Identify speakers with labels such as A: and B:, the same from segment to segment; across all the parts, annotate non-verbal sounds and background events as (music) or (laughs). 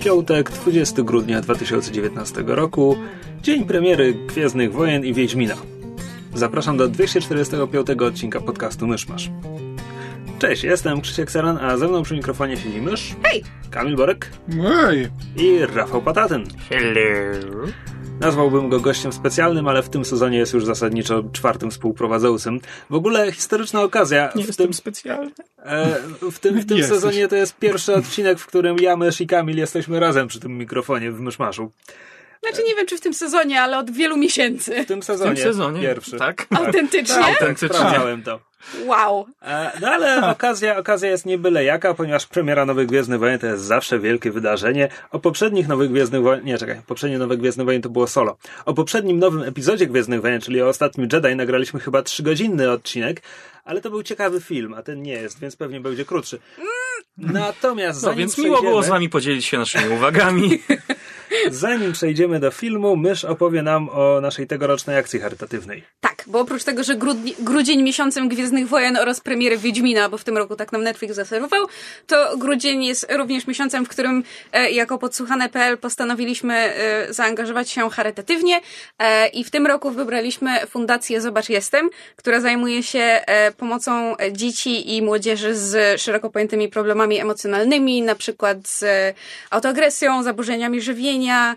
A: piątek, 20 grudnia 2019 roku, dzień premiery Gwiezdnych Wojen i Wiedźmina. Zapraszam do 245 odcinka podcastu Myszmasz. Cześć, jestem Krzysiek Saran, a ze mną przy mikrofonie siedzi Mysz,
B: Hej!
A: Kamil Borek
C: Ej,
A: i Rafał Patatyn.
B: Hello.
A: Nazwałbym go gościem specjalnym, ale w tym sezonie jest już zasadniczo czwartym współprowadzącym. W ogóle historyczna okazja.
C: nie
A: w
C: jestem
A: tym,
C: specjalny.
A: e, w tym, w tym sezonie to jest pierwszy odcinek, w którym ja, Mysz i Kamil jesteśmy razem przy tym mikrofonie w Myszmaszu.
B: Znaczy nie wiem, czy w tym sezonie, ale od wielu miesięcy.
A: W tym sezonie.
C: W tym sezonie.
A: Pierwszy.
C: Tak. (laughs)
B: Autentycznie?
A: Tak,
C: Autentycznie.
A: sprawdzałem to.
B: Wow.
A: E, No ale okazja, okazja jest nie byle jaka, ponieważ premiera Nowych Gwiezdnych Wojen to jest zawsze wielkie wydarzenie. O poprzednich Nowych Gwiezdnych Wojen, nie czekaj, poprzednie Nowe Gwiezdne Wojen to było solo. O poprzednim nowym epizodzie Gwiezdnych Wojen, czyli o ostatnim Jedi, nagraliśmy chyba trzygodzinny odcinek, ale to był ciekawy film, a ten nie jest, więc pewnie będzie krótszy. Natomiast
C: No
A: zanim
C: więc miło było z wami podzielić się naszymi uwagami. (laughs)
A: Zanim przejdziemy do filmu, Mysz opowie nam o naszej tegorocznej akcji charytatywnej.
B: Tak, bo oprócz tego, że grudni, grudzień miesiącem Gwiezdnych Wojen oraz premiery Wiedźmina, bo w tym roku tak nam Netflix zaserwował, to grudzień jest również miesiącem, w którym e, jako podsłuchane.pl postanowiliśmy e, zaangażować się charytatywnie e, i w tym roku wybraliśmy Fundację Zobacz Jestem, która zajmuje się e, pomocą dzieci i młodzieży z szeroko pojętymi problemami emocjonalnymi, na przykład z autoagresją, zaburzeniami żywienia, e,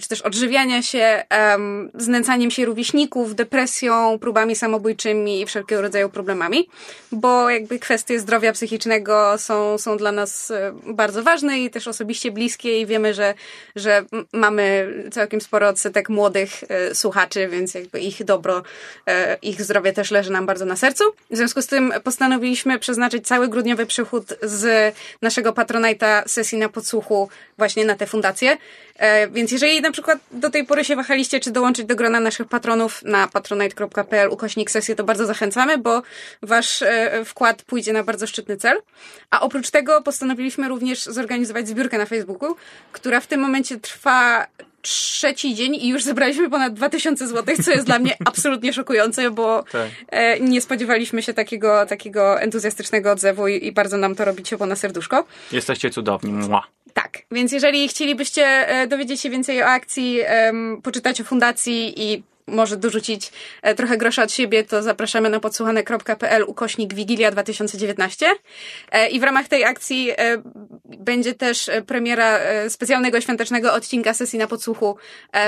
B: czy też odżywiania się, em, znęcaniem się rówieśników, depresją, próbami samobójczymi i wszelkiego rodzaju problemami, bo jakby kwestie zdrowia psychicznego są, są dla nas e, bardzo ważne i też osobiście bliskie i wiemy, że, że mamy całkiem sporo odsetek młodych e, słuchaczy, więc jakby ich dobro, e, ich zdrowie też leży nam bardzo na sercu. W związku z tym postanowiliśmy przeznaczyć cały grudniowy przychód z naszego Patronite'a sesji na podsłuchu właśnie na tę fundację. E, Więc jeżeli na przykład do tej pory się wahaliście, czy dołączyć do grona naszych patronów na patronite.pl ukośnik sesję, to bardzo zachęcamy, bo wasz e, wkład pójdzie na bardzo szczytny cel. A oprócz tego postanowiliśmy również zorganizować zbiórkę na Facebooku, która w tym momencie trwa trzeci dzień i już zebraliśmy ponad 2000 zł, co jest dla mnie (laughs) absolutnie szokujące, bo
C: Tak.
B: e, nie spodziewaliśmy się takiego, takiego entuzjastycznego odzewu i, i bardzo nam to robi ciepło na serduszko.
C: Jesteście cudowni. Mua.
B: Tak, więc jeżeli chcielibyście e, dowiedzieć się więcej o akcji, poczytać o fundacji i może dorzucić e, trochę grosza od siebie, to zapraszamy na podsłuchane.pl ukośnik Wigilia 2019. E, I w ramach tej akcji e, będzie też premiera specjalnego świątecznego odcinka sesji na podsłuchu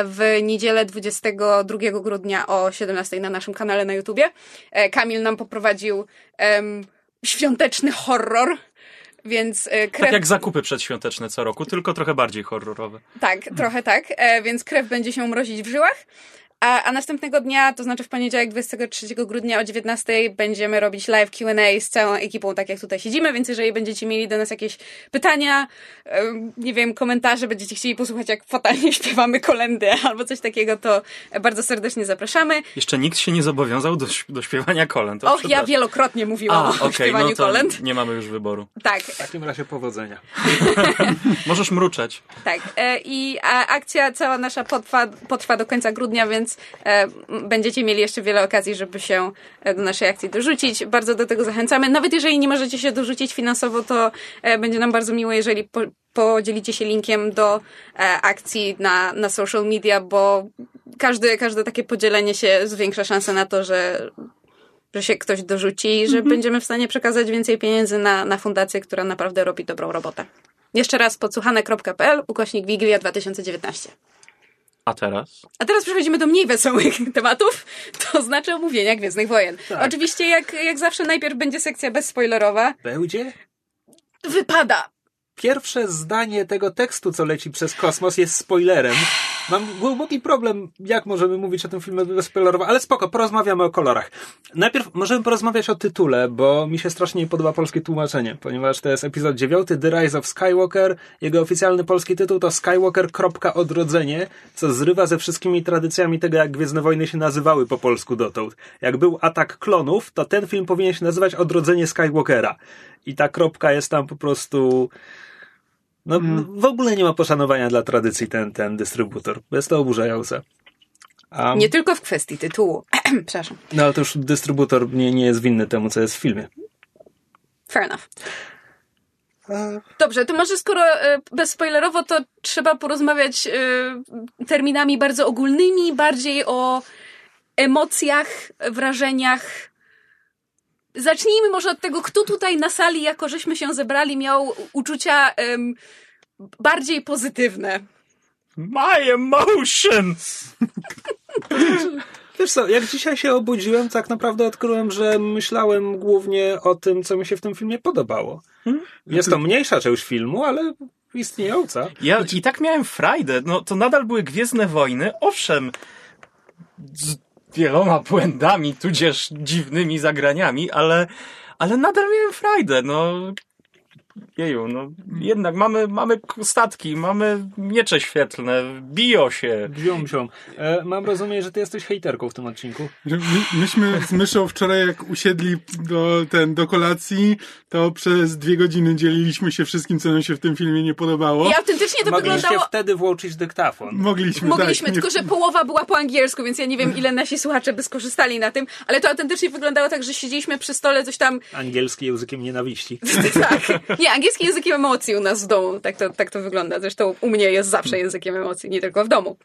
B: w niedzielę 22 grudnia o 17 na naszym kanale na YouTubie. Kamil nam poprowadził em, świąteczny horror. Więc krew
C: Tak jak zakupy przedświąteczne co roku, tylko trochę bardziej horrorowe.
B: tak, trochę tak, więc krew będzie się mrozić w żyłach. A, a następnego dnia, to znaczy w poniedziałek 23 grudnia o 19 będziemy robić live Q&A z całą ekipą, tak jak tutaj siedzimy, więc jeżeli będziecie mieli do nas jakieś pytania, nie wiem, komentarze, będziecie chcieli posłuchać jak fatalnie (laughs) śpiewamy kolendy albo coś takiego, to bardzo serdecznie zapraszamy.
C: Jeszcze nikt się nie zobowiązał do, do śpiewania kolęd.
B: Och, ja wielokrotnie mówiłam
C: A,
B: o
C: okej,
B: śpiewaniu
C: no to
B: kolęd.
C: nie mamy już wyboru.
B: Tak,
A: W takim razie powodzenia. (laughs)
C: Możesz mruczeć.
B: Tak, e, i akcja cała nasza potrwa, potrwa do końca grudnia, więc e, będziecie mieli jeszcze wiele okazji, żeby się e, do naszej akcji dorzucić. Bardzo do tego zachęcamy. Nawet jeżeli nie możecie się dorzucić finansowo, to e, będzie nam bardzo miło, jeżeli po, podzielicie się linkiem do e, akcji na, na social media, bo każde, każde takie podzielenie się zwiększa szansę na to, że że się ktoś dorzuci i że będziemy w stanie przekazać więcej pieniędzy na, na fundację, która naprawdę robi dobrą robotę. Jeszcze raz podsłuchane.pl, ukośnik Wigilia 2019.
C: A teraz?
B: A teraz przechodzimy do mniej wesołych (laughs) tematów, to znaczy omówienia Gwiezdnych Wojen.
A: Tak.
B: Oczywiście, jak, jak zawsze, najpierw będzie sekcja bezspoilerowa.
A: Będzie?
B: Wypada!
A: Pierwsze zdanie tego tekstu, co leci przez kosmos, jest spoilerem. Mam głęboki problem, jak możemy mówić o tym filmie bezspoilerowo, ale spoko, porozmawiamy o kolorach. Najpierw możemy porozmawiać o tytule, bo mi się strasznie nie podoba polskie tłumaczenie, ponieważ to jest epizod 9, The Rise of Skywalker. Jego oficjalny polski tytuł to Skywalker. Odrodzenie, co zrywa ze wszystkimi tradycjami tego, jak Gwiezdne Wojny się nazywały po polsku dotąd. Jak był Atak Klonów, to ten film powinien się nazywać Odrodzenie Skywalkera. I ta kropka jest tam po prostu... No,
D: Mm.
A: w ogóle nie ma poszanowania dla tradycji ten, ten dystrybutor. Jest to oburzające. A,
B: Nie tylko w kwestii tytułu. (clears throat) Przepraszam.
A: no ale to już dystrybutor nie, nie jest winny temu, co jest w filmie.
B: Fair enough. Dobrze, to może skoro e, bezspoilerowo, to trzeba porozmawiać e, terminami bardzo ogólnymi, bardziej o emocjach, wrażeniach. Zacznijmy może od tego, kto tutaj na sali, jako żeśmy się zebrali, miał uczucia em, bardziej pozytywne.
C: My emotions!
A: Wiesz co, jak dzisiaj się obudziłem, tak naprawdę odkryłem, że myślałem głównie o tym, co mi się w tym filmie podobało. Jest to mniejsza część filmu, ale istniejąca.
C: Ja i tak miałem frajdę. No to nadal były Gwiezdne Wojny, owszem, z wieloma błędami, tudzież dziwnymi zagraniami, ale, ale nadal miałem frajdę. No, jeju, no jednak mamy, mamy statki, mamy miecze świetlne, biją się.
A: Bziom, bziom. E, mam rozumieć, że ty jesteś hejterką w tym odcinku.
E: My, myśmy z myszą wczoraj, jak usiedli do, ten, do kolacji, to przez dwie godziny dzieliliśmy się wszystkim, co nam się w tym filmie nie podobało.
B: I autentycznie to
A: Mogliście
B: wyglądało...
A: wtedy włączyć dyktafon.
E: Mogliśmy,
B: Mogliśmy,
E: tak.
B: tylko że połowa była po angielsku, więc ja nie wiem, ile nasi słuchacze by skorzystali na tym, ale to autentycznie wyglądało tak, że siedzieliśmy przy stole coś tam
A: Angielski językiem nienawiści. (laughs)
B: tak. Nie, angielski językiem emocji u nas w domu. Tak to, tak to wygląda. Zresztą u mnie jest zawsze językiem emocji, nie tylko w domu.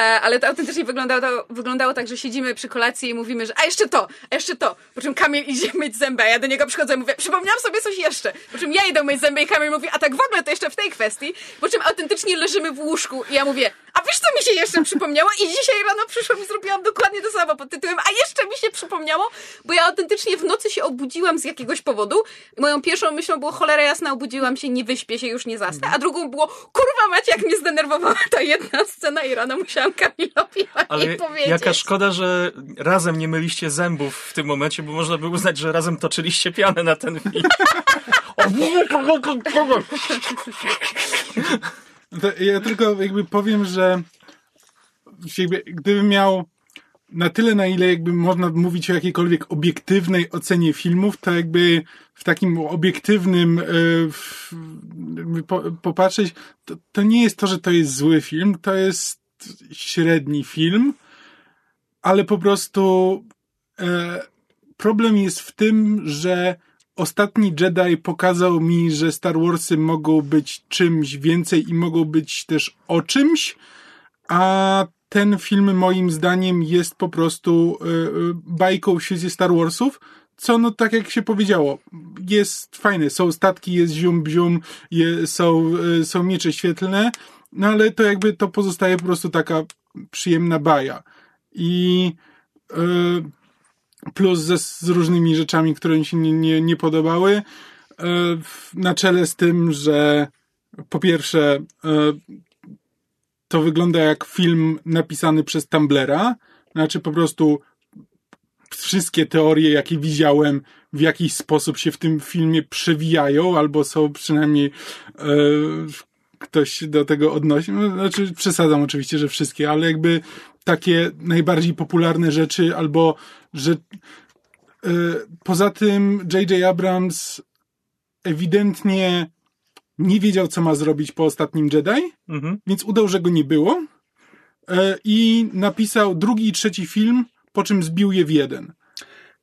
B: E, ale to autentycznie wyglądało, to, wyglądało tak, że siedzimy przy kolacji i mówimy, że a jeszcze to, a jeszcze to. Po czym Kamil idzie (laughs) myć zęby, a ja do niego przychodzę i mówię, przypomniałam sobie coś jeszcze. Po czym ja idę myć zęby i Kamil mówi, a tak w ogóle to jeszcze w tej kwestii. Po czym autentycznie leżymy w łóżku i ja mówię, a wiesz co mi się jeszcze przypomniało? I dzisiaj rano przyszłam i zrobiłam dokładnie to samo pod tytułem, a jeszcze mi się przypomniało, bo ja autentycznie w nocy się obudziłam z jakiegoś powodu. Moją pierwszą myślą było cholera jasna, obudziłam się, nie wyśpię się, już nie zasnę, a drugą było kurwa macie, jak mnie zdenerwowała ta jedna scena i rano musiałam Kamilowi
C: Ale
B: powiedzieć.
C: jaka szkoda, że razem nie myliście zębów w tym momencie, bo można by uznać, że razem toczyliście pianę na ten film. (laughs)
E: To Ja tylko jakby powiem, że jakby, gdybym miał na tyle, na ile jakby można mówić o jakiejkolwiek obiektywnej ocenie filmów, to jakby w takim obiektywnym e, po, popatrzeć, to, to nie jest to, że to jest zły film, to jest średni film, ale po prostu e, problem jest w tym, że ostatni Jedi pokazał mi, że Star Warsy mogą być czymś więcej i mogą być też o czymś, a ten film moim zdaniem jest po prostu y, y, bajką w świecie Star Warsów, co no tak jak się powiedziało, jest fajne, są statki, jest zium bzium, je, są, y, są miecze świetlne, no ale to jakby to pozostaje po prostu taka przyjemna baja. I y, plus ze, z różnymi rzeczami, które mi się nie, nie, nie podobały, y, na czele z tym, że po pierwsze y, to wygląda jak film napisany przez Tumblera. Znaczy po prostu wszystkie teorie, jakie widziałem, w jakiś sposób się w tym filmie przewijają, albo są przynajmniej e, ktoś do tego odnosi. No, znaczy, przesadzam oczywiście, że wszystkie, ale jakby takie najbardziej popularne rzeczy, albo że e, poza tym J.J. Abrams ewidentnie nie wiedział, co ma zrobić po ostatnim Jedi,
C: Mhm.
E: więc udał, że go nie było e, i napisał drugi i trzeci film, po czym zbił je w jeden.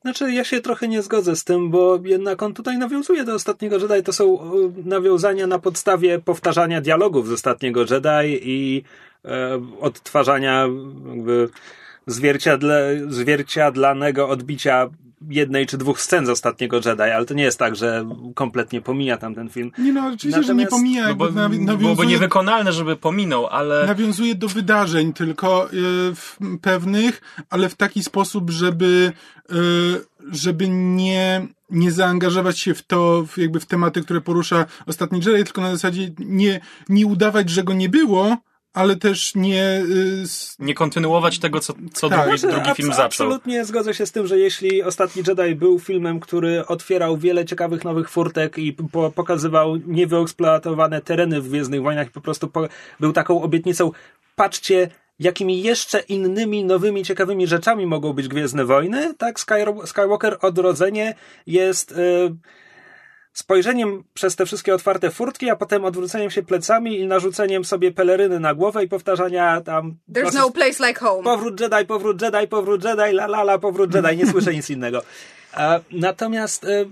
A: Znaczy, ja się trochę nie zgodzę z tym, bo jednak on tutaj nawiązuje do ostatniego Jedi. To są e, nawiązania na podstawie powtarzania dialogów z ostatniego Jedi i odtwarzania jakby zwierciadle, zwierciadlanego odbicia jednej czy dwóch scen z ostatniego Jedi, ale to nie jest tak, że kompletnie pomija tam ten film.
E: Nie no, oczywiście, że nie
A: Natomiast-
E: pomija,
C: No bo,
E: nawi-
C: byłoby
E: nawiązuje,
C: niewykonalne, żeby pominął, ale
E: nawiązuje do wydarzeń tylko e, w pewnych, ale w taki sposób, żeby e, żeby nie nie zaangażować się w to, w, jakby w tematy, które porusza ostatni Jedi, tylko na zasadzie nie, nie udawać, że go nie było, ale też nie... y,
C: Nie kontynuować tego, co, co
E: Tak.
C: drugi,
A: Znaczy,
C: drugi
A: abs-
C: film zaczął.
A: Absolutnie zgodzę się z tym, że jeśli Ostatni Jedi był filmem, który otwierał wiele ciekawych nowych furtek i po, pokazywał niewyeksploatowane tereny w Gwiezdnych Wojnach i po prostu po, był taką obietnicą, patrzcie, jakimi jeszcze innymi, nowymi, ciekawymi rzeczami mogą być Gwiezdne Wojny, tak Sky- Skywalker Odrodzenie jest... Y, spojrzeniem przez te wszystkie otwarte furtki, a potem odwróceniem się plecami i narzuceniem sobie peleryny na głowę i powtarzania tam...
B: There's
A: proces-
B: no place like home.
A: Powrót Jedi, powrót Jedi, powrót Jedi, la la la, powrót Jedi, nie słyszę nic innego. Natomiast e,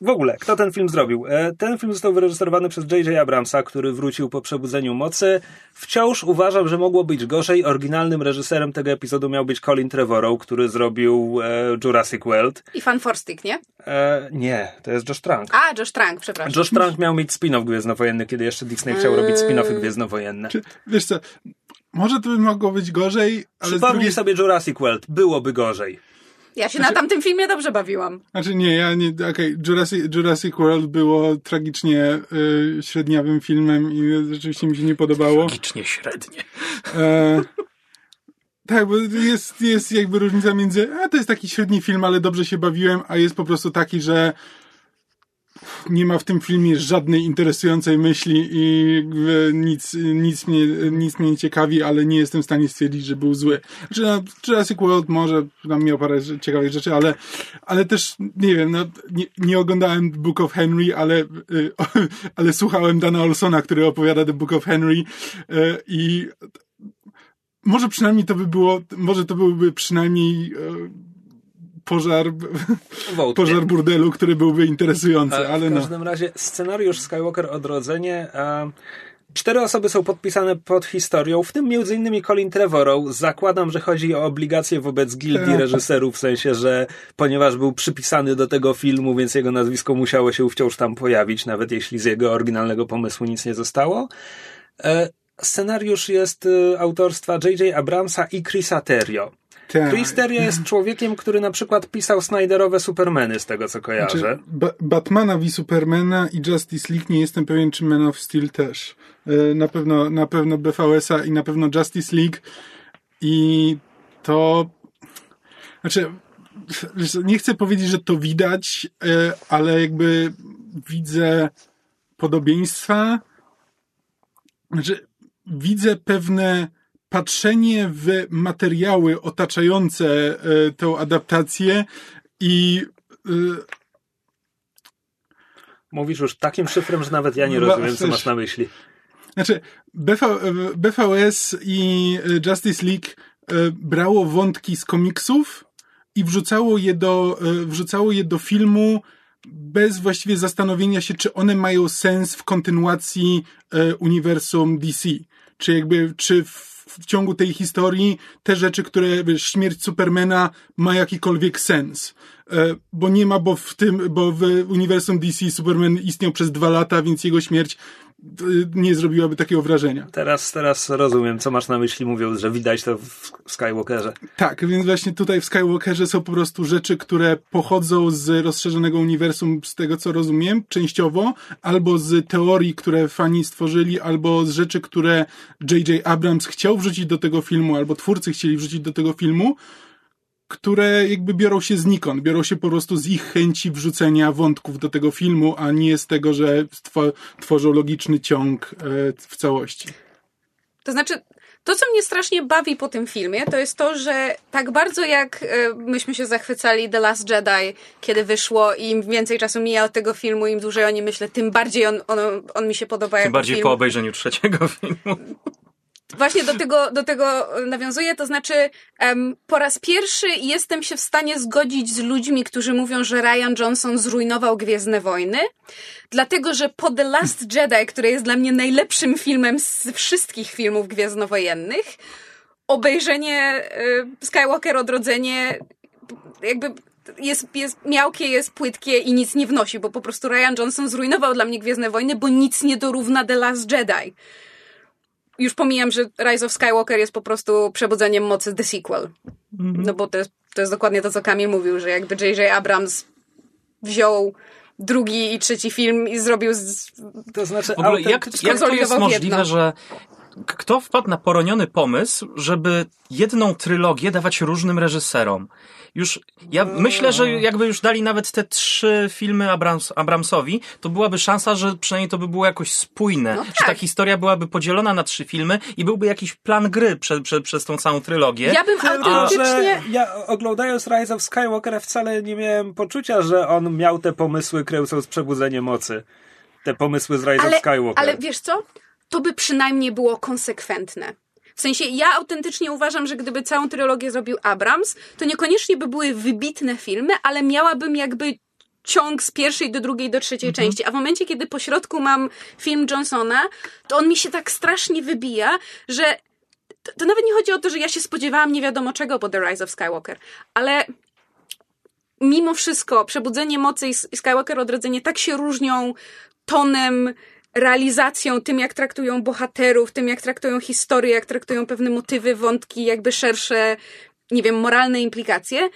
A: w ogóle, kto ten film zrobił? E, ten film został wyreżyserowany przez J.J. Abramsa, który wrócił po przebudzeniu mocy. Wciąż uważam, że mogło być gorzej. Oryginalnym reżyserem tego epizodu miał być Colin Trevorrow, który zrobił e, Jurassic World.
B: I Fan Forstick, nie?
A: E, nie, to jest Josh Trank.
B: A, Josh Trank, przepraszam.
A: Josh Trank miał mieć spin-off gwiezdnowojenny, kiedy jeszcze Disney chciał robić spin-offy gwiezdnowojenne.
E: Czy, wiesz co, może to by mogło być gorzej, ale
A: Przypomnij
E: drugiej
A: sobie Jurassic World, byłoby gorzej.
B: Ja się na tamtym filmie dobrze bawiłam.
E: Znaczy nie, ja nie, okej, Jurassic, Jurassic World było tragicznie y, średniawym filmem i rzeczywiście mi się nie podobało.
C: Tragicznie średnie.
E: E, tak, bo jest, jest jakby różnica między, a to jest taki średni film, ale dobrze się bawiłem, a jest po prostu taki, że nie ma w tym filmie żadnej interesującej myśli i jakby nic, nic, mnie, nic mnie nie ciekawi, ale nie jestem w stanie stwierdzić, że był zły. Znaczy, no, Jurassic World może tam miał parę ciekawych rzeczy, ale, ale też, nie wiem, no, nie, nie oglądałem Book of Henry, ale, y, (laughs) ale słuchałem Dana Olsona, który opowiada The Book of Henry y, i może przynajmniej to by było, może to byłby przynajmniej e, pożar,
A: Wątpię.
E: pożar burdelu, który byłby interesujący, ale
A: w
E: no.
A: każdym razie scenariusz Skywalker Odrodzenie. Cztery osoby są podpisane pod historią, w tym między innymi Colin Trevorrow. Zakładam, że chodzi o obligacje wobec gildii
E: Tak.
A: reżyserów, w sensie, że ponieważ był przypisany do tego filmu, więc jego nazwisko musiało się wciąż tam pojawić, nawet jeśli z jego oryginalnego pomysłu nic nie zostało. E, scenariusz jest e, autorstwa J.J. Abramsa i Chrisa Terrio.
E: Tak.
A: Chris Terrio jest człowiekiem, który na przykład pisał Snyderowe Supermany, z tego co kojarzę.
E: Znaczy, ba- Batmana v Supermana i Justice League nie jestem pewien, czy Man of Steel też. E, Na pewno, na pewno BVS-a i na pewno Justice League i to znaczy nie chcę powiedzieć, że to widać, e, ale jakby widzę podobieństwa. Znaczy, widzę pewne patrzenie w materiały otaczające e, tę adaptację i e,
A: Mówisz już takim szyfrem, że nawet ja nie
E: No,
A: rozumiem, co masz na myśli.
E: Znaczy, BV, BVS i e, Justice League brało wątki z komiksów i wrzucało je do, wrzucało je do filmu bez właściwie zastanowienia się, czy one mają sens w kontynuacji uniwersum DC. Czy jakby, czy w, w ciągu tej historii te rzeczy, które, wiesz, śmierć Supermana ma jakikolwiek sens. E, Bo nie ma, bo w tym, bo w uniwersum DC Superman istniał przez dwa lata, więc jego śmierć nie zrobiłaby takiego wrażenia.
A: Teraz, teraz rozumiem, co masz na myśli, mówiąc, że widać to w Skywalkerze.
E: Tak, więc właśnie tutaj w Skywalkerze są po prostu rzeczy, które pochodzą z rozszerzonego uniwersum, z tego co rozumiem, częściowo, albo z teorii, które fani stworzyli, albo z rzeczy, które J.J. Abrams chciał wrzucić do tego filmu, albo twórcy chcieli wrzucić do tego filmu, które jakby biorą się znikąd, biorą się po prostu z ich chęci wrzucenia wątków do tego filmu, a nie z tego, że stwo- tworzą logiczny ciąg e, w całości.
B: To znaczy, to co mnie strasznie bawi po tym filmie, to jest to, że tak bardzo jak e, myśmy się zachwycali The Last Jedi, kiedy wyszło i im więcej czasu mija od tego filmu, im dłużej o nim myślę, tym bardziej on, on, on mi się podoba
C: Tym
B: jako
C: bardziej
B: film.
C: po obejrzeniu trzeciego (laughs) filmu.
B: Właśnie do tego, do tego nawiązuję, to znaczy em, po raz pierwszy jestem się w stanie zgodzić z ludźmi, którzy mówią, że Ryan Johnson zrujnował Gwiezdne Wojny, dlatego że po The Last Jedi, który jest dla mnie najlepszym filmem z wszystkich filmów gwiezdnowojennych, obejrzenie y, Skywalker Odrodzenie jakby jest, jest miałkie, jest płytkie i nic nie wnosi, bo po prostu Ryan Johnson zrujnował dla mnie Gwiezdne Wojny, bo nic nie dorówna The Last Jedi już pomijam, że Rise of Skywalker jest po prostu przebudzeniem mocy The Sequel. No bo to jest, to jest dokładnie to, co Kamil mówił, że jakby J.J. Abrams wziął drugi i trzeci film i zrobił z...
A: To znaczy,
C: W ogóle jak, jak to jest możliwe,
B: jedno.
C: że kto wpadł na poroniony pomysł, żeby jedną trylogię dawać różnym reżyserom? Już, ja myślę, że jakby już dali nawet te trzy filmy Abrams, Abramsowi, to byłaby szansa, że przynajmniej to by było jakoś spójne.
B: No
C: Że
B: tak.
C: ta historia byłaby podzielona na trzy filmy i byłby jakiś plan gry prze, prze, przez tą całą trylogię.
B: Ja bym autentycznie...
A: że ja oglądając Rise of Skywalker wcale nie miałem poczucia, że on miał te pomysły kręcąc Przebudzenie Mocy. Te pomysły z Rise
B: ale,
A: of Skywalker.
B: ale wiesz co? To by przynajmniej było konsekwentne. W sensie, ja autentycznie uważam, że gdyby całą trylogię zrobił Abrams, to niekoniecznie by były wybitne filmy, ale miałabym jakby ciąg z pierwszej do drugiej do trzeciej części. A w momencie, kiedy po środku mam film Johnsona, to on mi się tak strasznie wybija, że to, to nawet nie chodzi o to, że ja się spodziewałam nie wiadomo czego po The Rise of Skywalker, ale mimo wszystko Przebudzenie Mocy i Skywalker Odrodzenie tak się różnią tonem, realizacją, tym jak traktują bohaterów, tym jak traktują historię, jak traktują pewne motywy, wątki, jakby szersze, nie wiem, moralne implikacje,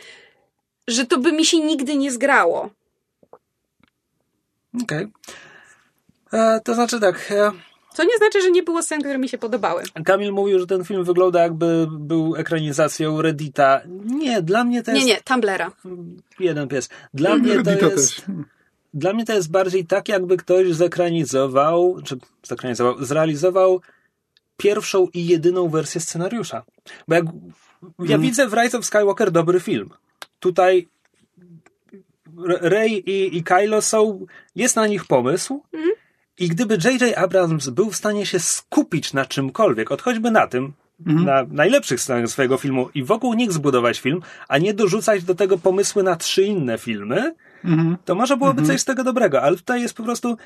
B: że to by mi się nigdy nie zgrało.
A: Okej. E, To znaczy tak, e,
B: Co nie znaczy, że nie było scen, które mi się podobały.
A: Kamil mówił, że ten film wygląda jakby był ekranizacją Reddita. Nie, dla mnie to jest
B: Nie, nie, Tumblera.
A: jeden pies. Dla mnie to
E: Reddita
A: jest...
E: też.
A: Dla mnie to jest bardziej tak, jakby ktoś zekranizował, czy zekranizował, zrealizował pierwszą i jedyną wersję scenariusza. Bo jak ja widzę w Rise of Skywalker dobry film. Tutaj Rey i, i Kylo są, jest na nich pomysł i gdyby J.J. Abrams był w stanie się skupić na czymkolwiek, od choćby na tym, na najlepszych scenach swojego filmu i wokół nich zbudować film, a nie dorzucać do tego pomysły na trzy inne filmy, to może byłoby coś z tego dobrego, ale tutaj jest po prostu,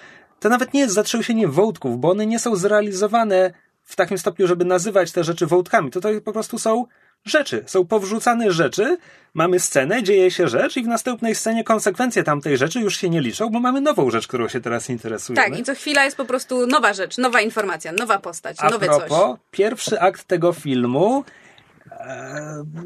A: to nawet nie jest zatrzęsienie wątków, bo one nie są zrealizowane w takim stopniu, żeby nazywać te rzeczy wątkami. To, to po prostu są rzeczy, są powrzucane rzeczy, mamy scenę, dzieje się rzecz i w następnej scenie konsekwencje tamtej rzeczy już się nie liczą, bo mamy nową rzecz, którą się teraz interesujemy.
B: Tak, i co chwila jest po prostu nowa rzecz, nowa informacja, nowa postać,
A: A
B: nowe
A: propos,
B: coś.
A: pierwszy akt tego filmu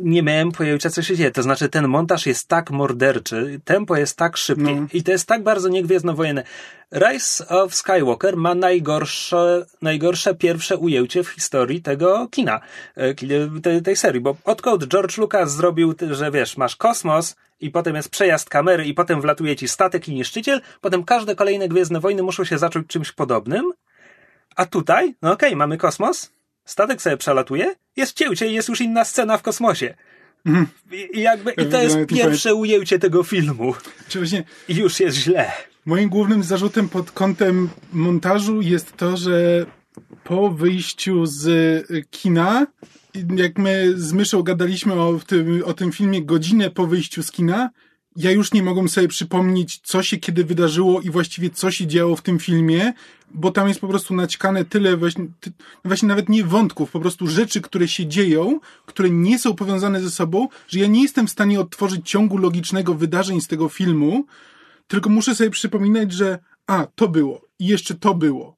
A: nie miałem pojęcia, co się dzieje. To znaczy, ten montaż jest tak morderczy, tempo jest tak szybkie
E: No.
A: i to jest tak bardzo niegwiezdnowojenne. Rise of Skywalker ma najgorsze, najgorsze pierwsze ujęcie w historii tego kina, e, tej, tej serii, bo odkąd George Lucas zrobił, że wiesz, masz kosmos i potem jest przejazd kamery i potem wlatuje ci statek i niszczyciel, potem każde kolejne Gwiezdne Wojny muszą się zacząć czymś podobnym, a tutaj, no okej, mamy kosmos, statek sobie przelatuje, jest cięcie i jest już inna scena w kosmosie. I, i jakby, i to jest pierwsze ujęcie tego filmu.
E: Czy właśnie
A: I już jest źle.
E: Moim głównym zarzutem pod kątem montażu jest to, że po wyjściu z y, kina, jak my z Myszą gadaliśmy o tym, o tym filmie godzinę po wyjściu z kina, ja już nie mogłem sobie przypomnieć, co się kiedy wydarzyło i właściwie co się działo w tym filmie, bo tam jest po prostu naćkane tyle właśnie, ty, właśnie nawet nie wątków, po prostu rzeczy, które się dzieją, które nie są powiązane ze sobą, że ja nie jestem w stanie odtworzyć ciągu logicznego wydarzeń z tego filmu, tylko muszę sobie przypominać, że a, to było i jeszcze to było.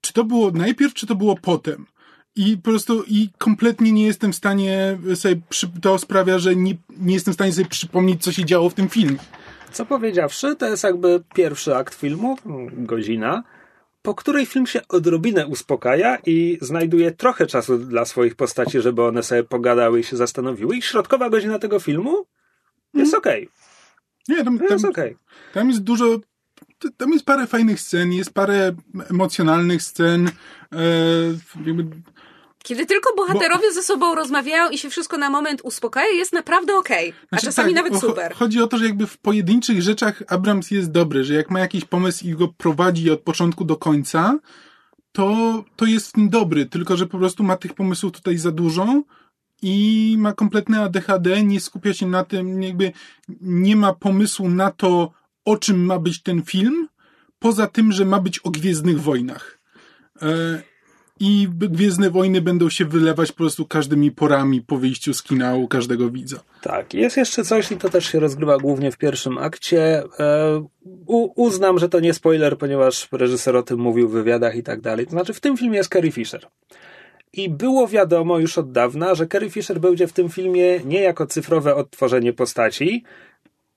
E: Czy to było najpierw, czy to było potem? I po prostu i kompletnie nie jestem w stanie sobie, przy, to sprawia, że nie, nie jestem w stanie sobie przypomnieć, co się działo w tym filmie.
A: Co powiedziawszy, to jest jakby pierwszy akt filmu, godzina, po której film się odrobinę uspokaja i znajduje trochę czasu dla swoich postaci, żeby one sobie pogadały i się zastanowiły. I środkowa godzina tego filmu jest okej.
E: Nie, tam,
A: To jest
E: tam,
A: okej.
E: tam jest dużo, tam jest parę fajnych scen, jest parę emocjonalnych scen, e, jakby
B: Kiedy tylko bohaterowie ze sobą rozmawiają i się wszystko na moment uspokaja, jest naprawdę okej. A
E: Znaczy,
B: czasami
E: tak,
B: nawet
E: bo cho-
B: super.
E: Chodzi o to, że jakby w pojedynczych rzeczach Abrams jest dobry, że jak ma jakiś pomysł i go prowadzi od początku do końca, to, to jest w dobry, tylko że po prostu ma tych pomysłów tutaj za dużo i ma kompletne ADHD, nie skupia się na tym, jakby nie ma pomysłu na to, o czym ma być ten film, poza tym, że ma być o Gwiezdnych Wojnach. E, I Gwiezdne Wojny będą się wylewać po prostu każdymi porami po wyjściu z kina u każdego widza.
A: Tak, jest jeszcze coś i to też się rozgrywa głównie w pierwszym akcie. E, u, uznam, że to nie spoiler, ponieważ reżyser o tym mówił w wywiadach i tak dalej. To znaczy w tym filmie jest Carrie Fisher. I było wiadomo już od dawna, że Carrie Fisher będzie w tym filmie nie jako cyfrowe odtworzenie postaci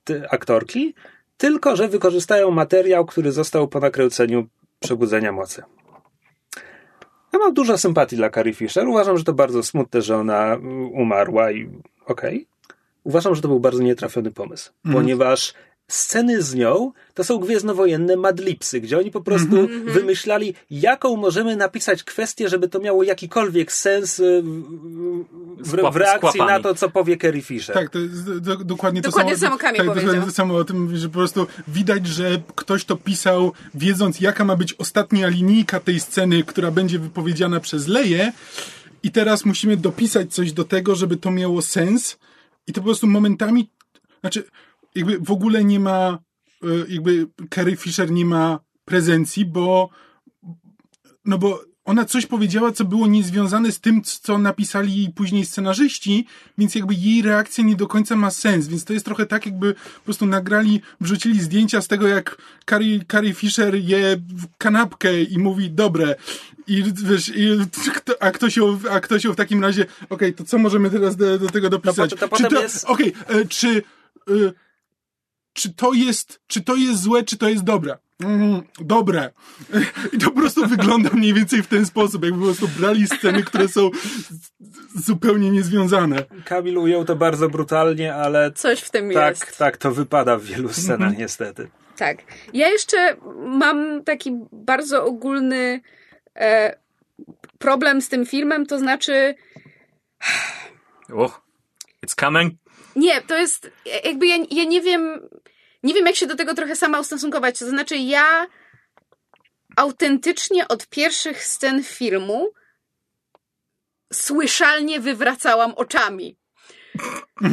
A: ty, aktorki, tylko że wykorzystają materiał, który został po nakręceniu Przebudzenia Mocy. Ja mam dużo sympatii dla Carrie Fisher. Uważam, że to bardzo smutne, że ona y, umarła i okej. Uważam, że to był bardzo nietrafiony pomysł, ponieważ sceny z nią to są gwiezdnowojenne madlipsy, gdzie oni po prostu wymyślali, jaką możemy napisać kwestię, żeby to miało jakikolwiek sens y, w, w, reakcji na to, co powie Carrie Fisher.
E: Tak, to jest do, dokładnie to
B: Dokładnie
E: samo.
B: samo Kami
E: tak,
B: powiedział.
E: dokładnie to samo o tym mówi, że po prostu widać, że ktoś to pisał, wiedząc jaka ma być ostatnia linijka tej sceny, która będzie wypowiedziana przez Leję i teraz musimy dopisać coś do tego, żeby to miało sens i to po prostu momentami, znaczy jakby w ogóle nie ma, e, jakby Carrie Fisher nie ma prezencji, bo no bo ona coś powiedziała, co było niezwiązane z tym, co napisali później scenarzyści, więc jakby jej reakcja nie do końca ma sens, więc to jest trochę tak, jakby po prostu nagrali, wrzucili zdjęcia z tego, jak Carrie, Carrie Fisher je w kanapkę i mówi, dobre, i wiesz, i, a, ktoś ją, a ktoś ją w takim razie, okej, to co możemy teraz do, do tego dopisać?
A: to
E: czy
A: potem
E: to,
A: jest-
E: Okej, e, czy... E, czy to jest, czy to jest złe, czy to jest dobre? Mm, dobre. (laughs) I to po prostu wygląda mniej więcej w ten sposób, jakby po prostu brali sceny, które są zupełnie niezwiązane.
A: Kamil ujął to bardzo brutalnie, ale
B: Coś w tym
A: tak,
B: jest.
A: tak, to wypada w wielu scenach niestety.
B: Tak. Ja jeszcze mam taki bardzo ogólny e, problem z tym filmem, to znaczy
C: Uch, it's coming.
B: Nie, to jest jakby ja, ja nie wiem, nie wiem jak się do tego trochę sama ustosunkować. To znaczy ja autentycznie od pierwszych scen filmu słyszalnie wywracałam oczami. (laughs)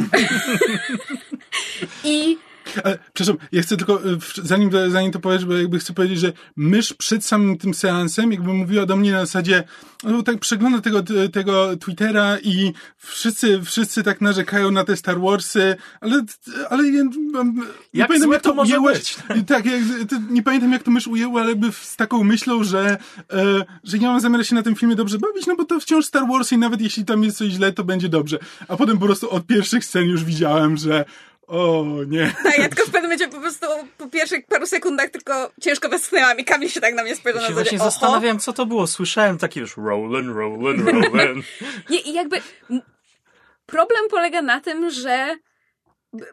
B: I
E: Ale, przepraszam, ja chcę tylko, e, zanim, zanim to powiesz, bo jakby chcę powiedzieć, że mysz przed samym tym seansem jakby mówiła do mnie na zasadzie, no tak przegląda tego, tego Twittera i wszyscy, wszyscy tak narzekają na te Star Warsy, ale, ale ja, nie
C: Jak
E: pamiętam jak to,
C: to być?
E: Tak, jak, to, nie pamiętam jak to mysz ujęła, ale jakby z taką myślą, że, e, że nie mam zamiaru się na tym filmie dobrze bawić, no bo to wciąż Star Warsy i nawet jeśli tam jest coś źle, to będzie dobrze. A potem po prostu od pierwszych scen już widziałem, że o nie.
B: tak, ja tylko w pewnym momencie po prostu po pierwszych paru sekundach tylko ciężko westchnęłam i Kamil się tak na mnie spojrzał
C: Ja
B: na
C: się
B: zasadzie,
C: właśnie
B: oho.
C: zastanawiałem, co to było. Słyszałem takie już rolling, rolling, rolling. (laughs)
B: Nie, i jakby problem polega na tym, że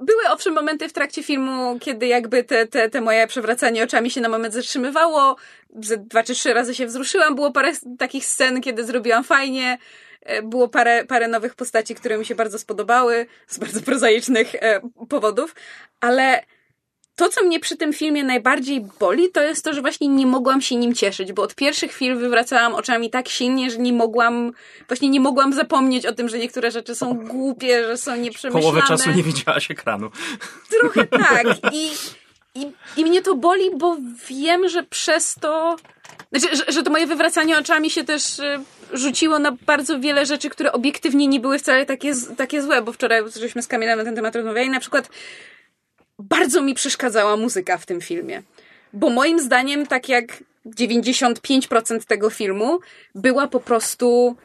B: były owszem momenty w trakcie filmu, kiedy jakby te, te, te moje przewracanie oczami się na moment zatrzymywało. Ze dwa czy trzy razy się wzruszyłam. Było parę takich scen, kiedy zrobiłam fajnie. E, Było parę, parę nowych postaci, które mi się bardzo spodobały, z bardzo (laughs) prozaicznych e, powodów, ale to, co mnie przy tym filmie najbardziej boli, to jest to, że właśnie nie mogłam się nim cieszyć, bo od pierwszych chwil wywracałam oczami tak silnie, że nie mogłam, właśnie nie mogłam zapomnieć o tym, że niektóre rzeczy są głupie, że są nieprzemyślane.
C: Połowę czasu nie widziałaś ekranu.
B: Trochę (laughs) tak. I, i, I mnie to boli, bo wiem, że przez to. Znaczy, że, że to moje wywracanie oczami się też y, rzuciło na bardzo wiele rzeczy, które obiektywnie nie były wcale takie, takie złe, bo wczoraj żeśmy z Kamilem na ten temat rozmawiali. Na przykład bardzo mi przeszkadzała muzyka w tym filmie. Bo moim zdaniem, tak jak 95% tego filmu, była po prostu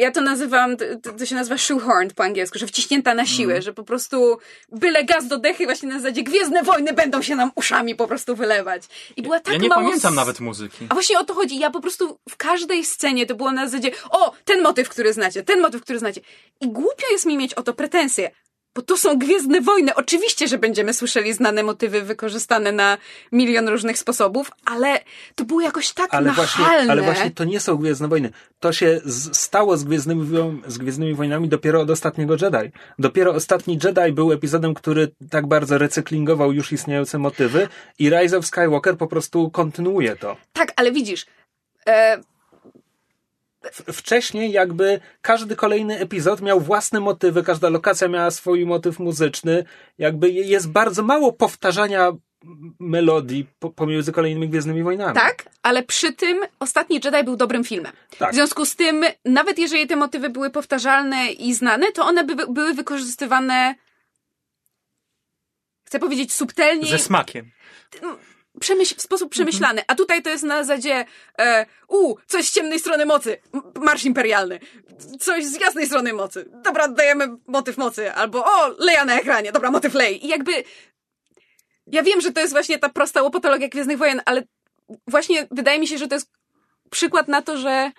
B: ja to nazywam, to, to się nazywa shoehorned po angielsku, że wciśnięta na siłę,
C: Mhm.
B: że po prostu byle gaz do dechy właśnie na zasadzie Gwiezdne Wojny będą się nam uszami po prostu wylewać. I była tak
C: ja nie
B: mało
C: pamiętam nawet muzyki.
B: A właśnie o to chodzi. Ja po prostu w każdej scenie to było na zasadzie o, ten motyw, który znacie, ten motyw, który znacie. I głupio jest mi mieć o to pretensje. Bo to są Gwiezdne Wojny. Oczywiście, że będziemy słyszeli znane motywy wykorzystane na milion różnych sposobów, ale to było jakoś tak
A: Ale właśnie,
B: nachalne.
A: ale właśnie to nie są Gwiezdne Wojny. To się z, stało z Gwiezdnymi, z Gwiezdnymi Wojnami dopiero od ostatniego Jedi. Dopiero ostatni Jedi był epizodem, który tak bardzo recyklingował już istniejące motywy i Rise of Skywalker po prostu kontynuuje to.
B: Tak, ale widzisz, e,
A: Wcześniej jakby każdy kolejny epizod miał własne motywy, każda lokacja miała swój motyw muzyczny. Jakby je- jest bardzo mało powtarzania melodii po, pomiędzy kolejnymi Gwiezdnymi Wojnami.
B: tak, ale przy tym Ostatni Jedi był dobrym filmem.
A: Tak.
B: W związku z tym, nawet jeżeli te motywy były powtarzalne i znane, to one by, były wykorzystywane chcę powiedzieć subtelnie,
C: Ze smakiem.
B: Przemyśl, w sposób przemyślany. A tutaj to jest na zasadzie e, u, coś z ciemnej strony mocy, marsz imperialny. Coś z jasnej strony mocy. Dobra, dajemy motyw mocy. Albo o, Leja na ekranie. Dobra, motyw Lei. I jakby ja wiem, że to jest właśnie ta prosta łopatologia Gwiezdnych Wojen, ale właśnie wydaje mi się, że to jest przykład na to, że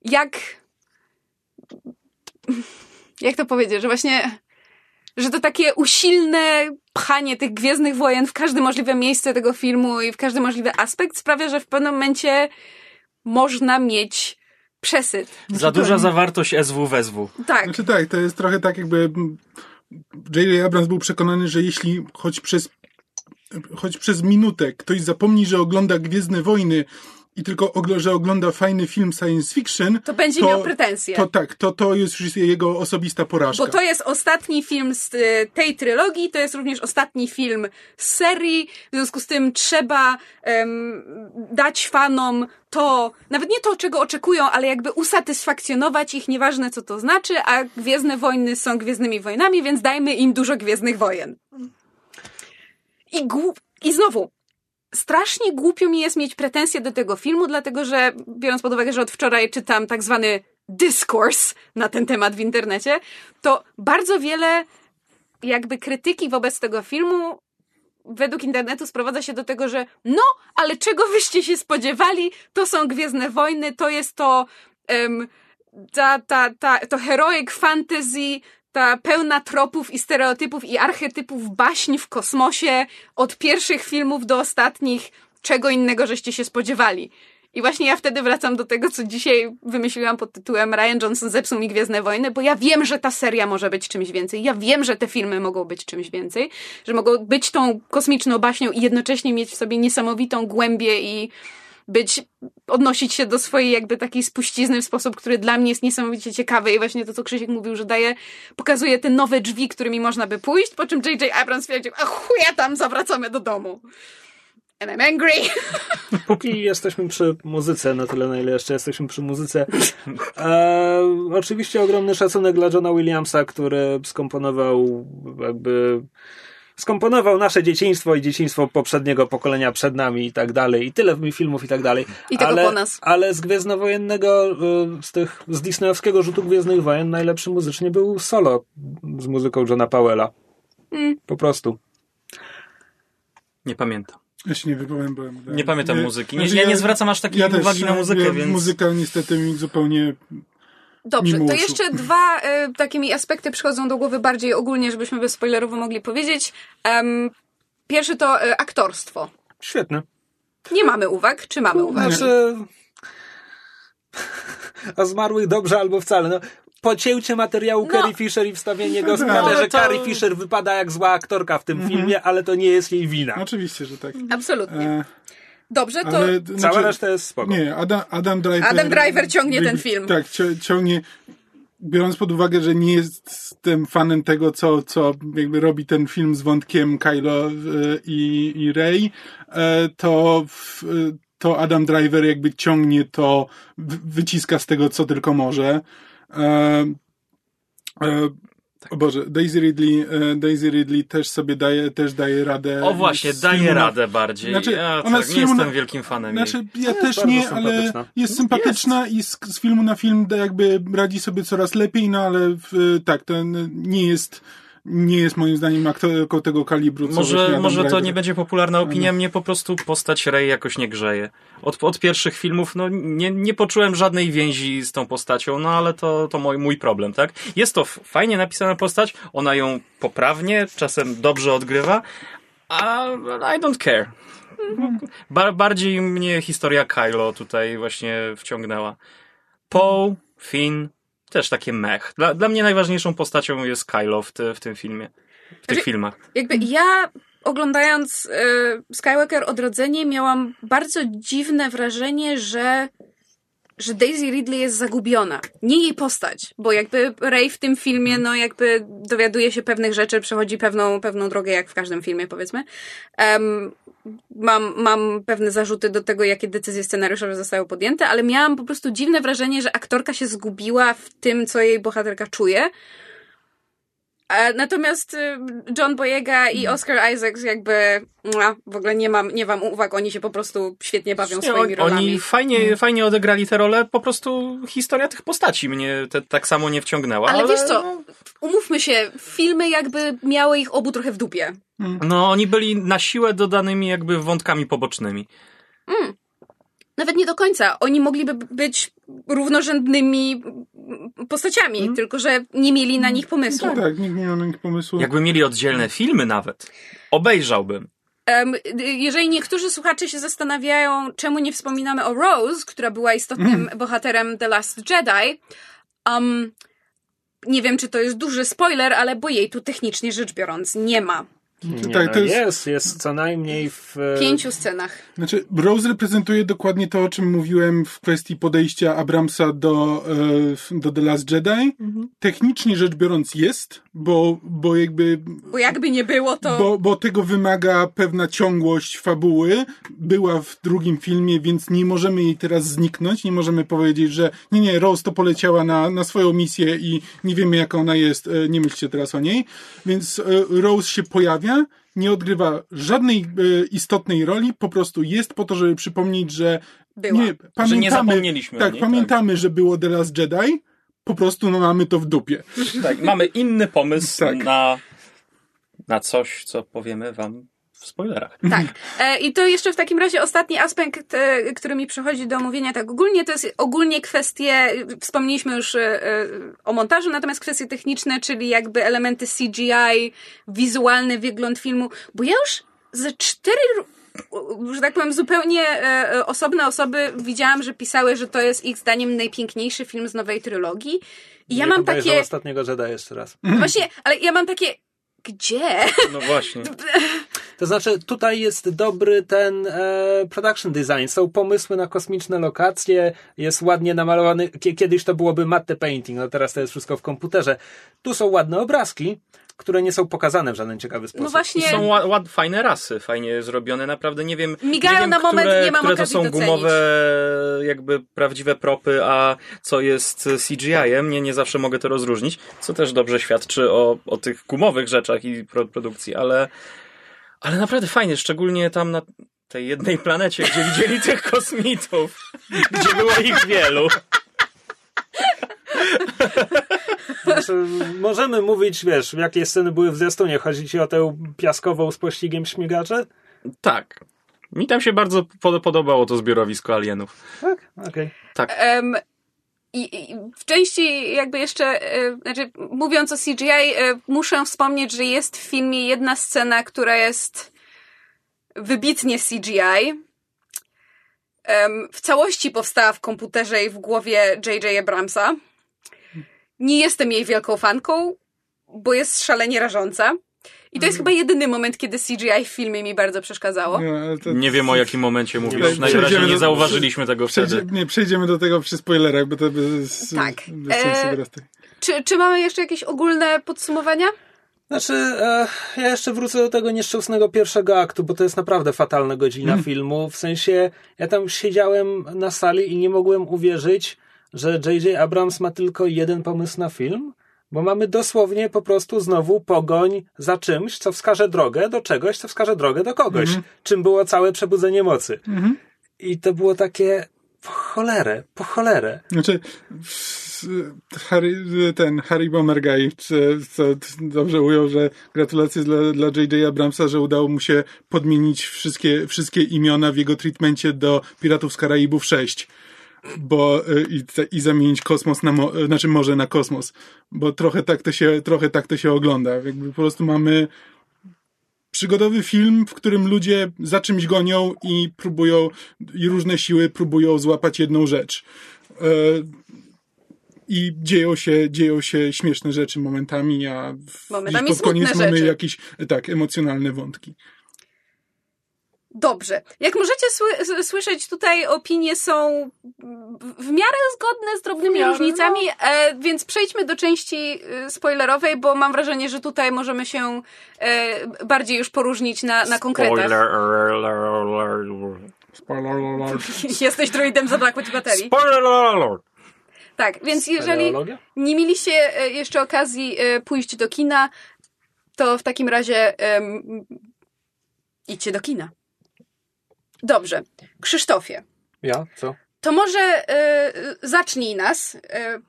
B: jak jak to powiedzieć, że właśnie że to takie usilne pchanie tych Gwiezdnych Wojen w każde możliwe miejsce tego filmu i w każdy możliwy aspekt sprawia, że w pewnym momencie można mieć przesyt.
C: Za duża zawartość SW w SW.
B: Tak.
E: Znaczy tak, to jest trochę tak jakby J.J. Abrams był przekonany, że jeśli choć przez choć przez minutę ktoś zapomni, że ogląda Gwiezdne Wojny i tylko że ogląda fajny film science fiction,
B: To będzie
E: to-
B: miał pretensje.
E: to tak, to, to jest już jego osobista porażka.
B: Bo to jest ostatni film z y, tej trylogii, to jest również ostatni film z serii, w związku z tym trzeba em, dać fanom to, nawet nie to, czego oczekują, ale jakby usatysfakcjonować ich, nieważne co to znaczy, a Gwiezdne Wojny są Gwiezdnymi Wojnami, więc dajmy im dużo Gwiezdnych Wojen. I, głup- I znowu, strasznie głupio mi jest mieć pretensje do tego filmu, dlatego że biorąc pod uwagę, że od wczoraj czytam tak zwany dyskurs na ten temat w internecie, to bardzo wiele jakby krytyki wobec tego filmu według internetu sprowadza się do tego, że no, ale czego wyście się spodziewali? To są Gwiezdne Wojny, to jest to em, ta, ta, ta, to heroic fantasy, ta pełna tropów i stereotypów i archetypów baśń w kosmosie od pierwszych filmów do ostatnich. Czego innego żeście się spodziewali? I właśnie ja wtedy wracam do tego, co dzisiaj wymyśliłam pod tytułem Ryan Johnson zepsuł mi Gwiezdne Wojny, bo ja wiem, że ta seria może być czymś więcej. Ja wiem, że te filmy mogą być czymś więcej, że mogą być tą kosmiczną baśnią i jednocześnie mieć w sobie niesamowitą głębię i być, odnosić się do swojej jakby takiej spuścizny w sposób, który dla mnie jest niesamowicie ciekawy i właśnie to, co Krzysiek mówił, że daje, pokazuje te nowe drzwi, którymi można by pójść, po czym J.J. Abrams stwierdził, a chuja tam, zawracamy do domu. And I'm angry. (laughs)
A: Póki jesteśmy przy muzyce, na tyle na ile jeszcze jesteśmy przy muzyce. (laughs) E, oczywiście ogromny szacunek dla Johna Williamsa, który skomponował jakby skomponował nasze dzieciństwo i dzieciństwo poprzedniego pokolenia przed nami i tak dalej. I tyle mi filmów i tak dalej.
B: I tego
A: ale,
B: po nas.
A: Ale z Gwiezdnowojennego, y, z tych, z disneyowskiego rzutu Gwiezdnych Wojen najlepszy muzycznie był solo z muzyką Johna Powella.
B: Mm.
A: Po prostu.
C: Nie pamiętam.
E: Ja się nie wypowiem, bo...
C: Nie pamiętam muzyki. Nie,
E: Znaczy
C: ja nie zwracam aż takiej
E: ja też,
C: uwagi na muzykę,
E: ja,
C: więc...
E: Muzyka niestety mi zupełnie...
B: Dobrze, to jeszcze dwa e, takie mi aspekty przychodzą do głowy bardziej ogólnie, żebyśmy bezspoilerowo mogli powiedzieć. Em, pierwszy to e, aktorstwo.
A: Świetne.
B: Nie mamy uwag, czy mamy uwagi?
A: Znaczy... (laughs) A zmarłych dobrze albo wcale. No, pocięcie materiału
B: No.
A: Carrie Fisher i wstawienie go
E: No,
A: sprawia,
C: ale
A: że
C: to-
A: Carrie Fisher wypada jak zła aktorka w tym filmie, ale to nie jest jej wina.
E: Oczywiście, że tak.
B: Absolutnie.
E: E,
B: Dobrze, to
E: ale,
A: Cała
E: znaczy,
A: reszta jest spoko.
E: Nie, Adam, Adam Driver...
B: Adam Driver ciągnie ten film.
E: Tak, ciągnie... Biorąc pod uwagę, że nie jestem fanem tego, co, co jakby robi ten film z wątkiem Kylo e, i, i Rey, e, to, to Adam Driver jakby ciągnie to, wy- wyciska z tego, co tylko może. E, e, o Boże, Daisy Ridley, e, Daisy Ridley też sobie daje, też daje radę.
C: O właśnie, daje radę bardziej.
E: Znaczy,
C: ja
E: ona
C: tak, nie
E: filmu
C: jestem
E: na-
C: wielkim fanem jej.
E: Znaczy, ja
A: Jest
E: też nie, ale
A: sympatyczna.
E: jest sympatyczna i z, z filmu na film da- jakby radzi sobie coraz lepiej, no ale w, tak, ten nie jest, nie jest moim zdaniem aktorką tego kalibru. co
C: Może, może to
E: Driver.
C: nie będzie popularna opinia, mnie po prostu postać Rey jakoś nie grzeje. Od, od pierwszych filmów no, nie, nie poczułem żadnej więzi z tą postacią, no ale to, to mój, mój problem, tak? Jest to fajnie napisana postać, ona ją poprawnie, czasem dobrze odgrywa, a I don't care. Ba bardziej mnie historia Kylo tutaj właśnie wciągnęła. Poe, Finn, też takie mech. Dla, dla mnie najważniejszą postacią jest Kylo w, ty, w tym filmie. W tych
B: Znaczy-
C: filmach.
B: jakby ja oglądając e, Skywalker Odrodzenie miałam bardzo dziwne wrażenie, że że Daisy Ridley jest zagubiona. Nie jej postać, bo jakby Rey w tym filmie, no jakby dowiaduje się pewnych rzeczy, przechodzi pewną, pewną drogę, jak w każdym filmie, powiedzmy. Em, mam, mam pewne zarzuty do tego, jakie decyzje scenariuszowe zostały podjęte, ale miałam po prostu dziwne wrażenie, że aktorka się zgubiła w tym, co jej bohaterka czuje. E, Natomiast y, John Boyega i Oscar Isaacs jakby mua, w ogóle nie mam, nie mam uwag, oni się po prostu świetnie bawią
C: Nie,
B: swoimi rolami.
C: oni fajnie, fajnie odegrali te role, po prostu historia tych postaci mnie te, tak samo nie wciągnęła.
B: Ale
C: Ale,
B: wiesz co,
C: No,
B: umówmy się, filmy jakby miały ich obu trochę w dupie.
C: no oni byli na siłę dodanymi jakby wątkami pobocznymi.
B: nawet nie do końca. Oni mogliby być równorzędnymi postaciami, tylko że nie mieli na nich pomysłu.
E: No tak, nikt nie miał na nich pomysłu.
C: Jakby mieli oddzielne filmy nawet, obejrzałbym.
B: Jeżeli niektórzy słuchacze się zastanawiają, czemu nie wspominamy o Rose, która była istotnym bohaterem The Last Jedi, um, nie wiem, czy to jest duży spoiler, ale bo jej tu technicznie rzecz biorąc nie ma.
A: Nie,
E: tak,
A: no
E: to jest-
A: jest, jest co najmniej w...
B: W
A: e,
B: pięciu scenach.
E: Znaczy, Rose reprezentuje dokładnie to, o czym mówiłem w kwestii podejścia Abramsa do, e, do The Last Jedi. Technicznie rzecz biorąc jest, bo, bo jakby
B: Bo jakby nie było, to...
E: Bo, bo tego wymaga pewna ciągłość fabuły. Była w drugim filmie, więc nie możemy jej teraz zniknąć. Nie możemy powiedzieć, że nie, nie, Rose to poleciała na, na swoją misję i nie wiemy, jaka ona jest. e, Nie myślcie teraz o niej. Więc Rose się pojawia, nie odgrywa żadnej e, istotnej roli, po prostu jest po to, żeby przypomnieć, że
B: Była.
E: nie, pamiętamy,
C: zapomnieliśmy o
E: tak,
C: niej,
E: pamiętamy, że było The Last Jedi, po prostu no, mamy to w dupie.
C: Tak, mamy inny pomysł
E: Tak.
C: na, na coś, co powiemy wam w spoilerach.
B: Tak. E, I to jeszcze w takim razie ostatni aspekt, e, który mi przychodzi do omówienia tak ogólnie, to jest ogólnie kwestie, wspomnieliśmy już e, o montażu, natomiast kwestie techniczne, czyli jakby elementy CGI, wizualny wygląd filmu, bo ja już ze cztery, że tak powiem, zupełnie osobne osoby widziałam, że pisały, że to jest ich zdaniem najpiękniejszy film z nowej trylogii. I ja
A: niech
B: mam takie,
A: ostatniego Jedi jeszcze raz.
B: właśnie, ale ja mam takie, gdzie?
C: No właśnie. (laughs)
A: To znaczy, tutaj jest dobry ten e, production design. Są pomysły na kosmiczne lokacje, jest ładnie namalowany. Kie- Kiedyś to byłoby matte painting, no teraz to jest wszystko w komputerze. Tu są ładne obrazki, które nie są pokazane w żaden ciekawy sposób.
B: No właśnie.
C: I są ład, ład, fajne rasy, fajnie zrobione, naprawdę nie wiem.
B: Migają
C: nie wiem,
B: na moment,
C: które,
B: nie mam
C: które to są
B: docenić.
C: gumowe, jakby prawdziwe propy, a co jest CGI-em. Nie, nie zawsze mogę to rozróżnić, co też dobrze świadczy o, o tych gumowych rzeczach i pro, produkcji, ale, ale naprawdę fajnie, szczególnie tam na tej jednej planecie, gdzie (laughs) widzieli tych kosmitów, gdzie było ich wielu.
A: Znaczy, możemy mówić, wiesz, jakie sceny były w zwiastunie. Chodzi ci o tę piaskową z pościgiem śmigacze?
C: Tak. Mi tam się bardzo pod- podobało to zbiorowisko alienów.
A: Tak? Okej.
C: Tak.
B: Em, i, I w części jakby jeszcze, e, znaczy mówiąc o CGI, e, muszę wspomnieć, że jest w filmie jedna scena, która jest wybitnie CGI. W całości powstała w komputerze i w głowie J.J. Abramsa. Nie jestem jej wielką fanką, bo jest szalenie rażąca. I to jest chyba jedyny moment, kiedy CGI w filmie mi bardzo przeszkadzało.
E: Nie, to-
C: Nie wiem o jakim momencie mówisz. Najwyraźniej nie zauważyliśmy tego wtedy.
E: nie, przejdziemy do tego przy spoilerach, bo to bez,
B: Tak.
E: bez sensu
B: E,
E: teraz. tak.
B: Czy, czy mamy jeszcze jakieś ogólne podsumowania?
A: Znaczy, e, ja jeszcze wrócę do tego nieszczęsnego pierwszego aktu, bo to jest naprawdę fatalna godzina filmu. W sensie, ja tam siedziałem na sali i nie mogłem uwierzyć, że J.J. Abrams ma tylko jeden pomysł na film, bo mamy dosłownie po prostu znowu pogoń za czymś, co wskaże drogę do czegoś, co wskaże drogę do kogoś, czym było całe przebudzenie mocy. I to było takie po cholerę, po cholerę.
E: Znaczy, Harry, ten Harry Bomberguy, czy- co dobrze ujął, że gratulacje dla, dla J.J. Abramsa, że udało mu się podmienić wszystkie, wszystkie imiona w jego treatmencie do Piratów z Karaibów 6. Bo, y, i, i zamienić kosmos na, mo, znaczy morze na kosmos. Bo trochę tak to się, trochę tak to się ogląda. Jakby po prostu mamy przygodowy film, w którym ludzie za czymś gonią i próbują, i różne siły próbują złapać jedną rzecz. E, I dzieją się, dzieją się śmieszne rzeczy momentami, a w,
B: Momentami
E: pod koniec
B: smutne
E: mamy
B: rzeczy.
E: jakieś, tak, emocjonalne wątki.
B: Dobrze. Jak możecie sły- słyszeć, tutaj opinie są w miarę zgodne z drobnymi
C: miarę,
B: różnicami, e, więc przejdźmy do części e, spoilerowej, bo mam wrażenie, że tutaj możemy się e, bardziej już poróżnić na, na konkretach.
C: Spoiler
E: alert. (laughs)
B: Jesteś druidem zabrakło ci baterii.
C: Spoiler alert!
B: Tak, więc jeżeli nie mieliście jeszcze okazji e, pójść do kina, to w takim razie em, idźcie do kina. Dobrze. Krzysztofie,
A: Ja? Co?
B: to może e, zacznij nas. E,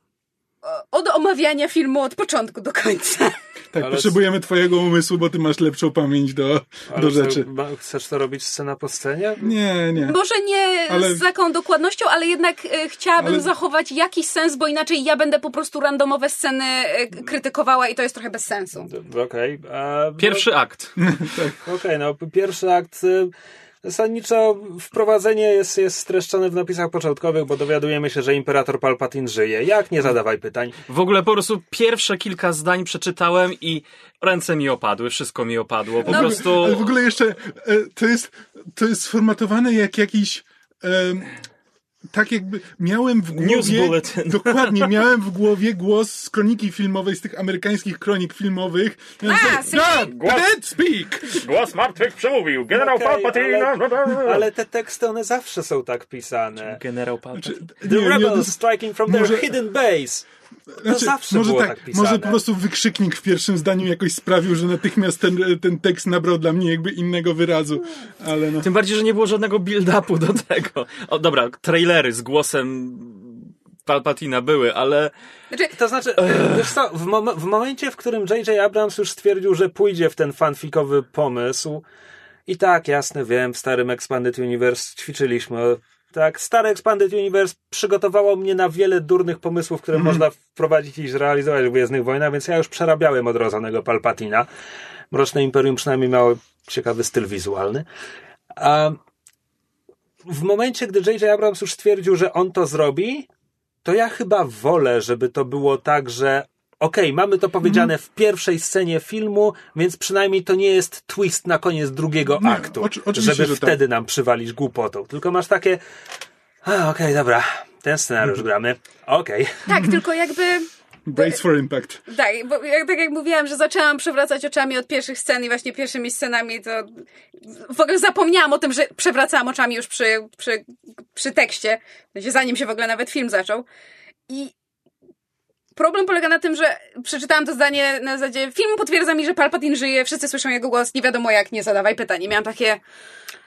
B: od omawiania filmu od początku do końca. (laughs)
E: Tak,
A: Ale-
E: potrzebujemy twojego umysłu, bo ty masz lepszą pamięć do,
A: Ale
E: do rzeczy.
A: ma- Chcesz to robić scena po scenie?
E: Nie, nie.
B: Może nie
E: Ale-
B: z taką dokładnością, ale jednak e, chciałabym
E: Ale-
B: zachować jakiś sens, bo inaczej ja będę po prostu randomowe sceny e, krytykowała i to jest trochę bez sensu.
A: Okej. no-
C: Pierwszy akt. (laughs)
A: Okej, no pierwszy akt. y, Zasadniczo wprowadzenie jest, jest streszczone w napisach początkowych, bo dowiadujemy się, że imperator Palpatine żyje. Jak? Nie zadawaj pytań.
C: W ogóle po prostu pierwsze kilka zdań przeczytałem i ręce mi opadły, wszystko mi opadło. Po
B: No.
C: prostu...
E: Ale w ogóle jeszcze e, to jest, to jest sformatowane jak jakiś. em, tak jakby miałem w
C: News
E: głowie.
C: bulletin. (laughs)
E: Dokładnie, miałem w głowie głos z kroniki filmowej, z tych amerykańskich kronik filmowych.
B: A,
E: God,
C: Głos-
E: dead speak!
C: Głos martwych przemówił. Generał
A: Okej,
C: Palpatine.
A: ale, ale te teksty, one zawsze są tak pisane.
C: Generał Palpatine.
E: Czy-
A: The
E: nie, nie,
A: rebels striking from
E: może-
A: their hidden base. To
E: Znaczy,
A: zawsze
E: może
A: było
E: tak,
A: tak, pisane.
E: może po prostu wykrzyknik w pierwszym zdaniu jakoś sprawił, że natychmiast ten, ten tekst nabrał dla mnie jakby innego wyrazu, ale no.
C: Tym bardziej, że nie było żadnego build-upu do tego. O, dobra, trailery z głosem Palpatina były, ale
B: Znaczy,
A: To znaczy, wiesz co, w, mom- w momencie, w którym J.J. Abrams już stwierdził, że pójdzie w ten fanfikowy pomysł, i tak, jasne, wiem, w starym Expanded Universe ćwiczyliśmy. Tak, stary Expanded Universe przygotowało mnie na wiele durnych pomysłów, które można wprowadzić i zrealizować w Gwiezdnych Wojnach, więc ja już przerabiałem odrodzonego Palpatina. Mroczne Imperium przynajmniej miało ciekawy styl wizualny. A w momencie, gdy J.J. Abrams już stwierdził, że on to zrobi, to ja chyba wolę, żeby to było tak, że okej, mamy to powiedziane w pierwszej scenie filmu, więc przynajmniej to nie jest twist na koniec drugiego
E: Nie,
A: aktu,
E: oczy- oczywiście,
A: żeby
E: że tak.
A: wtedy nam przywalić głupotą. Tylko masz takie, a okej, dobra, ten scenariusz
E: Mhm.
A: gramy, okej.
B: tak, tylko jakby...
E: Brace for impact.
B: Tak, bo jak, tak jak mówiłam, że zaczęłam przewracać oczami od pierwszych scen i właśnie pierwszymi scenami, to w ogóle zapomniałam o tym, że przewracałam oczami już przy, przy, przy tekście, zanim się w ogóle nawet film zaczął. I problem polega na tym, że przeczytałam to zdanie na zasadzie film potwierdza mi, że Palpatine żyje, wszyscy słyszą jego głos, nie wiadomo jak, nie zadawaj pytań. I miałam takie,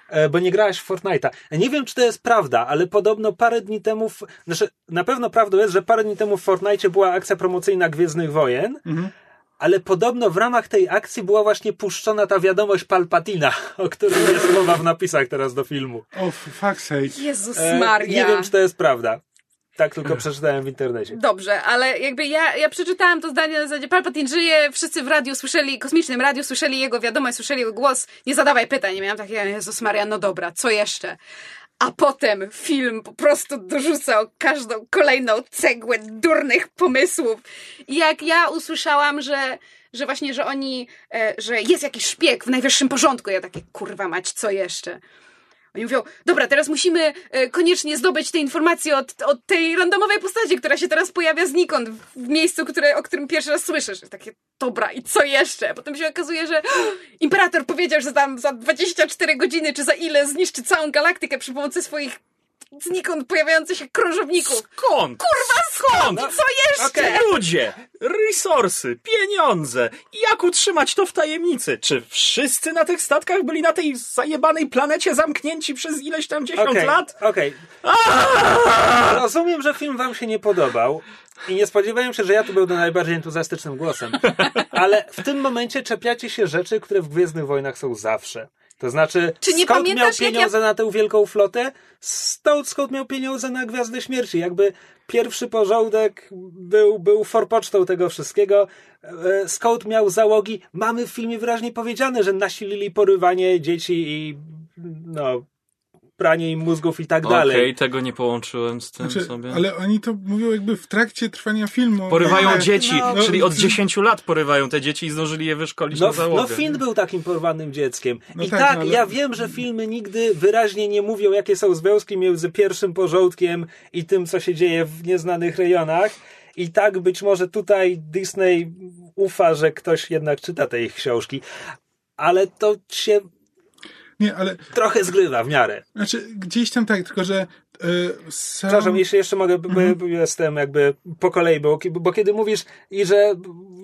A: E, bo nie grałaś w Fortnite'a. Nie wiem, czy to jest prawda, ale podobno parę dni temu, w, znaczy na pewno prawdą jest, że parę dni temu w Fortnite była akcja promocyjna Gwiezdnych Wojen, ale podobno w ramach tej akcji była właśnie puszczona ta wiadomość Palpatina, (laughs) o której jest mowa w napisach teraz do filmu.
E: Oh, for fuck's sake.
B: Jezus
A: E,
B: Maria.
A: nie wiem, czy to jest prawda. Tak tylko przeczytałem w internecie.
B: Dobrze, ale jakby ja, ja przeczytałam to zdanie na zasadzie Palpatine żyje, wszyscy w radiu słyszeli, kosmicznym radiu słyszeli jego wiadomość, słyszeli jego głos, nie zadawaj pytań. I miałam takie, Jezus Maria, no dobra, co jeszcze? A potem film po prostu dorzucał każdą kolejną cegłę durnych pomysłów. I jak ja usłyszałam, że, że właśnie, że oni, e, że jest jakiś szpieg w najwyższym porządku, ja takie, kurwa mać, co jeszcze? Oni mówią, dobra, teraz musimy e, koniecznie zdobyć te informacje od, od tej randomowej postaci, która się teraz pojawia znikąd w miejscu, które, o którym pierwszy raz słyszysz. Takie, dobra, i co jeszcze? Potem się okazuje, że (gasps) imperator powiedział, że tam za 24 godziny, czy za ile zniszczy całą galaktykę przy pomocy swoich znikąd pojawiających się krążowników.
C: skąd? Kurwa, skąd?
B: I co jeszcze?
A: Okej.
C: Ludzie, resursy, pieniądze. Jak utrzymać to w tajemnicy? Czy wszyscy na tych statkach byli na tej zajebanej planecie zamknięci przez ileś tam dziesiąt
A: Okej,
C: lat?
A: okej. Rozumiem, że film wam się nie podobał i nie spodziewałem się, że ja tu będę najbardziej entuzjastycznym głosem, ale w tym momencie czepiacie się rzeczy, które w Gwiezdnych Wojnach są zawsze. To znaczy,
B: Czy nie
A: Scott miał
B: pamiętasz,
A: pieniądze na tę wielką flotę, Stout Scott miał pieniądze na Gwiazdę Śmierci. Jakby pierwszy porządek był, był forpocztą tego wszystkiego. E, Scout miał załogi. Mamy w filmie wyraźnie powiedziane, że nasilili porywanie dzieci i no, pranie im mózgów i tak
C: Okej,
A: dalej.
C: tego nie połączyłem z tym
E: Znaczy,
C: sobie.
E: ale oni to mówią jakby w trakcie trwania filmu.
C: Porywają
E: Ale-
C: dzieci,
A: no,
C: czyli
E: no,
C: od 10 lat porywają te dzieci i zdążyli je wyszkolić
A: No,
C: na załogę.
A: no Finn był takim porwanym dzieckiem.
E: No
A: I
E: tak,
A: tak,
E: ale-
A: ja wiem, że filmy nigdy wyraźnie nie mówią, jakie są związki między pierwszym porządkiem i tym, co się dzieje w nieznanych rejonach. I tak być może tutaj Disney ufa, że ktoś jednak czyta te ich książki. Ale to się
E: Nie, ale
A: trochę zgrywa w miarę.
E: znaczy gdzieś tam tak, tylko że e, sam...
A: Przepraszam, jeśli jeszcze mogę, b- jestem jakby po kolei, bo, bo kiedy mówisz i że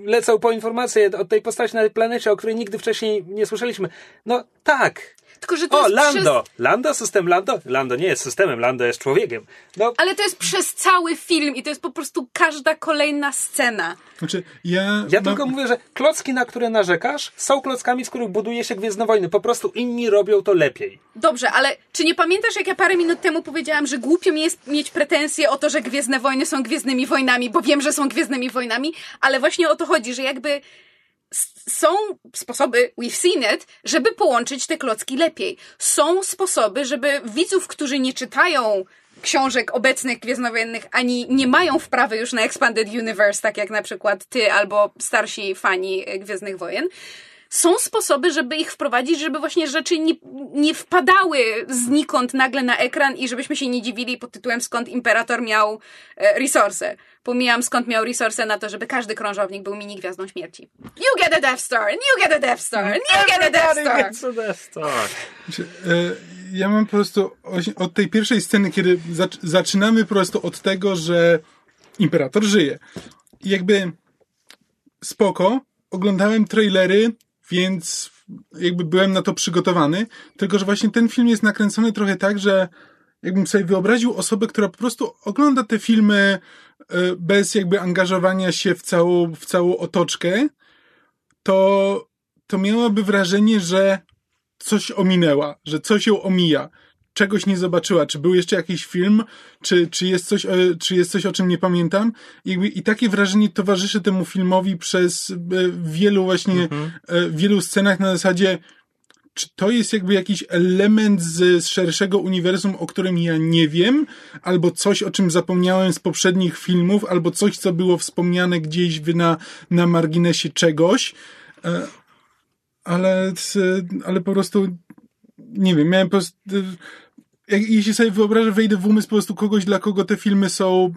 A: lecą po informacje od tej postaci na tej planecie, o której nigdy wcześniej nie słyszeliśmy. No tak,
B: Tylko, że to
A: O,
B: jest
A: Lando!
B: Przez...
A: Lando, system Lando? Lando nie jest systemem, Lando jest człowiekiem. No,
B: Ale to jest przez cały film i to jest po prostu każda kolejna scena.
E: Znaczy, ja...
A: ja tylko mówię, że klocki, na które narzekasz, są klockami, z których buduje się Gwiezdne Wojny. Po prostu inni robią to lepiej.
B: Dobrze, ale czy nie pamiętasz, jak ja parę minut temu powiedziałam, że głupio mi jest mieć pretensje o to, że Gwiezdne Wojny są Gwiezdnymi Wojnami, bo wiem, że są Gwiezdnymi Wojnami, ale właśnie o to chodzi, że jakby są sposoby, we've seen it, żeby połączyć te klocki lepiej. Są sposoby, żeby widzów, którzy nie czytają książek obecnych gwiezdnowojennych, ani nie mają wprawy już na Expanded Universe, tak jak na przykład ty albo starsi fani Gwiezdnych Wojen, są sposoby, żeby ich wprowadzić, żeby właśnie rzeczy nie, nie wpadały znikąd nagle na ekran i żebyśmy się nie dziwili pod tytułem skąd Imperator miał e, resource. Pomijam skąd miał resource na to, żeby każdy krążownik był mini gwiazdą śmierci. You get a Death Star, you get a Death Star, you get a Death Star.
C: Tak.
E: Znaczy, e, Ja mam po prostu od tej pierwszej sceny, kiedy zac- zaczynamy po prostu od tego, że imperator żyje. I jakby spoko, oglądałem trailery, więc jakby byłem na to przygotowany, tylko że właśnie ten film jest nakręcony trochę tak, że jakbym sobie wyobraził osobę, która po prostu ogląda te filmy e, bez jakby angażowania się w całą, w całą otoczkę, to, to miałaby wrażenie, że coś ominęła, że coś ją omija, czegoś nie zobaczyła, czy był jeszcze jakiś film, czy, czy, jest, coś, e, czy jest coś, o czym nie pamiętam. I, I takie wrażenie towarzyszy temu filmowi przez e, wielu właśnie, e, wielu scenach na zasadzie, czy to jest jakby jakiś element z, z szerszego uniwersum, o którym ja nie wiem, albo coś, o czym zapomniałem z poprzednich filmów, albo coś, co było wspomniane gdzieś na, na marginesie czegoś. Ale, ale po prostu nie wiem, miałem po prostu jak, jeśli sobie wyobrażę, wejdę w umysł po prostu kogoś, dla kogo te filmy są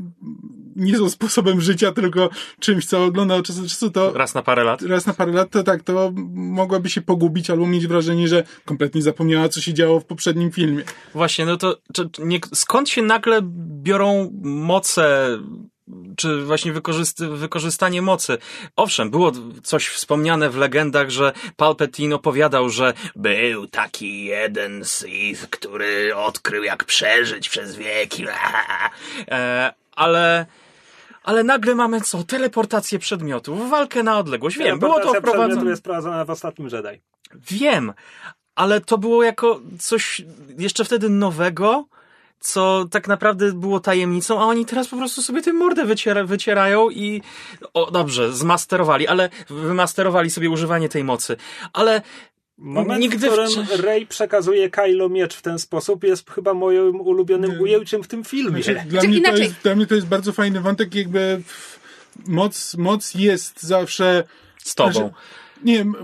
E: nie są sposobem życia, tylko czymś, co ogląda od czasu do czasu, to
C: Raz na parę lat.
E: raz na parę lat, to tak, to mogłaby się pogubić albo mieć wrażenie, że kompletnie zapomniała, co się działo w poprzednim filmie.
C: Właśnie, no to czy nie, skąd się nagle biorą moce, czy właśnie wykorzyst, wykorzystanie mocy? Owszem, było coś wspomniane w legendach, że Palpatine opowiadał, że był taki jeden Sith, który odkrył jak przeżyć przez wieki, (laughs) e, ale... Ale nagle mamy co? Teleportację przedmiotów, walkę na odległość. Wiem, było to
A: przedmiotu
C: wprowadzone.
A: jest prowadzona w ostatnim Jedi.
C: Wiem, ale to było jako coś jeszcze wtedy nowego, co tak naprawdę było tajemnicą, a oni teraz po prostu sobie tę mordę wyciera, wycierają i o, dobrze, zmasterowali, ale wymasterowali sobie używanie tej mocy. Ale
A: Moment,
C: Nigdy
A: w którym Rey przekazuje Kylo miecz w ten sposób jest chyba moim ulubionym
E: Nie.
A: ujęciem w tym filmie.
E: Znaczy, dla,
B: Czy
E: mnie to jest, dla mnie to jest bardzo fajny wątek, jakby moc, moc jest zawsze...
C: z tobą.
E: Znaczy, nie, m-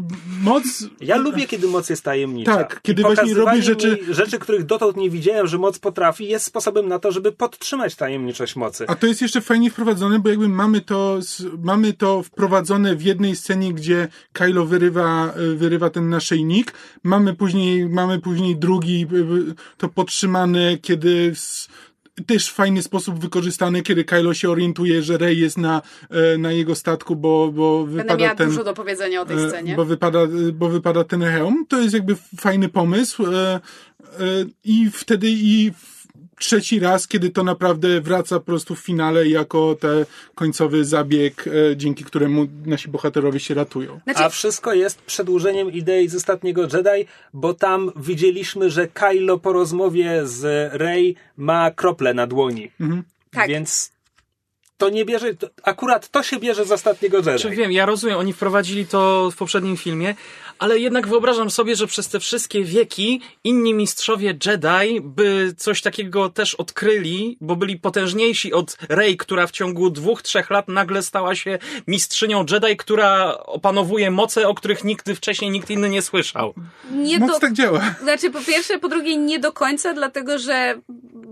E: moc...
A: Ja lubię, kiedy moc jest tajemnicza.
E: Tak, kiedy
A: I
E: właśnie robi rzeczy-
A: rzeczy, których dotąd nie widziałem, że moc potrafi, jest sposobem na to, żeby podtrzymać tajemniczość mocy.
E: A to jest jeszcze fajnie wprowadzone, bo jakby mamy to, mamy to wprowadzone w jednej scenie, gdzie Kylo wyrywa, y, wyrywa ten naszyjnik. Mamy później, mamy później drugi, y, y, to podtrzymane, kiedy też w fajny sposób wykorzystane, kiedy Kylo się orientuje, że Rey jest na, e, na jego statku, bo, bo
B: Będę
E: wypada
B: miała
E: ten...
B: dużo do powiedzenia o tej
E: E,
B: scenie.
E: Bo wypada, bo wypada ten hełm. To jest jakby fajny pomysł. e, I wtedy i trzeci raz, kiedy to naprawdę wraca po prostu w finale jako ten końcowy zabieg, e, dzięki któremu nasi bohaterowie się ratują.
B: Znaczy,
A: A wszystko jest przedłużeniem idei z ostatniego Jedi, bo tam widzieliśmy, że Kylo po rozmowie z Rey ma krople na dłoni.
B: tak.
A: Więc to nie bierze, to, akurat to się bierze z ostatniego Jedi.
C: Czy wiem, ja rozumiem, oni wprowadzili to w poprzednim filmie, ale jednak wyobrażam sobie, że przez te wszystkie wieki inni mistrzowie Jedi by coś takiego też odkryli, bo byli potężniejsi od Rey, która w ciągu dwóch, trzech lat nagle stała się mistrzynią Jedi, która opanowuje moce, o których nigdy wcześniej nikt inny nie słyszał.
B: nie
E: Moc
B: do...
E: tak działa.
B: Znaczy, po pierwsze, po drugie, nie do końca, dlatego że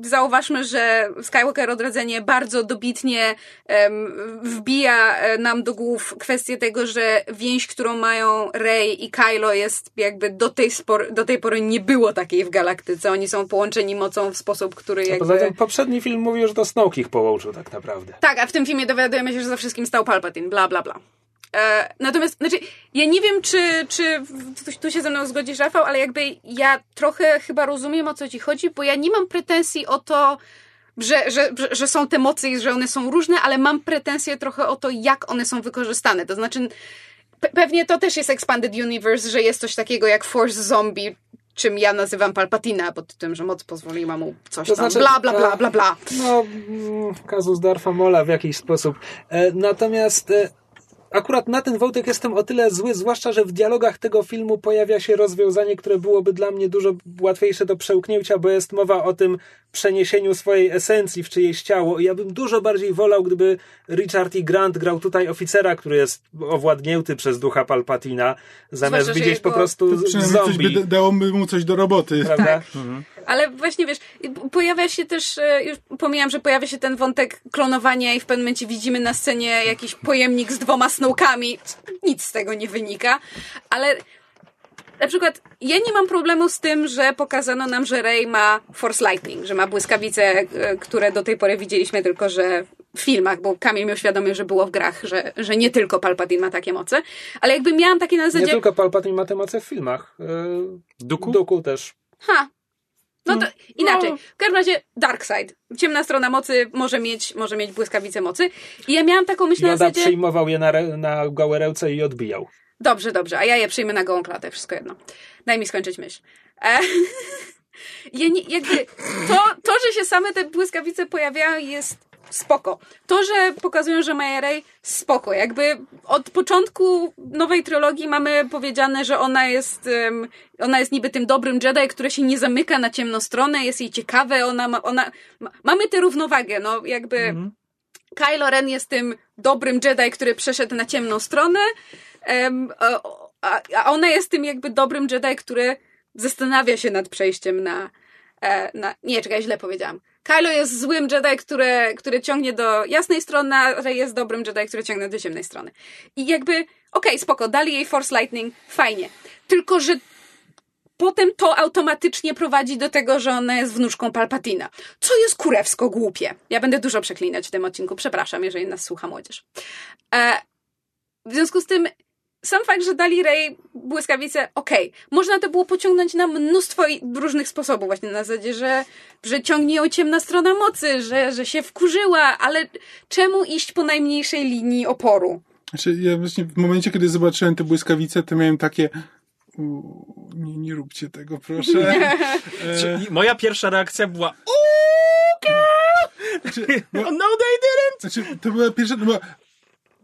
B: zauważmy, że Skywalker Odrodzenie bardzo dobitnie em, wbija e, nam do głów kwestię tego, że więź, którą mają Rey i Kylo jest jakby do tej, spor- do tej pory nie było takiej w galaktyce. Oni są połączeni mocą w sposób, który jakby...
A: Poza tym poprzedni film mówił, że to Snoke ich połączył tak naprawdę.
B: Tak, a w tym filmie dowiadujemy się, że za wszystkim stał Palpatine, bla, bla, bla. E, natomiast, znaczy, ja nie wiem, czy, czy tu, tu się ze mną zgodzisz, Rafał, ale jakby ja trochę chyba rozumiem, o co ci chodzi, bo ja nie mam pretensji o to, że, że, że są te mocy i że one są różne, ale mam pretensje trochę o to, jak one są wykorzystane. To znaczy, pe- pewnie to też jest Expanded Universe, że jest coś takiego jak Force Zombie, czym ja nazywam Palpatina, pod tym, że moc pozwoliła mu coś
A: To
B: tam,
A: znaczy,
B: bla, bla, bla,
A: e,
B: bla, bla.
A: No, mm, kazus Darfa Mola w jakiś sposób. E, natomiast e, akurat na ten wątek jestem o tyle zły, zwłaszcza, że w dialogach tego filmu pojawia się rozwiązanie, które byłoby dla mnie dużo łatwiejsze do przełknięcia, bo jest mowa o tym przeniesieniu swojej esencji w czyjeś ciało. I ja bym dużo bardziej wolał, gdyby Richard E. Grant grał tutaj oficera, który jest owładnięty przez ducha Palpatina, zamiast
B: Zwłaszcza,
A: widzieć po prostu zombie.
E: by da- dałoby mu coś do roboty.
A: Prawda?
B: Tak. Ale właśnie wiesz, pojawia się też, e, już pomijam, że pojawia się ten wątek klonowania i w pewnym momencie widzimy na scenie jakiś pojemnik z dwoma snowkami. Nic z tego nie wynika, ale na przykład ja nie mam problemu z tym, że pokazano nam, że Rey ma Force Lightning, że ma błyskawice, e, które do tej pory widzieliśmy tylko, że w filmach, bo Kamil mi uświadomił, że było w grach, że, że nie tylko Palpatine ma takie moce, ale jakby miałam takie na
A: Nie
B: zasadzie...
A: tylko Palpatine ma tę moce w filmach. E,
C: Duku?
A: Duku też.
B: Ha. No to inaczej. W każdym razie Darkseid. Ciemna strona mocy może mieć, może mieć błyskawice mocy. I ja miałam taką myśl na
A: Yoda
B: zasadzie...
A: przyjmował je na, na i odbijał.
B: Dobrze, dobrze, a ja je przyjmę na gołą klatę, wszystko jedno. Daj mi skończyć myśl. E... (laughs) Ja nie, jakby to, to, że się same te błyskawice pojawiają jest spoko. To, że pokazują, że Maya Ray spoko. Jakby od początku nowej trylogii mamy powiedziane, że ona jest em, ona jest niby tym dobrym Jedi, który się nie zamyka na ciemną stronę, jest jej ciekawe, ona ma, ona ma, mamy tę równowagę, no jakby Kylo Ren jest tym dobrym Jedi, który przeszedł na ciemną stronę, a, a- a ona jest tym jakby dobrym Jedi, który zastanawia się nad przejściem na, e, na... Nie, czekaj, źle powiedziałam. Kylo jest złym Jedi, który, który ciągnie do jasnej strony, a Rey jest dobrym Jedi, który ciągnie do ciemnej strony. I jakby, okej, spoko, dali jej Force Lightning, fajnie. Tylko, że potem to automatycznie prowadzi do tego, że ona jest wnuczką Palpatina. Co jest kurewsko głupie. Ja będę dużo przeklinać w tym odcinku, przepraszam, jeżeli nas słucha młodzież. E, w związku z tym, sam fakt, że dali Rey błyskawice, okej. Można to było pociągnąć na mnóstwo różnych sposobów, właśnie na zasadzie, że, że ciągnie ją ciemna strona mocy, że, że się wkurzyła, ale czemu iść po najmniejszej linii oporu?
E: Znaczy, ja właśnie w momencie, kiedy zobaczyłem te błyskawice, to miałem takie u, nie, nie róbcie tego, proszę. E,
C: Moja pierwsza reakcja była
E: znaczy, (laughs) bo,
C: no they didn't!
E: znaczy, to była pierwsza, no bo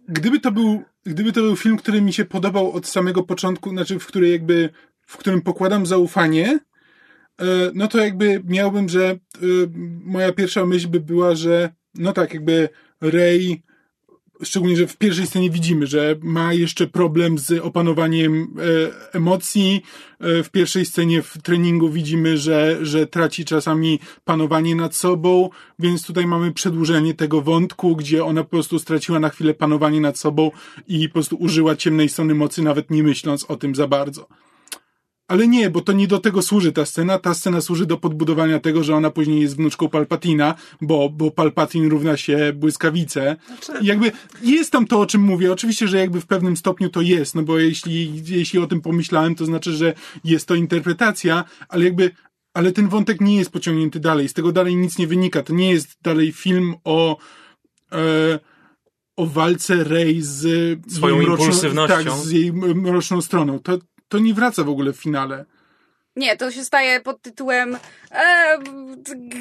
E: gdyby to był, gdyby to był film, który mi się podobał od samego początku, znaczy, w której jakby, w którym pokładam zaufanie, e, no to jakby miałbym, że e, moja pierwsza myśl by była, że no tak, jakby Rey szczególnie, że w pierwszej scenie widzimy, że ma jeszcze problem z opanowaniem e, emocji. E, w pierwszej scenie w treningu widzimy, że, że traci czasami panowanie nad sobą, więc tutaj mamy przedłużenie tego wątku, gdzie ona po prostu straciła na chwilę panowanie nad sobą i po prostu użyła ciemnej strony mocy, nawet nie myśląc o tym za bardzo. Ale nie, bo to nie do tego służy ta scena. Ta scena służy do podbudowania tego, że ona później jest wnuczką Palpatina, bo, bo Palpatin równa się błyskawice. I jakby jest tam to, o czym mówię. Oczywiście, że jakby w pewnym stopniu to jest, no bo jeśli, jeśli o tym pomyślałem, to znaczy, że jest to interpretacja, ale jakby ale ten wątek nie jest pociągnięty dalej. Z tego dalej nic nie wynika. To nie jest dalej film o e, o walce Rey z
C: Swoją impulsywnością.
E: Tak, z jej mroczną stroną. To, to nie wraca w ogóle w finale.
B: Nie, to się staje pod tytułem e,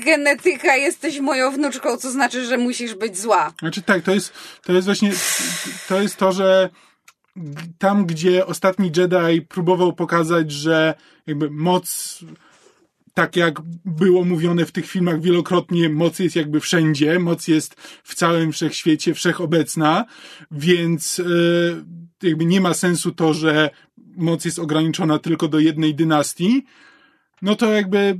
B: genetyka, jesteś moją wnuczką, co znaczy, że musisz być zła.
E: Znaczy tak, to jest, to jest właśnie, to jest to, że tam, gdzie ostatni Jedi próbował pokazać, że jakby moc, tak jak było mówione w tych filmach wielokrotnie, moc jest jakby wszędzie, moc jest w całym wszechświecie, wszechobecna, więc e, jakby nie ma sensu to, że moc jest ograniczona tylko do jednej dynastii, no to jakby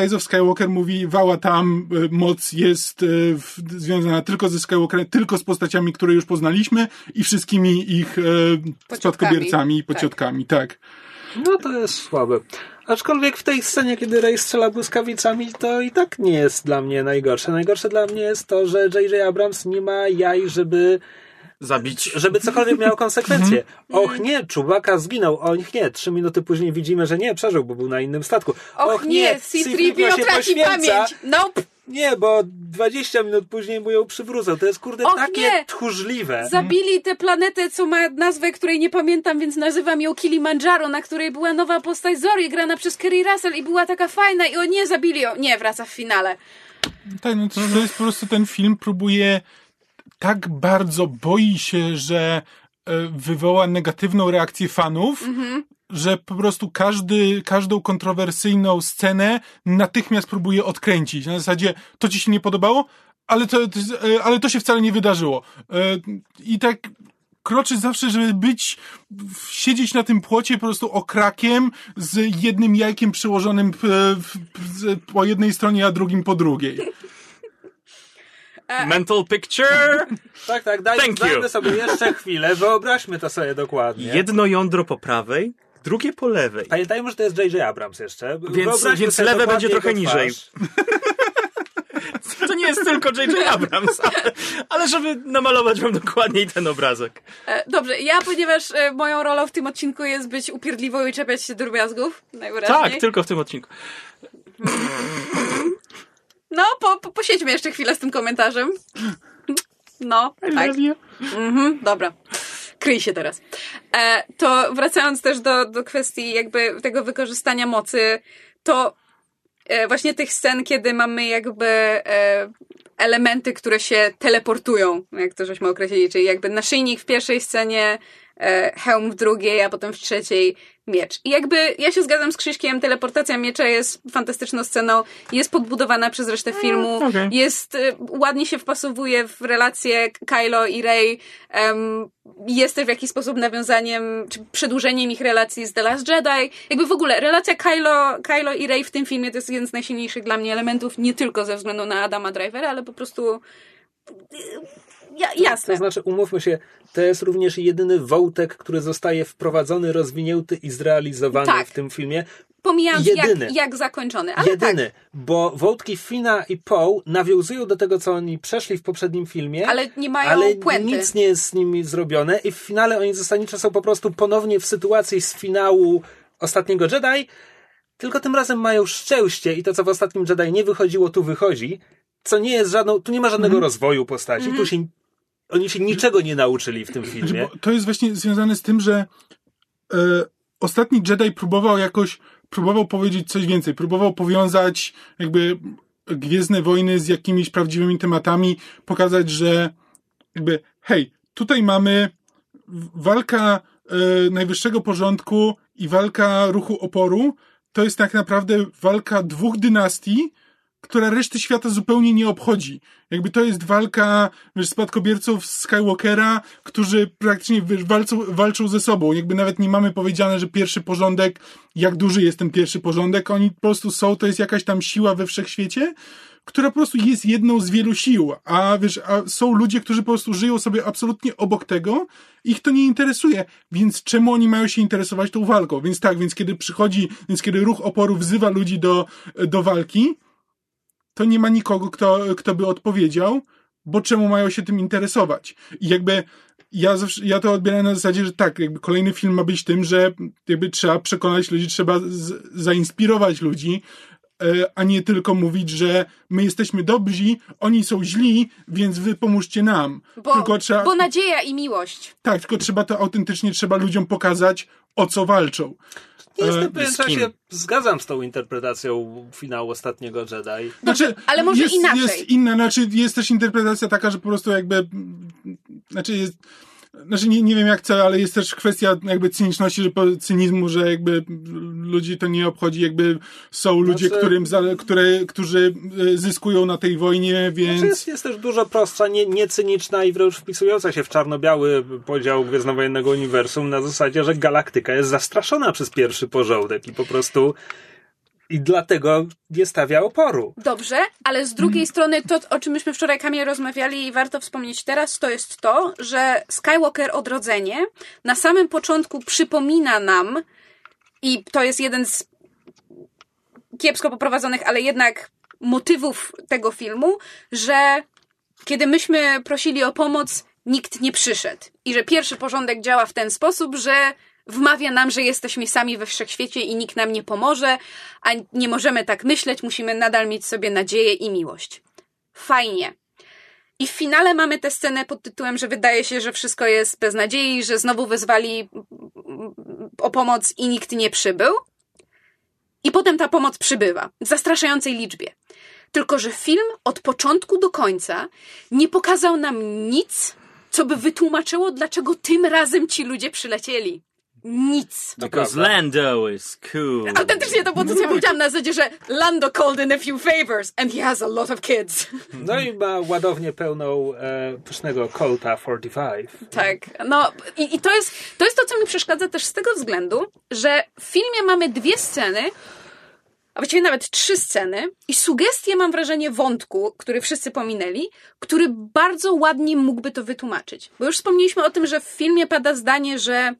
E: Rise of Skywalker mówi, wała tam, e, moc jest e, w, związana tylko ze Skywalkerem, tylko z postaciami, które już poznaliśmy i wszystkimi ich e, spadkobiercami i pociotkami, tak.
A: No to jest słabe. Aczkolwiek w tej scenie, kiedy Rey strzela błyskawicami, to i tak nie jest dla mnie najgorsze. Najgorsze dla mnie jest to, że J.J. Abrams nie ma jaj, żeby
C: Zabić.
A: żeby cokolwiek miało konsekwencje.
B: Mhm.
A: Och nie, Czubaka zginął, och nie, trzy minuty później widzimy, że nie, przeżył, bo był na innym statku.
B: Och, nie, C-3PO traci pamięć. Nope.
A: Nie, bo 20 minut później mu ją przywrócą. To jest kurde
B: Och,
A: takie
B: nie.
A: tchórzliwe.
B: Zabili tę planetę, co ma nazwę, której nie pamiętam, więc nazywam ją Kilimandżaro, na której była nowa postać Zori, grana przez Kerry Russell i była taka fajna i o nie, zabili ją. Nie, wraca w finale.
E: Tak, no to, to jest po prostu ten film próbuje tak bardzo boi się, że e, wywoła negatywną reakcję fanów, że po prostu każdy, każdą kontrowersyjną scenę natychmiast próbuje odkręcić. Na zasadzie, to ci się nie podobało, ale to, e, ale to się wcale nie wydarzyło. E, I tak kroczy zawsze, żeby być, siedzieć na tym płocie po prostu okrakiem z jednym jajkiem przyłożonym po jednej stronie, a drugim po drugiej.
C: Mental picture! (laughs)
A: Tak, tak, daj,
C: Thank you.
A: dajmy sobie jeszcze chwilę, wyobraźmy to sobie dokładnie.
C: Jedno jądro po prawej, drugie po lewej.
A: Pamiętajmy, że to jest J.J. Abrams jeszcze.
C: Więc
A: sobie
C: lewe będzie trochę niżej. (laughs) To nie jest tylko J.J. Abrams, ale, ale żeby namalować wam dokładniej ten obrazek.
B: E, dobrze, ja, ponieważ e, moją rolą w tym odcinku jest być upierdliwą i czepiać się drobiazgów, najwyraźniej.
C: Tak, tylko w tym odcinku.
B: No, po, po, posiedźmy jeszcze chwilę z tym komentarzem. No, tak. Mhm, dobra. Kryj się teraz. E, to wracając też do, do kwestii jakby tego wykorzystania mocy, to e, właśnie tych scen, kiedy mamy jakby e, elementy, które się teleportują, jak to żeśmy określili, czyli jakby naszyjnik w pierwszej scenie, e, hełm w drugiej, a potem w trzeciej miecz. I jakby ja się zgadzam z Krzyśkiem, teleportacja miecza jest fantastyczną sceną, jest podbudowana przez resztę filmu,
C: okej.
B: jest, y, ładnie się wpasowuje w relacje Kylo i Rey, em, jest też w jakiś sposób nawiązaniem, czy przedłużeniem ich relacji z The Last Jedi. Jakby w ogóle relacja Kylo, Kylo i Rey w tym filmie to jest jeden z najsilniejszych dla mnie elementów, nie tylko ze względu na Adama Drivera, ale po prostu y, ja, jasne.
A: To znaczy, umówmy się, to jest również jedyny wątek, który zostaje wprowadzony, rozwinięty i zrealizowany
B: Tak.
A: w tym filmie.
B: Pomijając
A: jedyny.
B: jak, jak zakończony, ale
A: jedyny,
B: tak.
A: bo wątki Fina i Poe nawiązują do tego, co oni przeszli w poprzednim filmie.
B: Ale nie mają
A: ale
B: puenty.
A: nic nie jest z nimi zrobione i w finale oni zasadniczo są po prostu ponownie w sytuacji z finału Ostatniego Jedi, tylko tym razem mają szczęście i to, co w Ostatnim Jedi nie wychodziło, tu wychodzi, co nie jest żadną, tu nie ma żadnego rozwoju postaci, tu się, oni się niczego nie nauczyli w tym
E: Znaczy,
A: filmie.
E: bo to jest właśnie związane z tym, że e, ostatni Jedi próbował jakoś, próbował powiedzieć coś więcej, próbował powiązać jakby Gwiezdne Wojny z jakimiś prawdziwymi tematami, pokazać, że jakby hej, tutaj mamy walka e, najwyższego porządku i walka ruchu oporu, to jest tak naprawdę walka dwóch dynastii, która reszty świata zupełnie nie obchodzi. Jakby to jest walka wiesz, spadkobierców Skywalkera, którzy praktycznie wiesz, walczą, walczą ze sobą. Jakby nawet nie mamy powiedziane, że pierwszy porządek, jak duży jest ten pierwszy porządek, oni po prostu są, to jest jakaś tam siła we wszechświecie, która po prostu jest jedną z wielu sił, a wiesz, a są ludzie, którzy po prostu żyją sobie absolutnie obok tego, ich to nie interesuje, więc czemu oni mają się interesować tą walką? Więc tak, więc kiedy przychodzi, więc kiedy ruch oporu wzywa ludzi do, do walki, to nie ma nikogo, kto, kto by odpowiedział, bo czemu mają się tym interesować? I jakby ja, zawsze, ja to odbieram na zasadzie, że tak, jakby kolejny film ma być tym, że jakby trzeba przekonać ludzi, trzeba z, zainspirować ludzi, e, a nie tylko mówić, że my jesteśmy dobrzy, oni są źli, więc wy pomóżcie nam.
B: Bo,
E: tylko trzeba,
B: bo nadzieja i miłość.
E: tak, tylko trzeba to autentycznie, trzeba ludziom pokazać, o co walczą.
A: Jestem
E: e,
A: pewien,
C: kim?
A: się zgadzam z tą interpretacją finału Ostatniego Jedi.
E: Znaczy,
B: ale może
E: jest,
B: inaczej.
E: Jest inna, znaczy jest też interpretacja taka, że po prostu jakby, znaczy jest, znaczy nie, nie wiem jak co, ale jest też kwestia jakby cyniczności, że po, cynizmu, że jakby ludzi to nie obchodzi, jakby są ludzie,
A: Znaczy-
E: którym, za, które, którzy e, zyskują na tej wojnie, więc...
A: Znaczy jest, jest też dużo prostsza, nie, niecyniczna i wręcz wpisująca się w czarno-biały podział Gwiezdnowojennego Uniwersum na zasadzie, że galaktyka jest zastraszona przez pierwszy porządek i po prostu i dlatego nie stawia oporu.
B: Dobrze, ale z drugiej strony to, o czym myśmy wczoraj Kamil rozmawiali i warto wspomnieć teraz, to jest to, że Skywalker Odrodzenie na samym początku przypomina nam i to jest jeden z kiepsko poprowadzonych, ale jednak motywów tego filmu, że kiedy myśmy prosili o pomoc, nikt nie przyszedł. I że pierwszy porządek działa w ten sposób, że wmawia nam, że jesteśmy sami we wszechświecie i nikt nam nie pomoże, a nie możemy tak myśleć, musimy nadal mieć sobie nadzieję i miłość. Fajnie. I w finale mamy tę scenę pod tytułem, że wydaje się, że wszystko jest bez nadziei, że znowu wezwali o pomoc i nikt nie przybył. I potem ta pomoc przybywa w zastraszającej liczbie. Tylko, że film od początku do końca nie pokazał nam nic, co by wytłumaczyło, dlaczego tym razem ci ludzie przylecieli. Nic.
C: Because Lando is cool.
B: Autentycznie to było to, co ja powiedziałam na zasadzie, że Lando called in a few favors and he has a lot of kids.
A: No i ma ładownię pełną e, pysznego Colta 45.
B: Tak, no i, i to, jest, to jest to, co mi przeszkadza też z tego względu, że w filmie mamy dwie sceny, a właściwie nawet trzy sceny i sugestie, mam wrażenie, wątku, który wszyscy pominęli, który bardzo ładnie mógłby to wytłumaczyć. Bo już wspomnieliśmy o tym, że w filmie pada zdanie, że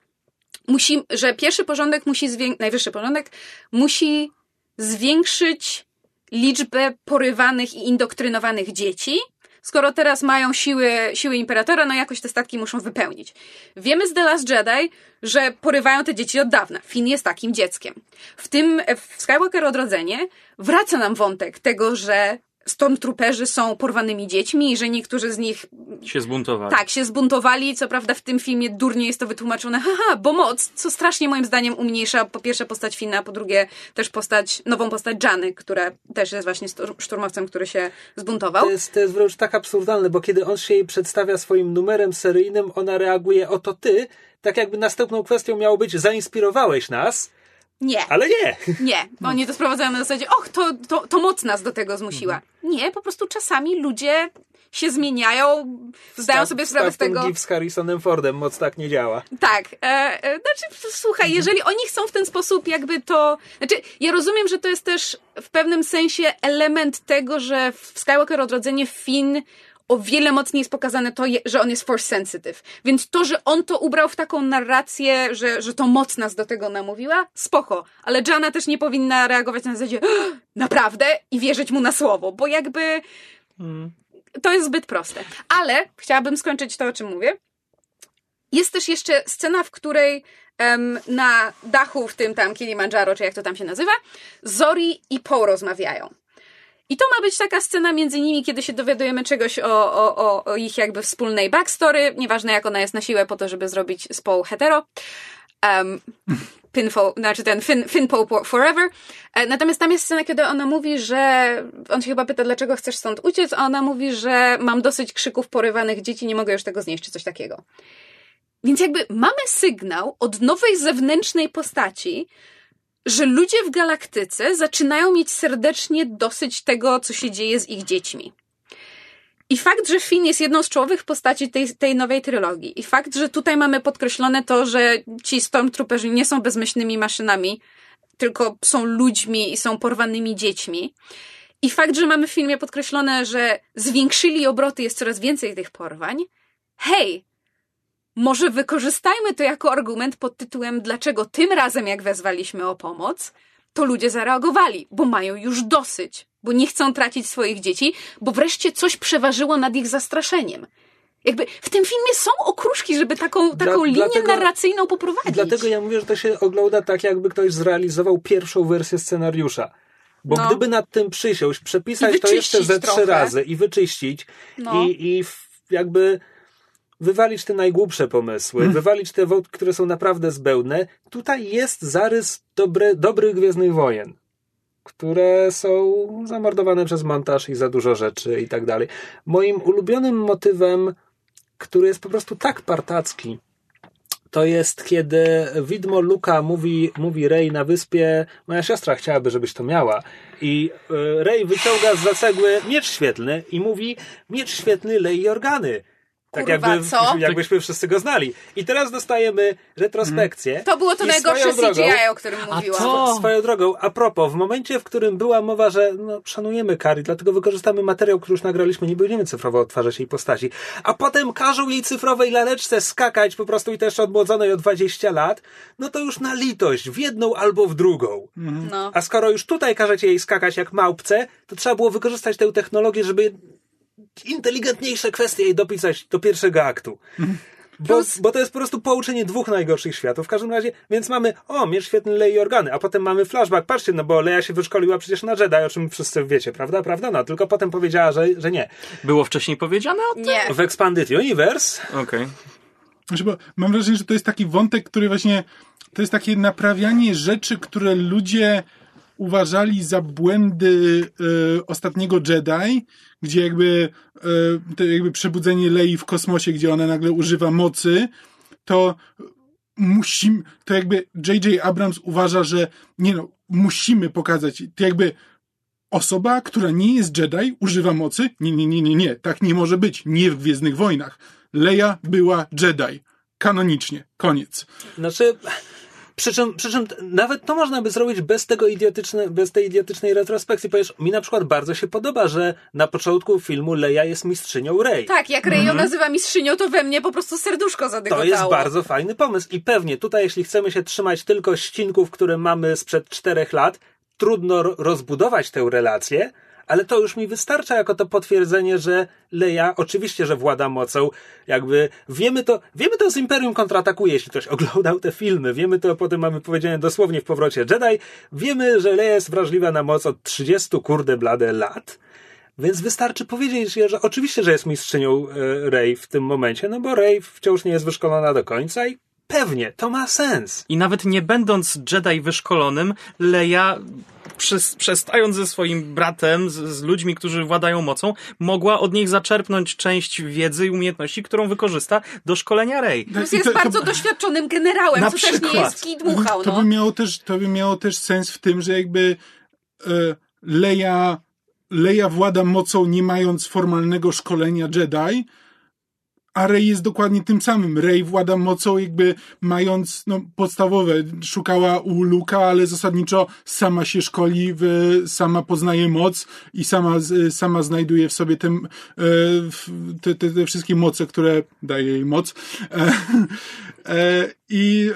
B: musi, że pierwszy porządek musi zwiększyć, najwyższy porządek musi zwiększyć liczbę porywanych i indoktrynowanych dzieci, skoro teraz mają siły, siły imperatora, no jakoś te statki muszą wypełnić. Wiemy z The Last Jedi, że porywają te dzieci od dawna. Finn jest takim dzieckiem. W tym, w Skywalker Odrodzenie wraca nam wątek tego, że Stormtrooperzy są porwanymi dziećmi i że niektórzy z nich
C: Się zbuntowali.
B: tak, się zbuntowali. Co prawda w tym filmie durnie jest to wytłumaczone, haha, bo moc, co strasznie moim zdaniem umniejsza po pierwsze postać Fina, po drugie też postać, nową postać Jany, która też jest właśnie szturmowcem, który się zbuntował.
A: To jest, to jest wręcz tak absurdalne, bo kiedy on się jej przedstawia swoim numerem seryjnym, ona reaguje, oto ty, tak jakby następną kwestią miało być, zainspirowałeś nas,
B: Nie,
A: ale nie.
B: nie. Oni to sprowadzają na zasadzie, och, to, to, to moc nas do tego zmusiła. Nie, po prostu czasami ludzie się zmieniają, zdają sobie sprawę z tego.
A: ten z Harrisonem Fordem, moc tak nie działa.
B: Tak. E, e, znaczy, słuchaj,
A: Mhm.
B: jeżeli oni chcą w ten sposób jakby to... Znaczy, ja rozumiem, że to jest też w pewnym sensie element tego, że w Skywalker Odrodzenie Finn o wiele mocniej jest pokazane to, że on jest force sensitive. Więc to, że on to ubrał w taką narrację, że, że to moc nas do tego namówiła, spoko. Ale Jana też nie powinna reagować na zasadzie naprawdę i wierzyć mu na słowo, bo jakby to jest zbyt proste. Ale chciałabym skończyć to, o czym mówię. Jest też jeszcze scena, w której em, na dachu w tym tam Kilimandżaro, czy jak to tam się nazywa, Zori i Poe rozmawiają. I to ma być taka scena między nimi, kiedy się dowiadujemy czegoś o, o, o, ich jakby wspólnej backstory. Nieważne jak ona jest na siłę po to, żeby zrobić z Poe hetero. Um, Pinfo, znaczy ten Fin, Fin Poe po- Forever. E, Natomiast tam jest scena, kiedy ona mówi, że on się chyba pyta, dlaczego chcesz stąd uciec, a ona mówi, że mam dosyć krzyków porywanych dzieci, nie mogę już tego znieść, czy coś takiego. Więc jakby mamy sygnał od nowej zewnętrznej postaci, że ludzie w galaktyce zaczynają mieć serdecznie dosyć tego, co się dzieje z ich dziećmi. I fakt, że Finn jest jedną z czołowych postaci tej, tej nowej trylogii, i fakt, że tutaj mamy podkreślone to, że ci Stormtrooperzy nie są bezmyślnymi maszynami, tylko są ludźmi i są porwanymi dziećmi. I fakt, że mamy w filmie podkreślone, że zwiększyli obroty, jest coraz więcej tych porwań. Hej, może wykorzystajmy to jako argument pod tytułem, dlaczego tym razem, jak wezwaliśmy o pomoc, to ludzie zareagowali, bo mają już dosyć, bo nie chcą tracić swoich dzieci, bo wreszcie coś przeważyło nad ich zastraszeniem. Jakby w tym filmie są okruszki, żeby taką, taką
A: Dla-
B: linię
A: dlatego-
B: narracyjną poprowadzić.
A: Dlatego ja mówię, że to się ogląda tak, jakby ktoś zrealizował pierwszą wersję scenariusza. Bo
B: No.
A: gdyby nad tym przysiąść, przepisać to jeszcze ze trzy razy i wyczyścić
B: No.
A: i, i jakby wywalić te najgłupsze pomysły,
B: Hmm.
A: wywalić te wątki, które są naprawdę zbędne, tutaj jest zarys dobre, dobrych Gwiezdnych Wojen, które są zamordowane przez montaż i za dużo rzeczy i tak dalej. Moim ulubionym motywem, który jest po prostu tak partacki, to jest kiedy widmo Luka mówi, mówi Rey na wyspie, moja siostra chciałaby, żebyś to miała. I y, Rey wyciąga z cegły miecz świetlny i mówi, miecz świetlny lei organy. Tak
B: Kurwa,
A: jakby,
B: co?
A: jakbyśmy wszyscy go znali. I teraz dostajemy retrospekcję.
B: To było to najgorsze
A: swoją drogą-
B: CGI, o którym mówiłam.
C: to-
A: Swoją drogą, a propos, w momencie, w którym była mowa, że no, szanujemy Kari, dlatego wykorzystamy materiał, który już nagraliśmy, nie będziemy cyfrowo odtwarzać jej postaci, a potem każą jej cyfrowej laleczce skakać po prostu i też odmłodzonej o 20 lat, no to już na litość, w jedną albo w drugą.
B: No.
A: A skoro już tutaj każecie jej skakać jak małpce, to trzeba było wykorzystać tę technologię, żeby inteligentniejsze kwestie i dopisać do pierwszego aktu. Bo, bo to jest po prostu połączenie dwóch najgorszych światów. W każdym razie, więc mamy, o, miecz świetny Lei Organy, a potem mamy flashback. Patrzcie, no bo Leia się wyszkoliła przecież na Jedi, o czym wszyscy wiecie, prawda? Prawda? No, tylko potem powiedziała, że, że nie.
C: Było wcześniej powiedziane o tym?
B: Nie.
A: W Expanded Universe
C: Okej.
E: Znaczy, bo mam wrażenie, że to jest taki wątek, który właśnie, to jest takie naprawianie rzeczy, które ludzie uważali za błędy e, ostatniego Jedi, gdzie jakby, e, to jakby przebudzenie Lei w kosmosie, gdzie ona nagle używa mocy, to musimy, to jakby J.J. Abrams uważa, że nie no, musimy pokazać, to jakby osoba, która nie jest Jedi, używa mocy? Nie, nie, nie, nie, nie. Tak nie może być. Nie w Gwiezdnych Wojnach. Leia była Jedi. Kanonicznie. Koniec.
A: Znaczy, przy czym, przy czym nawet to można by zrobić bez tego idiotyczne, bez tej idiotycznej retrospekcji, ponieważ mi na przykład bardzo się podoba, że na początku filmu Leia jest mistrzynią Rey.
B: Tak, jak Rey ją nazywa mistrzynią, to we mnie po prostu serduszko zadygotało.
A: To jest bardzo fajny pomysł i pewnie tutaj, jeśli chcemy się trzymać tylko ścinków, które mamy sprzed czterech lat, trudno ro- rozbudować tę relację, ale to już mi wystarcza jako to potwierdzenie, że Leia oczywiście, że włada mocą, jakby wiemy to, wiemy to z Imperium kontratakuje, jeśli ktoś oglądał te filmy, wiemy to, potem mamy powiedziane dosłownie w powrocie. Jedi, wiemy, że Leia jest wrażliwa na moc od 30 kurde blade lat, więc wystarczy powiedzieć, że oczywiście, że jest mistrzynią e, Rey w tym momencie, no bo Rey wciąż nie jest wyszkolona do końca i pewnie to ma sens.
C: I nawet nie będąc Jedi wyszkolonym, Leia, przestając ze swoim bratem, z, z ludźmi, którzy władają mocą, mogła od nich zaczerpnąć część wiedzy i umiejętności, którą wykorzysta do szkolenia Rey.
B: Plus
E: I
B: jest
E: to- to-
B: bardzo doświadczonym generałem,
C: Na
B: co też nie
C: przykład.
B: jest kij dmuchał,
E: to,
B: no.
E: by miało też, to by miało też sens w tym, że jakby e, Leia, Leia włada mocą nie mając formalnego szkolenia Jedi, a Rey jest dokładnie tym samym. Rey włada mocą jakby mając no, podstawowe. Szukała u Luka, ale zasadniczo sama się szkoli, w, sama poznaje moc i sama, sama znajduje w sobie te, e, te, te, te wszystkie moce, które daje jej moc. E, e, i,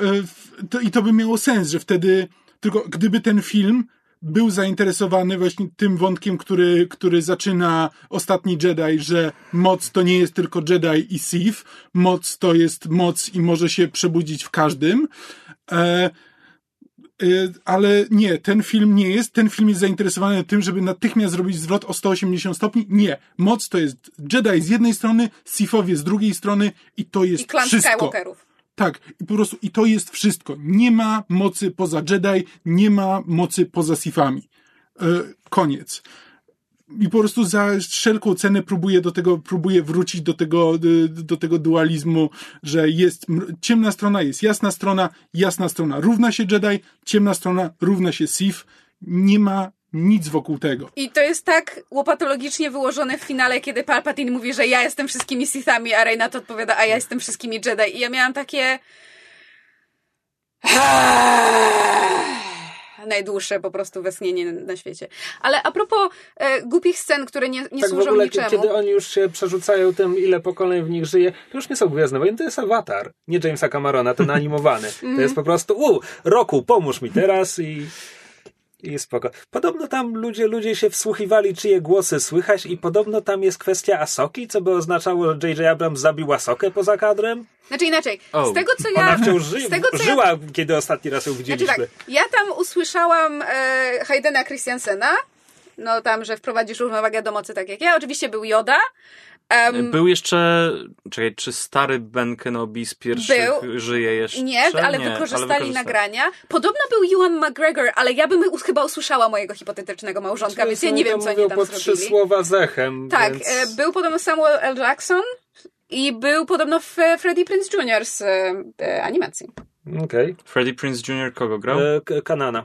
E: I to by miało sens, że wtedy tylko gdyby ten film był zainteresowany właśnie tym wątkiem, który, który zaczyna ostatni Jedi, że moc to nie jest tylko Jedi i Sith, moc to jest moc i może się przebudzić w każdym. E, e, ale nie, ten film nie jest. Ten film jest zainteresowany tym, żeby natychmiast zrobić zwrot o 180 stopni. Nie. Moc to jest Jedi z jednej strony, Sithowie z drugiej strony i to jest
B: I klan
E: wszystko.
B: Skywalkerów.
E: Tak, i po prostu i to jest wszystko. Nie ma mocy poza Jedi, nie ma mocy poza Sithami. E, koniec. I po prostu za wszelką cenę próbuje do tego, próbuje wrócić do tego, y, do tego dualizmu, że jest ciemna strona, jest jasna strona, jasna strona równa się Jedi, ciemna strona równa się Sith. Nie ma nic wokół tego.
B: I to jest tak łopatologicznie wyłożone w finale, kiedy Palpatine mówi, że ja jestem wszystkimi Sithami, a Rey na to odpowiada, a ja jestem wszystkimi Jedi. I ja miałam takie... Najdłuższe po prostu westchnienie na świecie. Ale a propos e, głupich scen, które nie, nie
A: tak w
B: służą
A: ogóle,
B: niczemu.
A: kiedy oni już się przerzucają tym, ile pokoleń w nich żyje, to już nie są Gwiezdne Wojny, to jest Avatar. Nie Jamesa Camerona, ten animowany. (laughs) To jest po prostu, u, Roku, pomóż mi teraz i... I spoko. Podobno tam ludzie, ludzie się wsłuchiwali, czyje głosy słychać i podobno tam jest kwestia Asoki, co by oznaczało, że J.J. Abrams zabił Asokę poza kadrem.
B: Znaczy inaczej,
C: Oh.
B: z tego co
A: Ona
B: ja...
A: wciąż ży-
B: z tego, co ja
A: żyła, kiedy ostatni raz ją
B: Znaczy
A: widzieliśmy.
B: tak, ja tam usłyszałam e, Haydena Christiansena, no tam, że wprowadzisz równowagę do mocy tak jak ja. Oczywiście był Joda. Em,
C: Był jeszcze, czekaj, czy stary Ben Kenobi z pierwszych
B: Był.
C: żyje jeszcze?
B: nie, ale wykorzystali nagrania. Podobno był Ewan McGregor, ale ja bym chyba usłyszała mojego hipotetycznego małżonka, więc ja nie wiem, co oni tam
A: po trzy
B: zrobili.
A: słowa z echem.
B: Tak,
A: więc...
B: e, był podobno Samuel L. Jackson i był podobno w Freddie Prince Jr. z e, animacji.
A: Okej.
C: Freddie Prince Jr. kogo grał?
A: E, Kanana.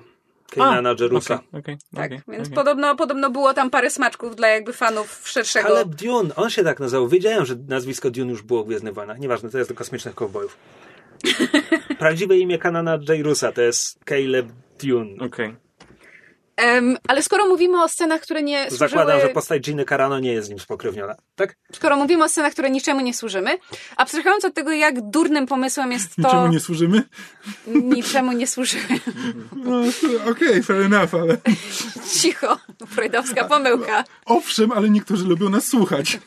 A: Kanana Jerusa.
C: Okej, okej,
B: Tak,
C: okej,
B: więc podobno, podobno było tam parę smaczków dla jakby fanów szerszego.
A: Caleb Dune, on się tak nazywał. Wiedziałem, że nazwisko Dune już było w Gwiezdnych Wojnach. Nieważne, to jest do kosmicznych cowboyów. (laughs) Prawdziwe imię Kanana J. Rusa to jest Caleb Dune.
C: Okej.
B: Em, ale skoro mówimy o scenach, które nie służyły...
A: Zakładam, że postać Giny Carano nie jest z nim spokrewniona. Tak?
B: Skoro mówimy o scenach, które niczemu nie służymy, abstrahując od tego, jak durnym pomysłem jest to...
E: Niczemu nie służymy?
B: Niczemu nie służymy.
E: No, Okej, fair enough, ale
B: Cicho, freudowska pomyłka.
E: owszem, ale niektórzy lubią nas słuchać.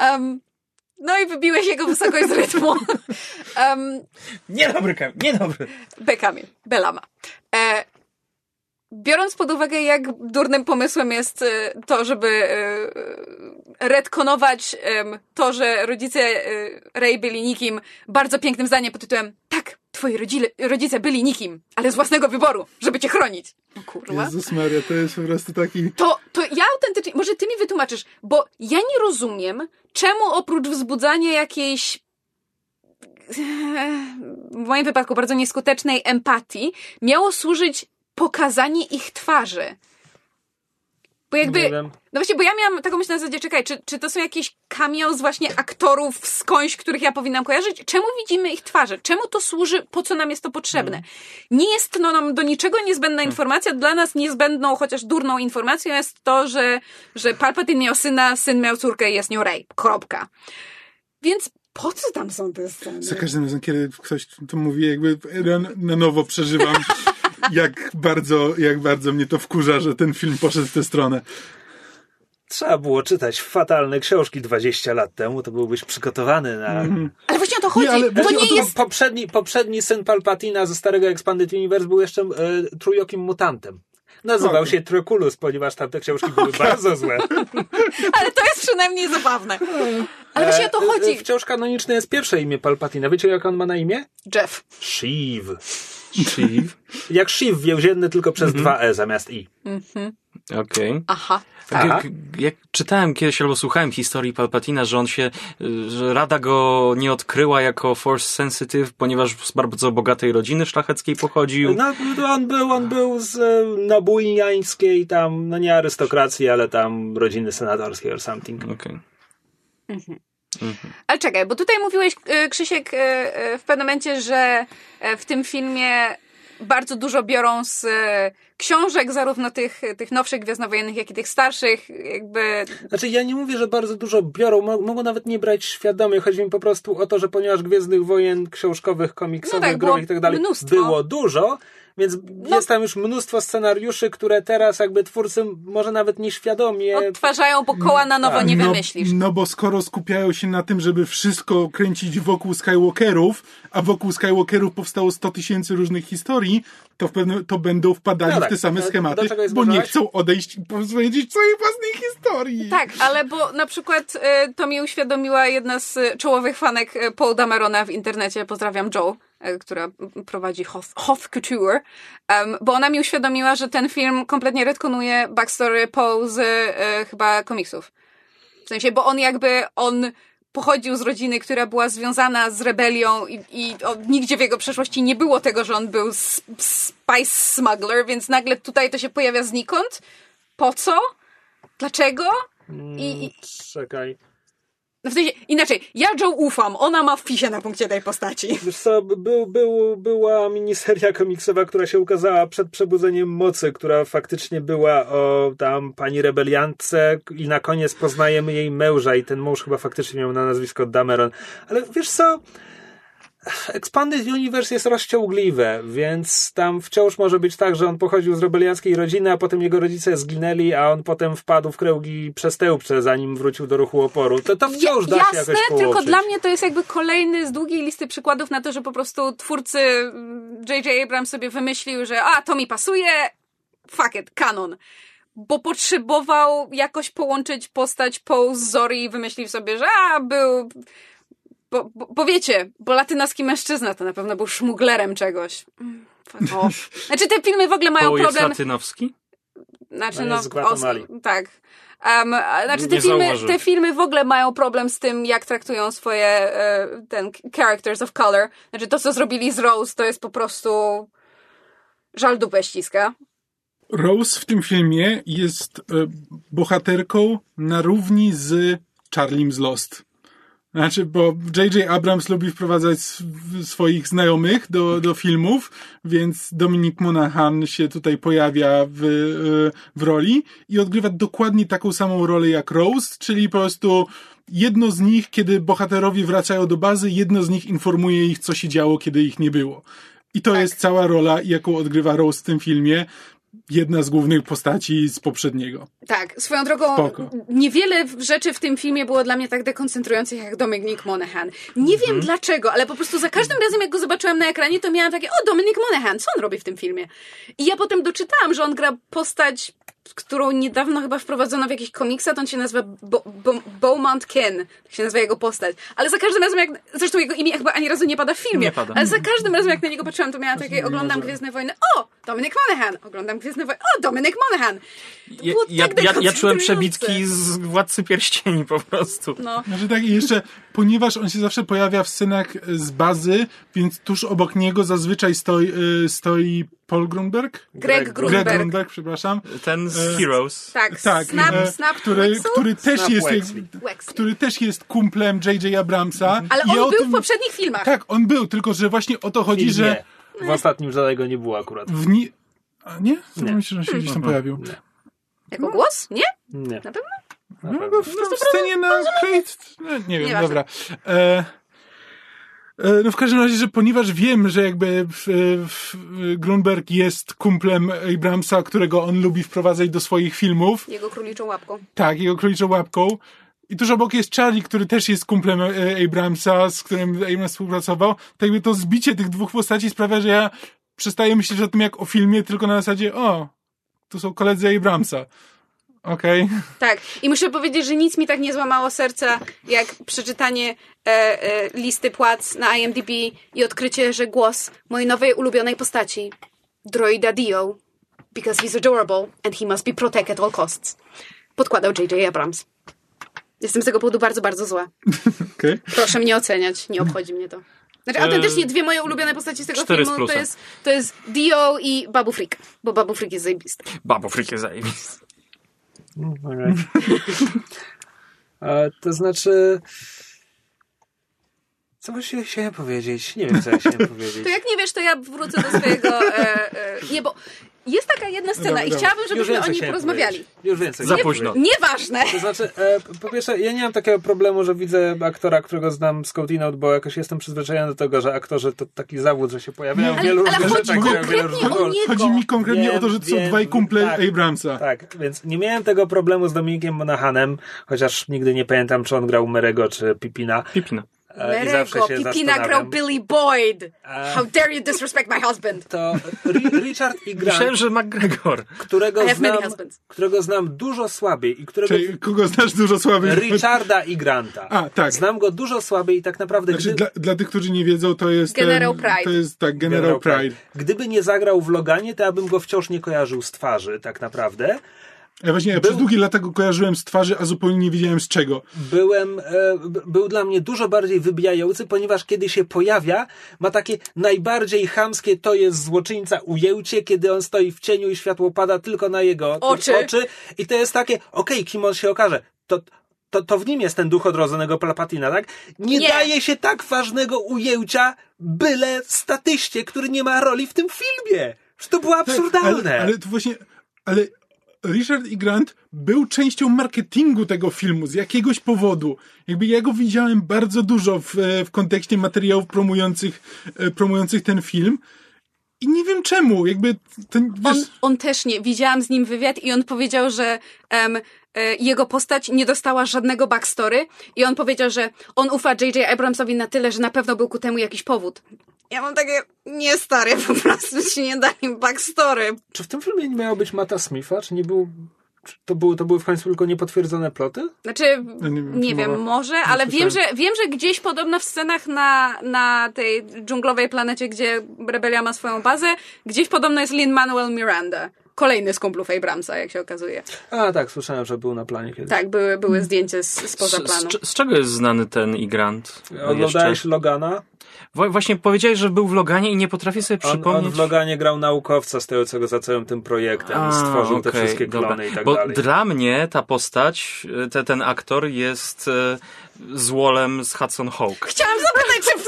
B: Um, no i wybiłeś jego wysokość z rytmu. Um,
C: Niedobry Kamil, niedobry.
B: Bekami, Belama. E, biorąc pod uwagę, jak durnym pomysłem jest e, to, żeby e, retkonować to, że rodzice e, Ray byli nikim, bardzo pięknym zdaniem pod tytułem Tak, twoi rodzile, rodzice byli nikim, ale z własnego wyboru, żeby cię chronić. O kurwa.
E: Jezus Maria, to jest po prostu taki...
B: To, to ja autentycznie, może ty mi wytłumaczysz, bo ja nie rozumiem, czemu oprócz wzbudzania jakiejś w moim wypadku bardzo nieskutecznej empatii miało służyć pokazanie ich twarzy. Bo jakby,
A: Nie wiem.
B: no właśnie, bo ja miałam taką myśl na zasadzie, czekaj, czy, czy to są jakieś cameos właśnie aktorów skądś, których ja powinnam kojarzyć? Czemu widzimy ich twarze? Czemu to służy? Po co nam jest to potrzebne? Nie jest no, nam do niczego niezbędna informacja. Dla nas niezbędną, chociaż durną informacją jest to, że, że Palpatine miał syna, syn miał córkę i jest nią Rey. Kropka. Więc po co tam są te sceny?
E: Za każdym razem, kiedy ktoś to mówi, jakby na, na nowo przeżywam, (laughs) jak bardzo, jak bardzo mnie to wkurza, że ten film poszedł w tę stronę.
A: Trzeba było czytać fatalne książki 20 lat temu, to byłbyś przygotowany na...
B: Ale właśnie o to chodzi.
E: ale
B: to nie
E: o to-
B: jest
A: Poprzedni, poprzedni syn Palpatina ze starego Expanded Universe był jeszcze e, trójokim mutantem. Nazywał
E: Okej.
A: się Trokulus, ponieważ tamte książki były (laughs) bardzo złe.
B: Ale to jest przynajmniej zabawne. Ale właśnie o to
A: E, e,
B: chodzi.
A: Wciąż kanoniczne jest pierwsze imię Palpatina. Wiecie, jak on ma na imię?
B: Jeff.
A: Shiv.
C: Shiv. (laughs)
A: Jak Shiv więzienny, tylko przez dwa E zamiast I.
C: Okej.
B: Aha.
A: Aha.
C: Jak, jak czytałem kiedyś albo słuchałem historii Palpatina, że on się, że Rada go nie odkryła jako force sensitive, ponieważ z bardzo bogatej rodziny szlacheckiej pochodził.
A: No, on był, on był z nabójniańskiej tam, no nie arystokracji, ale tam rodziny senatorskiej or something.
C: Okej.
B: Ale czekaj, bo tutaj mówiłeś, e, Krzysiek, e, e, w pewnym momencie, że w tym filmie bardzo dużo biorą z książek, zarówno tych, tych nowszych Gwiezdnowojennych, jak i tych starszych, jakby...
A: Znaczy, ja nie mówię, że bardzo dużo biorą, mo- mogą nawet nie brać świadomie. Chodzi mi po prostu o to, że ponieważ Gwiezdnych Wojen książkowych, komiksowych,
B: No tak,
A: growych i tak dalej
B: mnóstwo.
A: było dużo, więc
B: No.
A: jest tam już mnóstwo scenariuszy, które teraz jakby twórcy może nawet nieświadomie...
B: Odtwarzają, bo koła na nowo nie
E: no,
B: wymyślisz.
E: No bo skoro skupiają się na tym, żeby wszystko kręcić wokół Skywalkerów, a wokół Skywalkerów powstało 100 tysięcy różnych historii, to w pewnym, to będą wpadali
A: No tak,
E: w te same schematy, bo nie chcą odejść i powiedzieć swojej własnej historii.
B: Tak, ale bo na przykład e, to mi uświadomiła jedna z czołowych fanek e, Paul Damerona w internecie, pozdrawiam Joe, która prowadzi Hoth, Couture, em, bo ona mi uświadomiła, że ten film kompletnie retkonuje backstory Paul z e, chyba komiksów. W sensie, bo on jakby, on pochodził z rodziny, która była związana z rebelią i, i o, nigdzie w jego przeszłości nie było tego, że on był spice smuggler, więc nagle tutaj to się pojawia znikąd. Po co? Dlaczego? I, i,
A: Czekaj.
B: No w sensie, inaczej, ja Joe ufam, ona ma wpisie na punkcie tej postaci.
A: Wiesz co, był, był, była miniseria komiksowa, która się ukazała przed przebudzeniem mocy, która faktycznie była o tam pani rebeliantce i na koniec poznajemy jej męża i ten mąż chyba faktycznie miał na nazwisko Dameron. Ale wiesz co, Expanded Universe jest rozciągliwe, więc tam wciąż może być tak, że on pochodził z rebelianckiej rodziny, a potem jego rodzice zginęli, a on potem wpadł w kręgi przestępcze, zanim wrócił do ruchu oporu. To, to wciąż da się
B: Jasne,
A: jakoś
B: tylko
A: połączyć.
B: dla mnie to jest jakby kolejny z długiej listy przykładów na to, że po prostu twórcy J.J. Abrams sobie wymyślił, że a, to mi pasuje, fuck it, kanon. Bo potrzebował jakoś połączyć postać Poe z Zori i wymyślił sobie, że a, był... Bo, bo, bo wiecie, bo latynoski mężczyzna to na pewno był szmuglerem czegoś. Mm, off. (laughs) Znaczy te filmy w ogóle mają
C: jest
B: problem...
C: latynowski?
B: Znaczy, no,
A: jest z
B: tak. Um, znaczy, te filmy, te filmy w ogóle mają problem z tym, jak traktują swoje e, ten characters of color. Znaczy, to, co zrobili z Rose, to jest po prostu żal dupę ściska.
E: Rose w tym filmie jest e, bohaterką na równi z Charliem z Lost. Znaczy, bo J.J. Abrams lubi wprowadzać sw- swoich znajomych do, do filmów, więc Dominic Monaghan się tutaj pojawia w, e, w roli i odgrywa dokładnie taką samą rolę jak Rose, czyli po prostu jedno z nich, kiedy bohaterowie wracają do bazy, jedno z nich informuje ich, co się działo, kiedy ich nie było. I to jest cała rola, jaką odgrywa Rose w tym filmie. Jedna z głównych postaci z poprzedniego.
B: Tak, swoją drogą,
E: Spoko.
B: niewiele rzeczy w tym filmie było dla mnie tak dekoncentrujących jak Dominic Monaghan. Nie
E: Mhm.
B: wiem dlaczego, ale po prostu za każdym razem, jak go zobaczyłam na ekranie, to miałam takie, o, Dominic Monaghan, co on robi w tym filmie? I ja potem doczytałam, że on gra postać, którą niedawno chyba wprowadzono w jakichś komiksach, to on się nazywa Bo- Bo- Beaumont Ken, tak się nazywa jego postać. Ale za każdym razem, jak, zresztą jego imię chyba ani razu nie pada w filmie,
C: Nie pada.
B: ale za każdym razem, jak na niego patrzyłam, to miałam takie, oglądam Gwiezdne Wojny, o, Dominic Monaghan, oglądam Gwiezdne Wojny, o, Dominic Monaghan.
C: Ja, ja,
B: tak
C: ja, ja czułem przebitki z Władcy Pierścieni po prostu.
B: No.
E: Znaczy tak, i jeszcze, ponieważ on się zawsze pojawia w scenach z bazy, więc tuż obok niego zazwyczaj stoi, e, stoi Paul Grunberg?
B: Greg
A: Greg
B: Grunberg.
E: Greg Grunberg, przepraszam.
C: Ten z
E: E,
C: Heroes.
B: Tak,
E: Tak,
B: Snap,
E: e,
B: Snap
E: który,
B: Wexel?
E: który też
A: Snap
E: jest
A: Wexley.
E: Który też jest kumplem J.J. Abramsa.
B: Ale
E: I
B: on był
E: tym-
B: w poprzednich filmach.
E: Tak, on był, tylko że właśnie o to chodzi,
A: I
E: że
A: nie. W ostatnim żadnego nie było akurat.
E: w ni... A nie? To
A: Nie.
E: myślę, że on się gdzieś tam pojawił.
B: Jako głos? Nie?
A: Nie.
B: Na pewno?
A: Na
E: No,
A: pewno.
E: go w, w scenie na Crate... No, nie wiem,
B: Nieważne.
E: dobra. E, e, no w każdym razie, że ponieważ wiem, że jakby w, w, Grunberg jest kumplem Abramsa, którego on lubi wprowadzać do swoich filmów,
B: Jego króliczą łapką.
E: tak, jego króliczą łapką, i tuż obok jest Charlie, który też jest kumplem e, Abramsa, z którym Abrams współpracował, to jakby to zbicie tych dwóch postaci sprawia, że ja przestaję myśleć o tym jak o filmie, tylko na zasadzie, o, tu są koledzy Abramsa. Okej.
B: Tak. I muszę powiedzieć, że nic mi tak nie złamało serca, jak przeczytanie e, e, listy płac na IMDb i odkrycie, że głos mojej nowej ulubionej postaci, droida Dio, because he's adorable and he must be protected at all costs, podkładał J.J. Abrams. Jestem z tego powodu bardzo, bardzo zła. (laughs)
E: Okej.
B: Proszę mnie oceniać, nie obchodzi mnie to. Znaczy, autentycznie dwie moje ulubione postaci z tego
C: cztery z
B: filmu to jest, to jest Dio i Babu Freak, bo Babu Freak jest zajebisty.
C: Babo Freak jest zajebisty.
A: Okej. (laughs) E, To znaczy... Co właściwie chciałem powiedzieć? Nie wiem, co ja chciałem powiedzieć.
B: To jak nie wiesz, to ja wrócę do swojego. E, e, nie, bo jest taka jedna scena
E: Dobra,
B: i chciałabym, żebyśmy o niej porozmawiali.
A: powiedzieć. Już więcej.
C: Za późno.
B: Nieważne.
A: To znaczy, e, po pierwsze, ja nie mam takiego problemu, że widzę aktora, którego znam z County Note, bo jakoś jestem przyzwyczajony do tego, że aktorzy to taki zawód, że się pojawiają w wielu
B: ale
A: różnych
B: chodzi
A: rzeczach.
E: Chodzi mi konkretnie
A: Wiem,
E: o to, że to są
A: wiem,
E: dwaj kumple
A: tak.
E: Abramsa.
A: Tak, więc nie miałem tego problemu z Dominikiem Monahanem, chociaż nigdy nie pamiętam, czy on grał Merego, czy Pipina.
C: Pipina.
A: I zawsze
B: Merego,
A: się
B: Pipina grał
A: zastanawiam.
B: Billy Boyd.
A: E.
B: How dare you disrespect my husband?
A: To Ri- Richard i
C: Myślałem,
A: Grant,
C: że McGregor.
A: którego znam, którego znam dużo słabiej i którego...
E: Czyli kogo znasz dużo słabiej?
A: Richarda i Granta.
E: A, tak.
A: Znam go dużo słabiej i tak naprawdę...
E: Znaczy,
A: gdy-
E: dla, dla tych, którzy nie wiedzą, to jest...
B: Generał
E: ten,
B: Pride.
E: To jest, tak, Generał, Pride.
A: Gdyby nie zagrał w Loganie, to ja bym go wciąż nie kojarzył z twarzy, tak naprawdę.
E: Ja właśnie ja
A: Był-
E: przez długie lata go kojarzyłem z twarzy, a zupełnie nie wiedziałem z czego.
A: Byłem, e, był dla mnie dużo bardziej wybijający, ponieważ kiedy się pojawia, ma takie najbardziej chamskie to jest złoczyńca ujęcie, kiedy on stoi w cieniu i światło pada tylko na jego
B: Oczy.
A: oczy i to jest takie, okej, kim on się okaże. To, to, to w nim jest ten duch odrodzonego Palpatina, tak? Nie,
B: Nie.
A: daje się tak ważnego ujęcia byle statyście, który nie ma roli w tym filmie. Że to było absurdalne.
E: Tak, Ale, ale to właśnie... Ale Richard E. Grant był częścią marketingu tego filmu z jakiegoś powodu. Jakby ja go widziałem bardzo dużo w, w kontekście materiałów promujących, e, promujących ten film. I nie wiem czemu. Jakby ten, wiesz,
B: On, on też nie. Widziałam z nim wywiad i on powiedział, że e, jego postać nie dostała żadnego backstory i on powiedział, że on ufa J.J. Abramsowi na tyle, że na pewno był ku temu jakiś powód. Ja mam takie, nie stary, (laughs) po prostu ci nie dali backstory.
A: Czy w tym filmie nie miało być Mata Smitha? Czy nie był... Czy to, było, to były w końcu tylko niepotwierdzone ploty?
B: Znaczy,
E: Ja nie
B: nie
E: wiem,
B: wiem,
E: czy mowa-
B: może, ale
E: nie
B: wiem że, wiem, że gdzieś podobno w scenach na, na tej dżunglowej planecie, gdzie Rebelia ma swoją bazę, gdzieś podobno jest Lin-Manuel Miranda, kolejny z kumplów Abramsa, jak się okazuje.
A: A tak, słyszałem, że był na planie kiedyś.
B: Tak, były, były zdjęcia z, spoza
C: Z,
B: planu.
C: z, z czego jest znany ten Igrant?
A: Oglądałeś Logana?
C: Właśnie powiedziałeś, że był w Loganie i nie potrafię sobie
A: On,
C: przypomnieć.
A: on w Loganie grał naukowca stojącego za całym tym projektem.
C: A,
A: stworzył te
C: okej,
A: wszystkie
C: dobra.
A: klony i tak
C: Bo
A: dalej.
C: dla mnie ta postać, te, ten aktor jest e, złolem z Hudson Hawk.
B: Chciałam zapytać, czy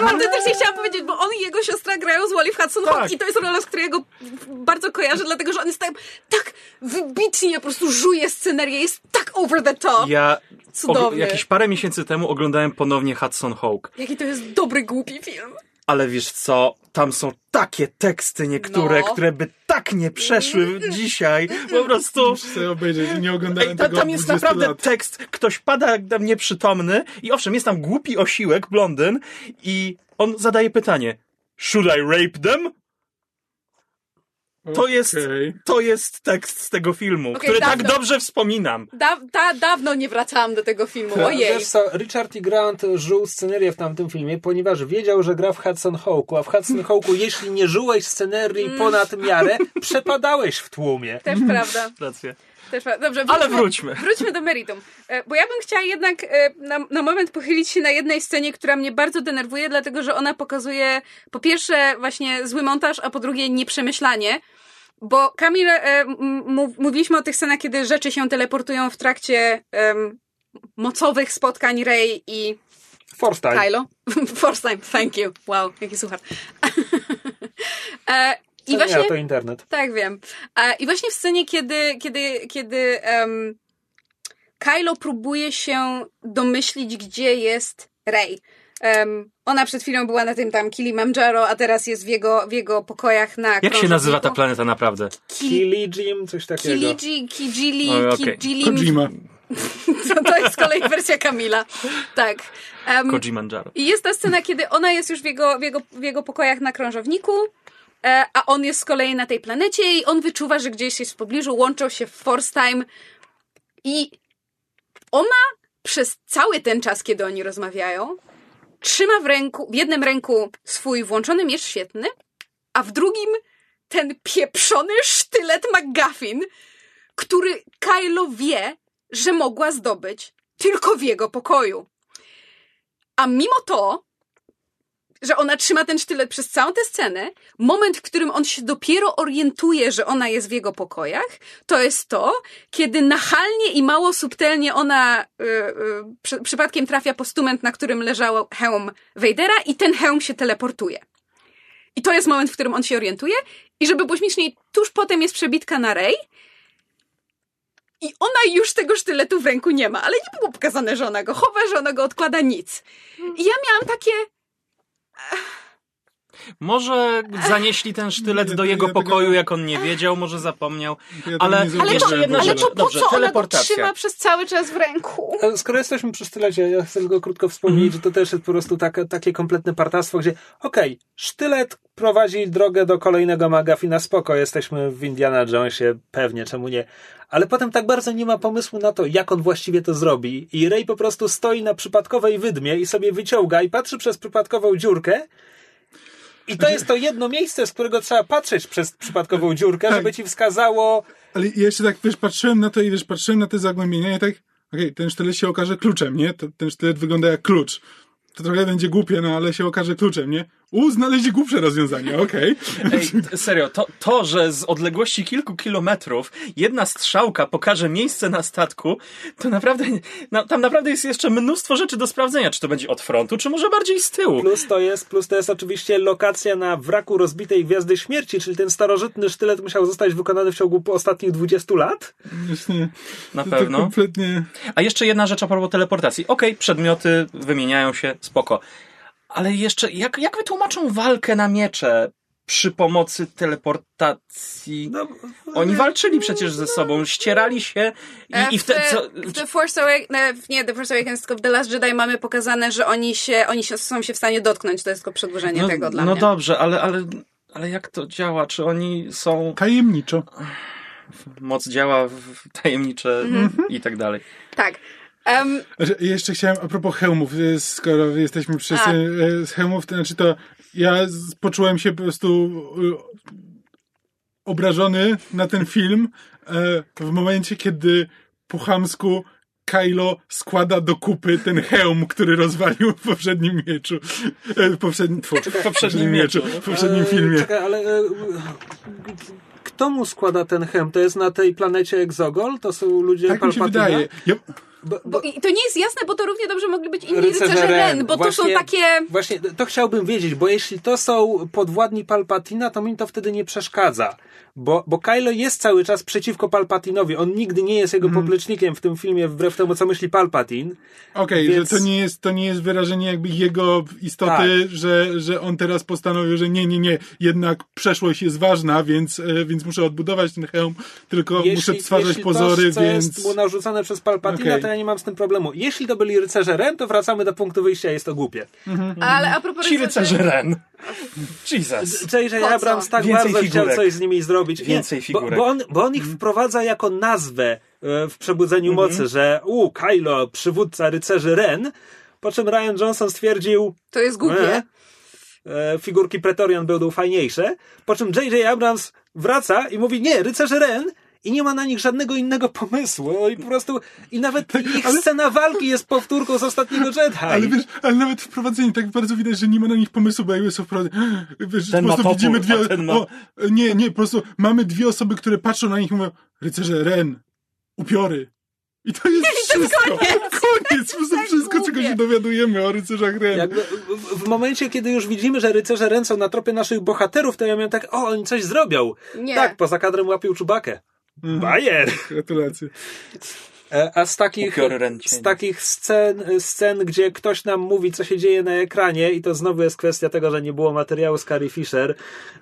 B: autentycznie chciałam powiedzieć, bo on i jego siostra grają z Wally w Hudson Hawk
C: Tak.
B: i to jest rola, z której go bardzo kojarzę, dlatego że on jest tak, tak wybitnie po prostu żuje scenerię, jest tak over the top.
C: Ja
B: Cudowny.
C: jakieś parę miesięcy temu oglądałem ponownie Hudson Hawk.
B: Jaki to jest dobry, głupi film.
C: Ale wiesz co, tam są takie teksty niektóre,
B: No.
C: które by tak nie przeszły dzisiaj. Po prostu...
E: Muszę sobie obejrzeć, nie oglądałem
C: Ej, ta,
E: tego
C: tam jest
E: 20
C: naprawdę
E: lat.
C: tekst, ktoś pada jak tam nieprzytomny i owszem, jest tam głupi osiłek, blondyn i on zadaje pytanie Should I rape them? To jest,
E: Okej.
C: to jest tekst z tego filmu,
B: Okej,
C: który tak
B: dawno.
C: dobrze wspominam.
B: Da, da, dawno nie wracałam do tego filmu, ojej.
A: Wiesz co, Richard E. Grant żył scenerię w tamtym filmie, ponieważ wiedział, że gra w Hudson Hawku, a w Hudson (laughs) Hawku, jeśli nie żyłeś scenerii
B: Mm.
A: ponad miarę, (laughs) przepadałeś w tłumie.
B: Też prawda. (laughs)
C: Rację.
B: Też. Dobrze,
C: Ale wróćmy.
B: Wróćmy do meritum. E, Bo ja bym chciała jednak e, na, na moment pochylić się na jednej scenie, która mnie bardzo denerwuje, dlatego że ona pokazuje po pierwsze właśnie zły montaż, a po drugie nieprzemyślanie. Bo Kamil, e, mówiliśmy o tych scenach, kiedy rzeczy się teleportują w trakcie em, mocowych spotkań Rey i
A: Force time.
B: Kylo. (laughs) First time, thank you. Wow, jaki suchar. (laughs) e, I właśnie...
A: nie, to internet.
B: Tak, wiem. E, I właśnie w scenie, kiedy, kiedy, kiedy um, Kylo próbuje się domyślić, gdzie jest Rey. Um, ona przed chwilą była na tym tam Kilimandżaro, a teraz jest w jego, w jego pokojach na
C: Jak się nazywa ta planeta naprawdę?
A: Kili Jim, coś takiego.
B: Kiliji, Kijili. Kijilim.
E: Kojima. (laughs)
B: To, to jest z kolei wersja Kamila. Tak. Um, i jest ta scena, kiedy ona jest już w jego, w jego, w jego pokojach na krążowniku, e, a on jest z kolei na tej planecie i on wyczuwa, że gdzieś jest w pobliżu, łączą się w Force Time i ona przez cały ten czas, kiedy oni rozmawiają, trzyma w ręku, w jednym ręku swój włączony miecz świetny, a w drugim ten pieprzony sztylet McGuffin, który Kylo wie, że mogła zdobyć tylko w jego pokoju. A mimo to, że ona trzyma ten sztylet przez całą tę scenę, moment, w którym on się dopiero orientuje, że ona jest w jego pokojach, to jest to, kiedy nachalnie i mało subtelnie ona y, y, przy, przypadkiem trafia postument, na którym leżał hełm Vadera i ten hełm się teleportuje. I to jest moment, w którym on się orientuje i żeby śmieszniej, tuż potem jest przebitka na Rey i ona już tego sztyletu w ręku nie ma, ale nie było pokazane, że ona go chowa, że ona go odkłada, nic. I ja miałam takie, Uh, (laughs)
C: Może zanieśli ten sztylet do
E: ja
C: jego
E: tego-
C: pokoju, jak on nie wiedział, może zapomniał.
E: Ja
C: Ale-
B: ale to,
C: Jeszcze jedna
E: w
B: ale to po
C: Dobrze,
B: co ona go trzyma przez cały czas w ręku?
A: A Skoro jesteśmy przy sztylecie, ja chcę tylko krótko wspomnieć, że to też jest po prostu takie, takie kompletne partactwo, gdzie okej, sztylet prowadzi drogę do kolejnego magafina, spoko, jesteśmy w Indiana Jonesie, pewnie, czemu nie. Ale potem tak bardzo nie ma pomysłu na to, jak on właściwie to zrobi. I Ray po prostu stoi na przypadkowej wydmie i sobie wyciąga i patrzy przez przypadkową dziurkę. I to jest to jedno miejsce, z którego trzeba patrzeć przez przypadkową dziurkę,
E: Tak.
A: żeby ci wskazało,
E: Ale ja jeszcze tak, wiesz, patrzyłem na to i wiesz, patrzyłem na te zagłębienia i tak, okej, ten sztylet się okaże kluczem, nie? Ten sztylet wygląda jak klucz. To trochę będzie głupie, no ale się okaże kluczem, nie? U, znaleźli głupsze rozwiązanie, okej.
C: Ej, t- serio, to, to, że z odległości kilku kilometrów jedna strzałka pokaże miejsce na statku, to naprawdę, no, tam naprawdę jest jeszcze mnóstwo rzeczy do sprawdzenia. Czy to będzie od frontu, czy może bardziej z tyłu.
A: Plus to jest, plus to jest oczywiście lokacja na wraku rozbitej Gwiazdy Śmierci, czyli ten starożytny sztylet musiał zostać wykonany w ciągu ostatnich 20 lat.
E: Właśnie,
C: Na
E: to,
C: pewno.
E: to kompletnie...
C: A jeszcze jedna rzecz a propos teleportacji. Okej, przedmioty wymieniają się, spoko. Ale jeszcze, jak, jak wytłumaczą walkę na miecze przy pomocy teleportacji?
A: No,
C: Oni walczyli przecież ze sobą, ścierali się
B: E,
C: i, i
B: w,
C: wtedy... Co,
B: w The Force Awakens, nie, The Force Awakens, tylko w The Last Jedi mamy pokazane, że oni się, oni się, są się w stanie dotknąć, to jest tylko przedłużenie
C: no,
B: tego dla
C: no
B: mnie.
C: dobrze, ale, ale, ale jak to działa? Czy oni są...
E: Tajemniczo.
C: Moc działa w tajemnicze
B: Mhm.
C: i tak dalej.
B: Tak.
E: Znaczy, jeszcze chciałem, a propos hełmów, y, skoro jesteśmy przy y, z hełmów, to znaczy to ja poczułem się po prostu obrażony na ten film e, w momencie, kiedy po chamsku Kylo składa do kupy ten hełm, który rozwalił w poprzednim mieczu. E, w poprzednim, tfu, w poprzednim mieczu, w poprzednim
A: E,
E: filmie.
A: Czekaj, ale kto mu składa ten hem? To jest na tej planecie Exogol? To są ludzie
E: Tak mi się wydaje. Ja,
A: Bo,
B: Bo
A: bo,
B: i to nie jest jasne, bo to równie dobrze mogli być inni
A: Rycerze
B: rycerze
A: Ren.
B: Bo to są
A: Właśnie-
B: takie...
A: Właśnie, to chciałbym wiedzieć, bo jeśli to są podwładni Palpatina, to mi to wtedy nie przeszkadza. Bo, bo Kylo jest cały czas przeciwko Palpatinowi. On nigdy nie jest jego poplecznikiem w tym filmie, wbrew temu, co myśli Palpatin.
E: Okej,
A: Więc-
E: że to nie, jest, to nie jest wyrażenie jakby jego istoty,
A: Tak.
E: że, że on teraz postanowił, że nie, nie, nie, jednak przeszłość jest ważna, więc, e, więc muszę odbudować ten hełm, tylko muszę stwarzać
A: jeśli
E: pozory,
A: to, co
E: więc...
A: jest mu narzucone przez Palpatina,
E: Okej.
A: Ja nie mam z tym problemu. Jeśli to byli rycerze Ren, to wracamy do punktu wyjścia, jest to głupie.
B: Ale a propos
C: Ci rycerze Ren. Jesus.
A: J.J. Abrams tak
C: Więcej
A: bardzo chciał
C: figurek.
A: coś z nimi zrobić.
C: Więcej
A: bo,
C: figurek.
A: bo, on, bo on ich wprowadza jako nazwę e, w Przebudzeniu Mocy, że u, Kylo, przywódca rycerzy Ren, po czym Ryan Johnson stwierdził,
B: To jest głupie.
A: E, e, figurki Pretorian będą fajniejsze. Po czym J.J. Abrams wraca i mówi, nie, rycerze Ren i nie ma na nich żadnego innego pomysłu. No I po prostu, i nawet ich
E: ale-
A: scena walki jest powtórką z ostatniego Jedi.
E: Ale wiesz, ale nawet wprowadzenie, tak bardzo widać, że nie ma na nich pomysłu, bo jakby są wprowadzeni. Wiesz,
C: Ten
E: po prostu widzimy dwie.
C: ma-
E: O, nie, nie, po prostu mamy dwie osoby, które patrzą na nich i mówią, rycerze Ren, upiory. I to jest (laughs) wszystko. (laughs) Koniec. Po prostu
B: Tak
E: wszystko, czego się dowiadujemy o rycerzach Ren.
A: Jakby w, w momencie, kiedy już widzimy, że rycerze Ren są na tropie naszych bohaterów, to ja miałem tak, o, oni coś zrobią.
B: Nie.
A: Tak, poza kadrem łapił czubakę. Bajer!
E: Gratulacje.
A: E, A z takich, z takich scen, scen, gdzie ktoś nam mówi, co się dzieje na ekranie, i to znowu jest kwestia tego, że nie było materiału z Carrie Fisher,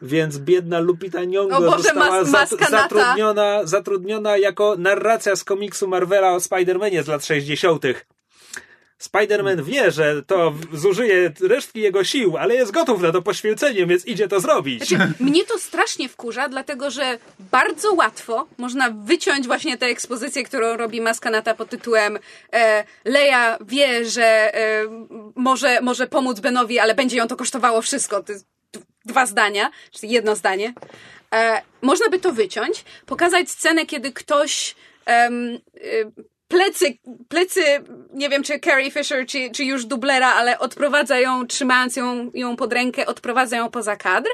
A: więc biedna Lupita Nyong'o
B: O Boże,
A: została
B: mas-
A: zatrudniona, zatrudniona jako narracja z komiksu Marvela o Spider-Manie z lat 60. Spider-Man wie, że to zużyje resztki jego sił, ale jest gotów na to poświęcenie, więc idzie to zrobić.
B: Znaczy, (laughs) mnie to strasznie wkurza, dlatego że bardzo łatwo można wyciąć właśnie tę ekspozycję, którą robi Maskanata pod tytułem e, Leia wie, że e, może, może pomóc Benowi, ale będzie ją to kosztowało wszystko. D- dwa zdania, czyli jedno zdanie. E, można by to wyciąć, pokazać scenę, kiedy ktoś em, y, plecy, plecy, nie wiem czy Carrie Fisher, czy, czy już dublera, ale odprowadza ją, trzymając ją, ją pod rękę, odprowadza ją poza kadr.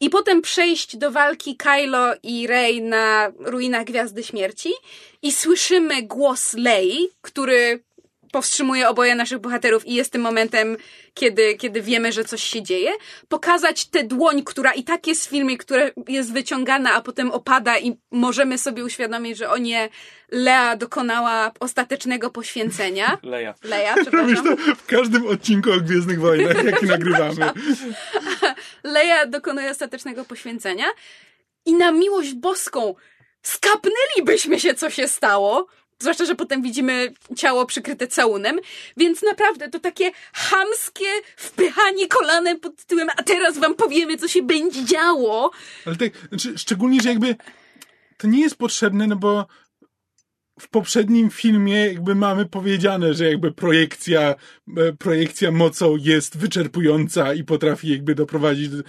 B: I potem przejść do walki Kylo i Rey na ruinach Gwiazdy Śmierci i słyszymy głos Lei, który powstrzymuje oboje naszych bohaterów i jest tym momentem, kiedy, kiedy wiemy, że coś się dzieje. Pokazać tę dłoń, która i tak jest w filmie, która jest wyciągana, a potem opada i możemy sobie uświadomić, że o nie, Lea dokonała ostatecznego poświęcenia. (laughs)
C: Leja. (laughs)
E: Robisz
B: przepraszam.
E: to w każdym odcinku o Gwiezdnych Wojnach, jaki (laughs) nagrywamy.
B: Leia dokonuje ostatecznego poświęcenia i na miłość boską skapnęlibyśmy się, co się stało. Zwłaszcza, że potem widzimy ciało przykryte całunem, więc naprawdę to takie chamskie wpychanie kolanem pod tytułem a teraz wam powiemy, co się będzie działo.
E: Ale tak, znaczy, szczególnie, że jakby to nie jest potrzebne, no bo w poprzednim filmie jakby mamy powiedziane, że jakby projekcja, e, projekcja mocą jest wyczerpująca i potrafi jakby doprowadzić, do, e,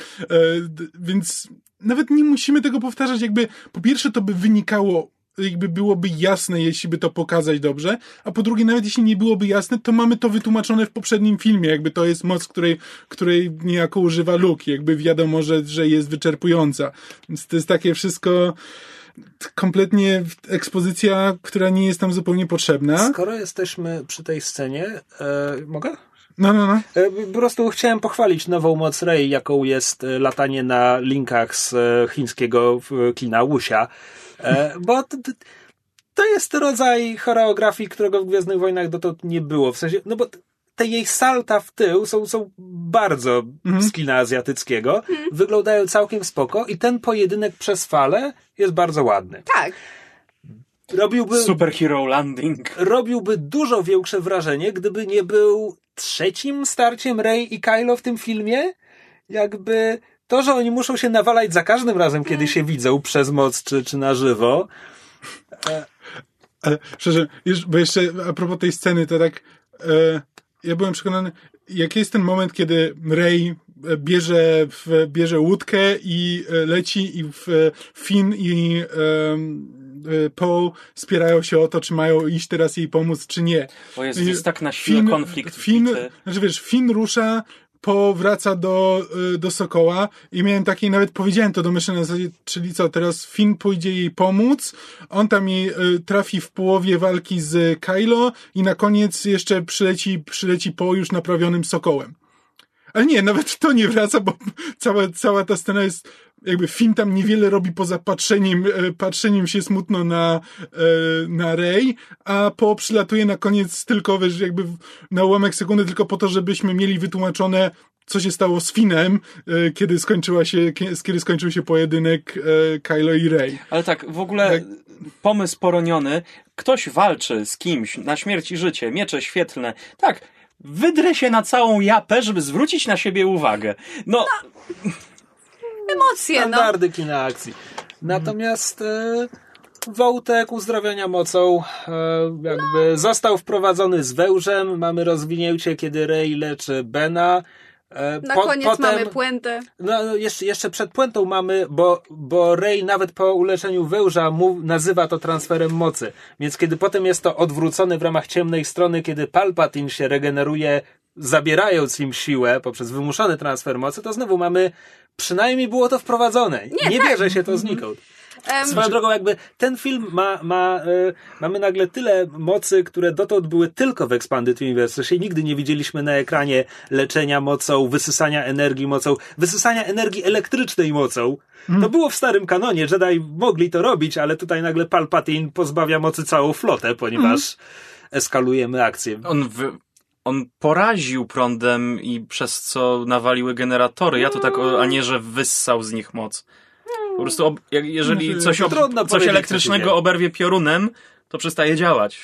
E: więc nawet nie musimy tego powtarzać, jakby po pierwsze to by wynikało jakby byłoby jasne, jeśli by to pokazać dobrze, a po drugie, nawet jeśli nie byłoby jasne, to mamy to wytłumaczone w poprzednim filmie, jakby to jest moc, której, której niejako używa Luke, jakby wiadomo, że, że jest wyczerpująca. Więc to jest takie wszystko kompletnie ekspozycja, która nie jest tam zupełnie potrzebna.
A: Skoro jesteśmy przy tej scenie, e, mogę?
E: No, no, no.
A: E, Po prostu chciałem pochwalić nową moc Rey, jaką jest e, latanie na linkach z chińskiego kina Wuxia. E, Bo t- t- to jest rodzaj choreografii, którego w Gwiezdnych Wojnach dotąd nie było. W sensie, no bo te jej salta w tył są, są bardzo z kina azjatyckiego. Wyglądają całkiem spoko i ten pojedynek przez falę jest bardzo ładny.
B: Tak.
A: Robiłby,
C: Superhero landing.
A: robiłby dużo większe wrażenie, gdyby nie był trzecim starciem Rey i Kylo w tym filmie. Jakby to, że oni muszą się nawalać za każdym razem, kiedy się widzą przez moc czy, czy na żywo.
E: Ale szczerze, już, bo jeszcze a propos tej sceny, to tak e, ja byłem przekonany, jak jest ten moment, kiedy Rey e, bierze, w, bierze łódkę i e, leci i w, e, Finn i e, Paul spierają się o to, czy mają iść teraz jej pomóc, czy nie.
C: Bo jest, jest tak na siłę konflikt.
E: Finn, znaczy wiesz, Finn rusza, Po wraca do, y, do Sokoła i miałem takie, nawet powiedziałem to do myszy na zasadzie, czyli co, teraz Finn pójdzie jej pomóc, on tam jej y, trafi w połowie walki z Kylo i na koniec jeszcze przyleci, przyleci po już naprawionym Sokołem. Ale nie, nawet to nie wraca, bo cała, cała ta scena jest, jakby Finn tam niewiele robi poza patrzeniem, e, patrzeniem się smutno na, e, na Rey, a po przylatuje na koniec tylko, wiesz, jakby na ułamek sekundy tylko po to, żebyśmy mieli wytłumaczone, co się stało z Finnem, e, kiedy skończyła się, kie- kiedy skończył się pojedynek Kylo i Rey.
C: Ale tak, w ogóle
E: Tak.
C: pomysł poroniony. Ktoś walczy z kimś na śmierć i życie, miecze świetlne. Tak, wydrę się na całą japę, żeby zwrócić na siebie uwagę. No,
B: Emocje, no.
A: Standardy kina akcji. Natomiast e, wątek uzdrawiania mocą e, jakby został wprowadzony z wełżem. Mamy rozwinięcie, kiedy Rey leczy Bena. E,
B: Na
A: po-
B: koniec
A: potem,
B: mamy puentę.
A: No, no, jeszcze, jeszcze przed puentą mamy, bo, bo Rey nawet po uleczeniu wełża mu, nazywa to transferem mocy. Więc kiedy potem jest to odwrócone w ramach ciemnej strony, kiedy Palpatine się regeneruje, zabierając im siłę poprzez wymuszony transfer mocy, to znowu mamy, przynajmniej było to wprowadzone. Nie,
B: Nie, tak.
A: bierze się to znikąd. Swoją drogą, jakby ten film ma, ma e, mamy nagle tyle mocy, które dotąd były tylko w Expanded Universe. Się nigdy nie widzieliśmy na ekranie leczenia mocą, wysysania energii mocą, wysysania energii elektrycznej mocą. To było w starym kanonie, Jedi mogli to robić, ale tutaj nagle Palpatine pozbawia mocy całą flotę, ponieważ eskalujemy akcję.
C: on, w, on poraził prądem i przez co nawaliły generatory. Ja to tak, o, a nie, że wyssał z nich moc. Po prostu, ob, jak, jeżeli coś, ob, coś elektrycznego oberwie piorunem, to przestaje działać.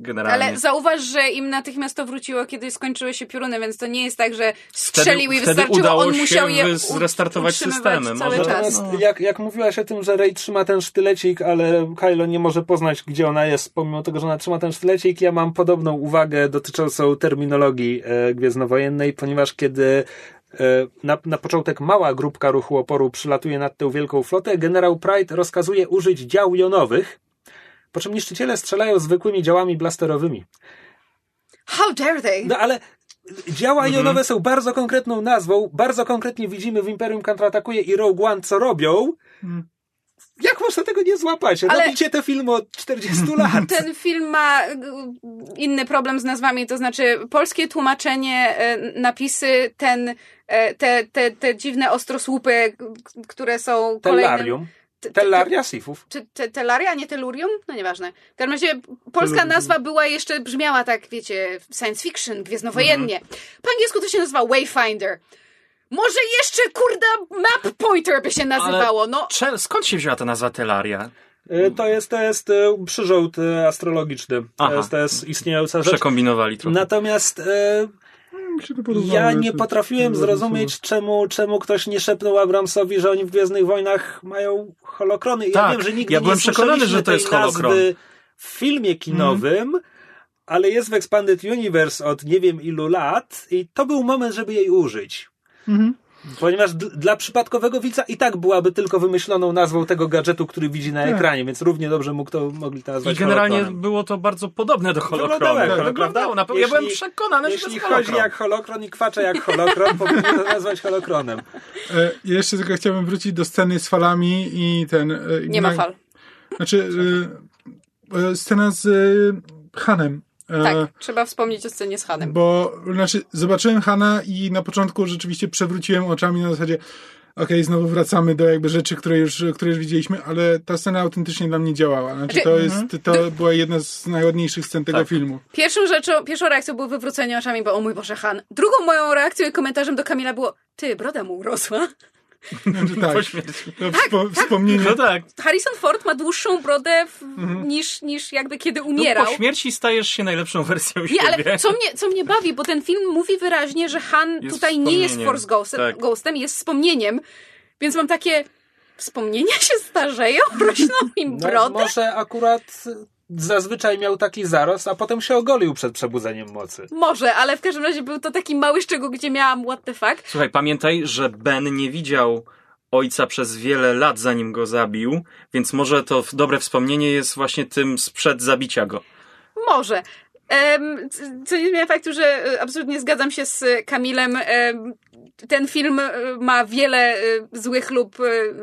C: Generalnie.
B: Ale zauważ, że im natychmiast to wróciło, kiedy skończyły się pioruny, więc to nie jest tak, że strzelił i wystarczyło,
C: udało
B: on
C: się
B: musiał je
C: zrestartować systemy.
B: cały
C: Może-
B: czas.
A: Natomiast jak, jak mówiłaś o tym, że Rey trzyma ten sztylecik, ale Kylo nie może poznać, gdzie ona jest, pomimo tego, że ona trzyma ten sztylecik, ja mam podobną uwagę dotyczącą terminologii e, gwiezdnowojennej, ponieważ kiedy na, na początek mała grupka ruchu oporu przylatuje nad tę wielką flotę, generał Pride rozkazuje użyć dział jonowych, po czym niszczyciele strzelają zwykłymi działami blasterowymi.
B: How dare they?
A: No ale działa jonowe są bardzo konkretną nazwą. Bardzo konkretnie widzimy w Imperium Kontratakuje i Rogue One, co robią. Jak można tego nie złapać?
B: Ale-
A: Robicie te filmy od 40 (laughs) lat.
B: Ten film ma y, inny problem z nazwami, to znaczy polskie tłumaczenie, y, napisy, ten, y, te, te, te dziwne ostrosłupy, które są kolejnym...
A: Tellarium.
B: Te- te-
A: Tellaria Sifów.
B: Czy te, Tellaria, nie Tellurium? No nieważne. W każdym razie polska nazwa była jeszcze, brzmiała tak, wiecie, science fiction, gwiezdnowojennie. Po angielsku to się nazywa Wayfinder. Może jeszcze, kurda, Map Pointer by się nazywało, no.
C: Cze- skąd się wzięła ta nazwa Telaria?
A: E, To jest, to jest e, przyrząd e, astrologiczny. To
C: Aha.
A: jest, to jest istniejąca rzecz.
C: Przekombinowali trochę.
A: Natomiast e,
E: to
A: ja
E: ale
A: nie
E: to-
A: potrafiłem
E: to-
A: zrozumieć, czemu, czemu ktoś nie szepnął Abramsowi, że oni w Gwiezdnych Wojnach mają holokrony. I ja
C: Tak,
A: wiem, że nigdy
C: ja
A: nie
C: byłem przekonany,
A: słyszeliśmy
C: że to jest holokron.
A: w filmie kinowym, ale jest w Expanded Universe od nie wiem ilu lat i to był moment, żeby jej użyć.
E: Mhm.
A: Ponieważ d- dla przypadkowego widza i tak byłaby tylko wymyśloną nazwą tego gadżetu, który widzi na
E: Tak.
A: ekranie, więc równie dobrze mógł to, mogli to
C: I
A: nazwać
C: generalnie
A: holokronem.
C: było to bardzo podobne do
A: Wyglądało
C: holokronu. Tak,
A: holokron.
C: Wyglądało, na pewno. Ja
A: Jeśli-
C: byłem przekonany, że to
A: Jeśli chodzi jak holokron i kwacza jak holokron, (laughs) powinien to nazwać holokronem.
E: E, jeszcze tylko chciałbym wrócić do sceny z falami i ten... e,
B: Nie ma
E: na-
B: fal.
E: Znaczy, e, e, scena z e, E,
B: Tak, trzeba wspomnieć o scenie z Hanem.
E: Bo, znaczy, zobaczyłem Hana i na początku rzeczywiście przewróciłem oczami na zasadzie okej, znowu wracamy do jakby rzeczy, które już, które już widzieliśmy, ale ta scena autentycznie dla mnie działała. Znaczy,
B: Znaczy-
E: to jest, to była jedna z najładniejszych scen tego
C: Tak.
E: filmu.
B: Pierwszą rzeczą, pierwszą reakcją było wywrócenie oczami, bo o mój Boże, Han. Drugą moją reakcją i komentarzem do Kamila było, ty, broda mu urosła.
E: Znaczy, tak,
C: Po śmierci.
E: to wspo- wspomnienie.
C: No tak.
B: Harrison Ford ma dłuższą brodę w, niż, niż jakby kiedy umierał.
C: No, po śmierci stajesz się najlepszą wersją
B: Nie,
C: siebie.
B: ale co mnie, co mnie bawi, bo ten film mówi wyraźnie, że Han
C: Jest
B: tutaj nie jest. Force Ghostem,
C: Tak.
B: Ghostem, jest wspomnieniem, więc mam takie wspomnienia się starzeją, (laughs) rośną im
A: No,
B: brodę.
A: może akurat zazwyczaj miał taki zarost, a potem się ogolił przed przebudzeniem mocy.
B: Może, ale w każdym razie był to taki mały szczegół, gdzie miałam what the fuck.
C: Słuchaj, pamiętaj, że Ben nie widział ojca przez wiele lat, zanim go zabił, więc może to dobre wspomnienie jest właśnie tym sprzed zabicia go.
B: Może. Co nie zmienia faktu, że e, absolutnie zgadzam się z Kamilem. Em, ten film e, ma wiele e, złych lub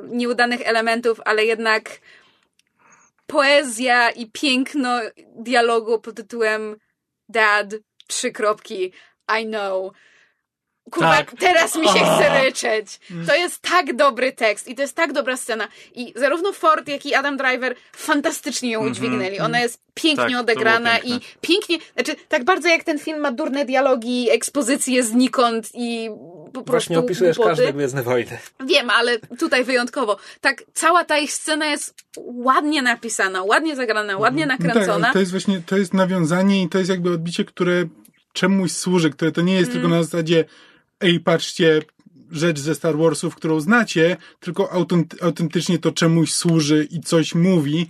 B: nieudanych elementów, ale jednak poezja i piękno dialogu pod tytułem Dad, trzy kropki, I know. Kurwa,
C: Tak.
B: teraz mi się chce ryczeć. To jest tak dobry tekst i to jest tak dobra scena. I zarówno Ford, jak i Adam Driver fantastycznie ją udźwignęli. Ona jest pięknie
C: Tak,
B: odegrana i pięknie, znaczy tak bardzo jak ten film ma durne dialogi, ekspozycje znikąd i po prostu
A: Właśnie opisujesz
B: głupoty.
A: każde Gwiezdne Wojny.
B: Wiem, ale tutaj wyjątkowo. Tak, cała ta ich scena jest ładnie napisana, ładnie zagrana, ładnie
E: No tak,
B: nakręcona.
E: ale to jest właśnie, to jest nawiązanie i to jest jakby odbicie, które czemuś służy, które to nie jest tylko na zasadzie ej, patrzcie, rzecz ze Star Warsów, którą znacie, tylko autenty- autentycznie to czemuś służy i coś mówi,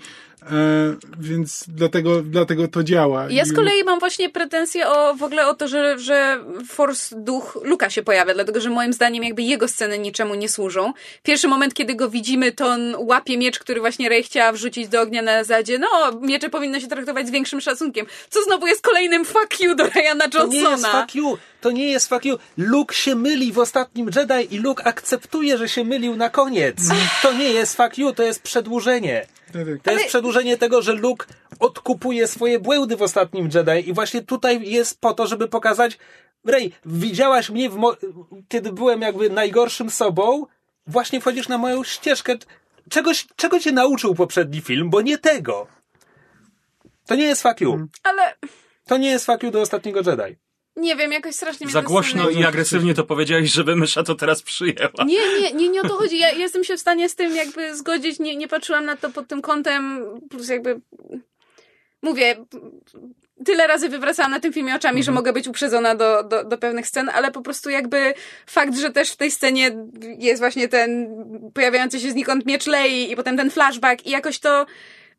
E: więc dlatego, dlatego to działa.
B: Ja z kolei mam właśnie pretensje o w ogóle o to, że, że Force duch Luka się pojawia, dlatego że moim zdaniem jakby jego sceny niczemu nie służą. Pierwszy moment, kiedy go widzimy, to on łapie miecz, który właśnie Rey chciała wrzucić do ognia na zasadzie, no, miecze powinno się traktować z większym szacunkiem. Co znowu jest kolejnym fuck you do Ryana
A: To nie jest
B: Johnsona.
A: fuck you, to nie jest fuck you. Luke się myli w ostatnim Jedi i Luke akceptuje, że się mylił na koniec. To nie jest fuck you, to jest przedłużenie. To jest przedłużenie tego, że Luke odkupuje swoje błędy w ostatnim Jedi i właśnie tutaj jest po to, żeby pokazać Rey, widziałaś mnie, mo- kiedy byłem jakby najgorszym sobą, właśnie wchodzisz na moją ścieżkę. Czegoś, czego cię nauczył poprzedni film, bo nie tego. To nie jest fuck you.
B: Ale
A: To nie jest fuck you do ostatniego Jedi.
B: Nie wiem, jakoś strasznie mnie
C: Za głośno i agresywnie to powiedziałeś, żeby mysza to teraz przyjęła.
B: Nie, nie, nie, nie o to chodzi. Ja, jestem się w stanie z tym jakby zgodzić. Nie, nie patrzyłam na to pod tym kątem. Plus jakby mówię, tyle razy wywracałam na tym filmie oczami, że mogę być uprzedzona do, do, do pewnych scen, ale po prostu jakby fakt, że też w tej scenie jest właśnie ten pojawiający się znikąd miecz Lei i potem ten flashback i jakoś to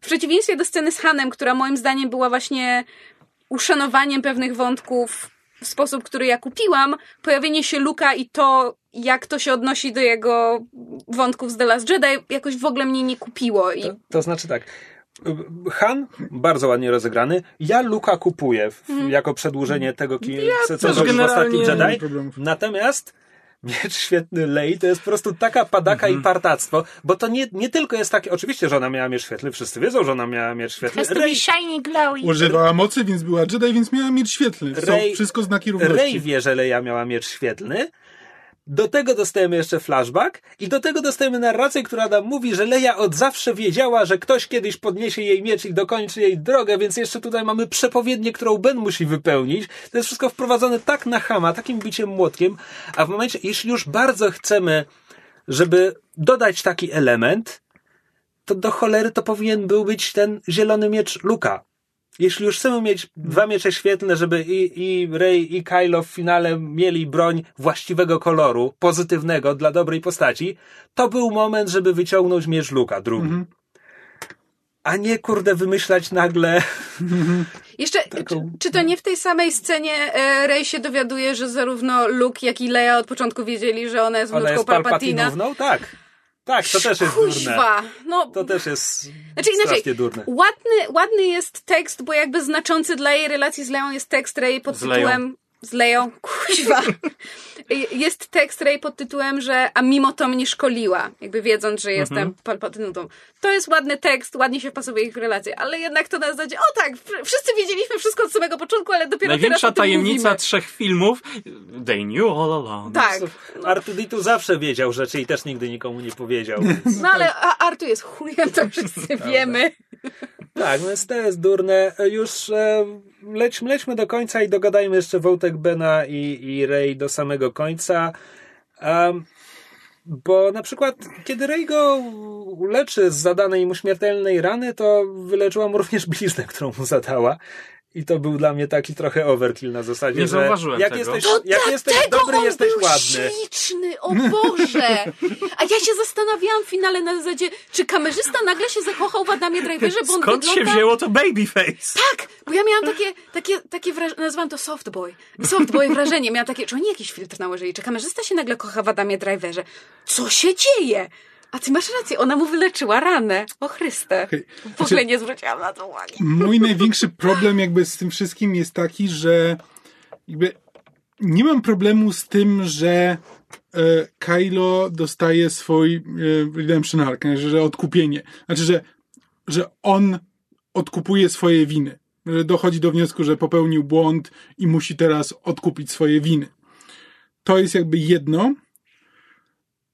B: w przeciwieństwie do sceny z Hanem, która moim zdaniem była właśnie uszanowaniem pewnych wątków sposób, który ja kupiłam, pojawienie się Luka i to, jak to się odnosi do jego wątków z The Last Jedi, jakoś w ogóle mnie nie kupiło. I
A: To, to znaczy tak. Han, bardzo ładnie rozegrany. Ja Luka kupuję w, jako przedłużenie tego, kim, co, co
C: też
A: robił w ostatnim Jedi. Natomiast miecz świetny Lei to jest po prostu taka padaka i partactwo, bo to nie, nie tylko jest takie, oczywiście, że ona miała miecz świetlny, wszyscy wiedzą, że ona miała miecz świetlny. Rey,
B: shiny glowy.
E: Używała mocy, więc była Jedi, więc miała miecz świetlny. Są
A: Rey-
E: wszystko znaki równości.
A: Rey wie, że Leia miała miecz świetlny. Do tego dostajemy jeszcze flashback i do tego dostajemy narrację, która nam mówi, że Leia od zawsze wiedziała, że ktoś kiedyś podniesie jej miecz i dokończy jej drogę, więc jeszcze tutaj mamy przepowiednię, którą Ben musi wypełnić. To jest wszystko wprowadzone tak na chama, takim biciem młotkiem, a w momencie, jeśli już bardzo chcemy, żeby dodać taki element, to do cholery to powinien był być ten zielony miecz Luka. Jeśli już chcemy mieć dwa miecze świetlne, żeby i, i Rey i Kylo w finale mieli broń właściwego koloru, pozytywnego dla dobrej postaci, to był moment, żeby wyciągnąć miecz Luka, drugi. A nie kurde wymyślać nagle.
B: Jeszcze, czy,
A: Taką-
B: czy to nie w tej samej scenie e, Rey się dowiaduje, że zarówno Luke, jak i Leia od początku wiedzieli, że ona jest
A: Ona
B: wnuczką
A: jest
B: Palpatina?
A: Palpatinówną? Tak. Tak, to też jest durne.
B: Kuźwa! No,
A: To też jest
B: Znaczy inaczej,
A: strasznie durne.
B: ładny, ładny jest tekst, bo jakby znaczący dla jej relacji z Leją jest tekst Rey pod tytułem... Z Leją, (laughs) kuźwa. jest tekst Rey pod tytułem, że a mimo to mnie szkoliła, jakby wiedząc, że jestem
C: Mhm.
B: palpatynutą. To jest ładny tekst, ładnie się wpasowuje ich w relacje, ale jednak to na zasadzie, o tak, wszyscy wiedzieliśmy wszystko od samego początku, ale dopiero teraz
C: Największa
B: o tym
C: tajemnica
B: mówimy.
C: trzech filmów. They knew all along.
B: Tak.
A: Artuditu zawsze wiedział rzeczy i też nigdy nikomu nie powiedział. (laughs)
B: No ale Artu jest chujem, to wszyscy wiemy. (laughs)
A: Tak, no jest, to jest durne. Już e, lećmy, lećmy do końca i dogadajmy jeszcze wątek Bena i, i Rey do samego końca. Em, bo na przykład, kiedy Rey go leczy z zadanej mu śmiertelnej rany, to wyleczyła mu również (laughs) bliznę, którą mu zadała. I to był dla mnie taki trochę overkill na zasadzie,
C: Nie
A: że
C: zauważyłem
A: jak
C: tego.
A: jesteś,
B: To
A: jak jesteś dobry,
B: on
A: jesteś
B: był
A: ładny.
B: śliczny, o Boże! A ja się zastanawiałam w finale na zasadzie, czy kamerzysta nagle się zakochał w Adamie Driverze, bo on
C: Skąd
B: wygląda...
C: się wzięło to babyface?
B: Tak, bo ja miałam takie, takie, takie wrażenie, nazwałam to softboy. Softboy wrażenie. Miałam takie, czy oni jakiś filtr nałożyli? Czy kamerzysta się nagle kocha w Adamie Driverze? Co się dzieje? A ty masz rację, ona mu wyleczyła ranę. O Chryste. W ogóle nie zwróciłam na to uwagi.
E: Mój największy problem jakby z tym wszystkim jest taki, że jakby nie mam problemu z tym, że e, Kylo dostaje swój e, redemption arc, że, że odkupienie. Znaczy, że, że on odkupuje swoje winy. Że dochodzi do wniosku, że popełnił błąd i musi teraz odkupić swoje winy. To jest jakby jedno,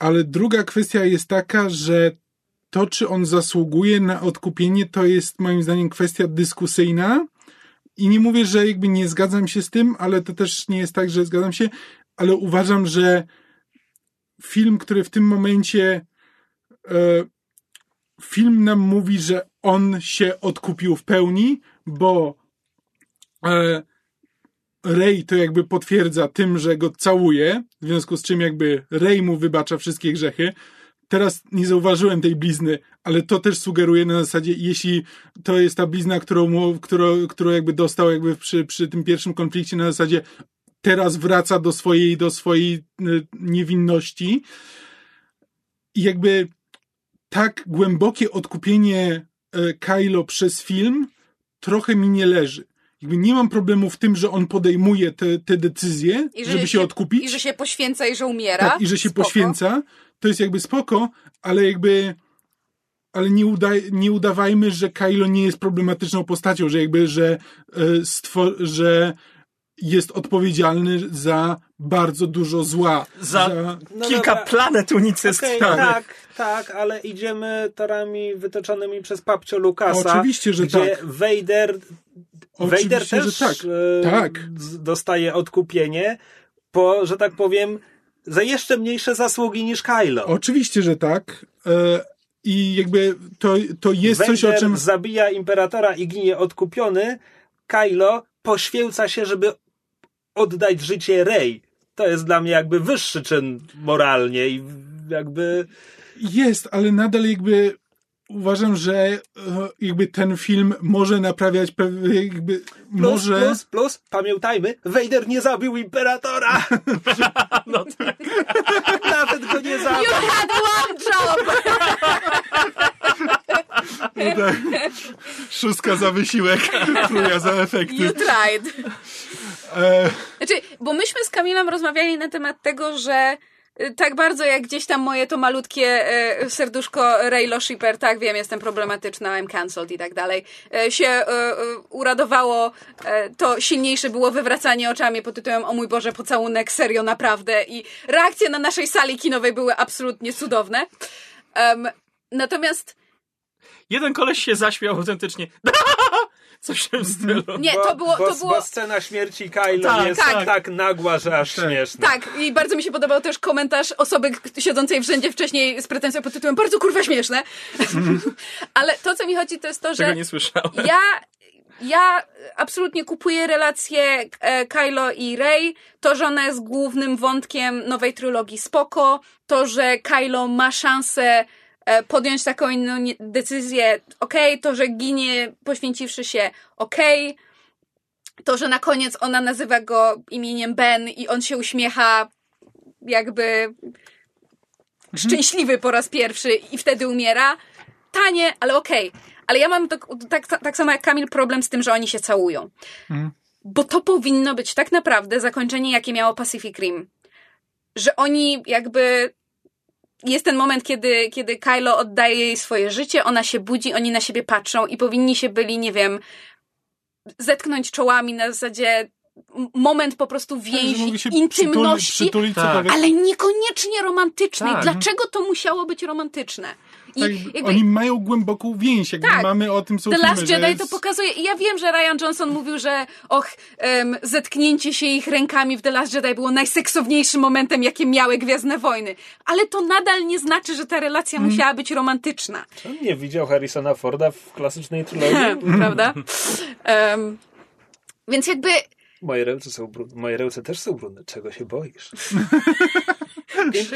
E: ale druga kwestia jest taka, że to, czy on zasługuje na odkupienie, to jest moim zdaniem kwestia dyskusyjna. I nie mówię, że jakby nie zgadzam się z tym, ale to też nie jest tak, że zgadzam się, ale uważam, że film, który w tym momencie e, film nam mówi, że on się odkupił w pełni, bo e, Rey to jakby potwierdza tym, że go całuje, w związku z czym jakby Rey mu wybacza wszystkie grzechy. Teraz nie zauważyłem tej blizny, ale to też sugeruje na zasadzie, jeśli to jest ta blizna, którą, mu, którą, którą jakby dostał jakby przy, przy tym pierwszym konflikcie na zasadzie teraz wraca do swojej, do swojej y, niewinności. I jakby tak głębokie odkupienie e, Kylo przez film trochę mi nie leży. Jakby nie mam problemu w tym, że on podejmuje te, te decyzje,
B: że
E: żeby się odkupić.
B: I że się poświęca i że umiera.
E: Tak, i że się
B: Spoko.
E: poświęca, to jest jakby spoko, ale jakby ale nie, udaj, nie udawajmy, że Kylo nie jest problematyczną postacią, że jakby, że, e, stwo, że jest odpowiedzialny za bardzo dużo zła.
C: Za
A: No
C: kilka
A: dobra.
C: planet
A: Okej,
C: unicestwionych.
A: tak, tak, ale idziemy torami wytyczonymi przez papcio Lukasa.
E: Oczywiście, że
A: gdzie
E: tak.
A: Vader,
E: Oczywiście,
A: Vader też
E: że tak.
A: e,
E: Tak.
A: dostaje odkupienie po, że tak powiem, za jeszcze mniejsze zasługi niż Kylo.
E: Oczywiście, że tak. E, I jakby to, to jest
A: Vader
E: coś, o czym...
A: zabija imperatora i ginie odkupiony. Kylo poświęca się, żeby oddać życie Rey. To jest dla mnie jakby wyższy czyn moralnie i jakby
E: Jest, ale nadal jakby uważam, że e, jakby ten film może naprawiać pewne jakby
A: plus,
E: może...
A: plus, plus, pamiętajmy, Vader nie zabił imperatora. (laughs)
C: No tak. (laughs)
A: Nawet go nie zabił.
B: You had one job!
E: Tak. Szóstka za wysiłek, (laughs) trójka za efekty.
B: You tried.
E: E,
B: Znaczy, bo myśmy z Kamilem rozmawiali na temat tego, że tak bardzo jak gdzieś tam moje to malutkie e, serduszko Raylo Shipper, tak wiem, jestem problematyczna, I'm cancelled i tak dalej, e, się e, uradowało, to silniejsze było wywracanie oczami pod tytułem o mój Boże, pocałunek, serio, naprawdę i reakcje na naszej sali kinowej były absolutnie cudowne. Em, natomiast
C: Jeden koleś się zaśmiał autentycznie. (laughs) Coś w tym stylu.
B: nie, to było,
A: bo,
B: to było...
A: bo scena śmierci Kylo
C: Tak,
A: jest
B: tak.
A: tak. nagła, że aż śmieszna.
B: Tak, i bardzo mi się podobał też komentarz osoby siedzącej w rzędzie wcześniej z pretensją pod tytułem bardzo kurwa śmieszne. (laughs) Ale to, co mi chodzi, to jest to, że
C: nie słyszałem.
B: ja, ja absolutnie kupuję relację e, Kylo i Rey. To, że ona jest głównym wątkiem nowej trylogii spoko. To, że Kylo ma szansę podjąć taką inną decyzję, okej. To, że ginie poświęciwszy się, okej. To, że na koniec ona nazywa go imieniem Ben i on się uśmiecha jakby szczęśliwy po raz pierwszy i wtedy umiera. Tanie, ale okej. Ale ja mam tak, tak, tak samo jak Kamil problem z tym, że oni się całują. Bo to powinno być tak naprawdę zakończenie, jakie miało Pacific Rim. Że oni jakby... Jest ten moment, kiedy, kiedy Kylo oddaje jej swoje życie, ona się budzi, oni na siebie patrzą i powinni się byli, nie wiem, zetknąć czołami na zasadzie moment po prostu
E: że
B: więzi,
E: się
B: intymności,
E: Przytuli, przytulić
C: Tak.
B: ale niekoniecznie romantycznej.
C: Tak.
B: Dlaczego to musiało być romantyczne? I
E: Tak,
B: jakby
E: Oni mają głęboką więź, jakby
B: Tak.
E: mamy o tym są
B: The
E: filmy,
B: Last Jedi
E: jest-
B: to pokazuje. I ja wiem, że Ryan Johnson mówił, że och, em, zetknięcie się ich rękami w The Last Jedi było najseksowniejszym momentem, jakie miały Gwiezdne Wojny. Ale to nadal nie znaczy, że ta relacja
E: Mm.
B: musiała być romantyczna.
A: On nie widział Harrisona Forda w klasycznej trylogii. (laughs)
B: Prawda? Em, Więc jakby
A: Moje ręce są brudne. Moje ręce też są brudne. Czego się boisz? (laughs)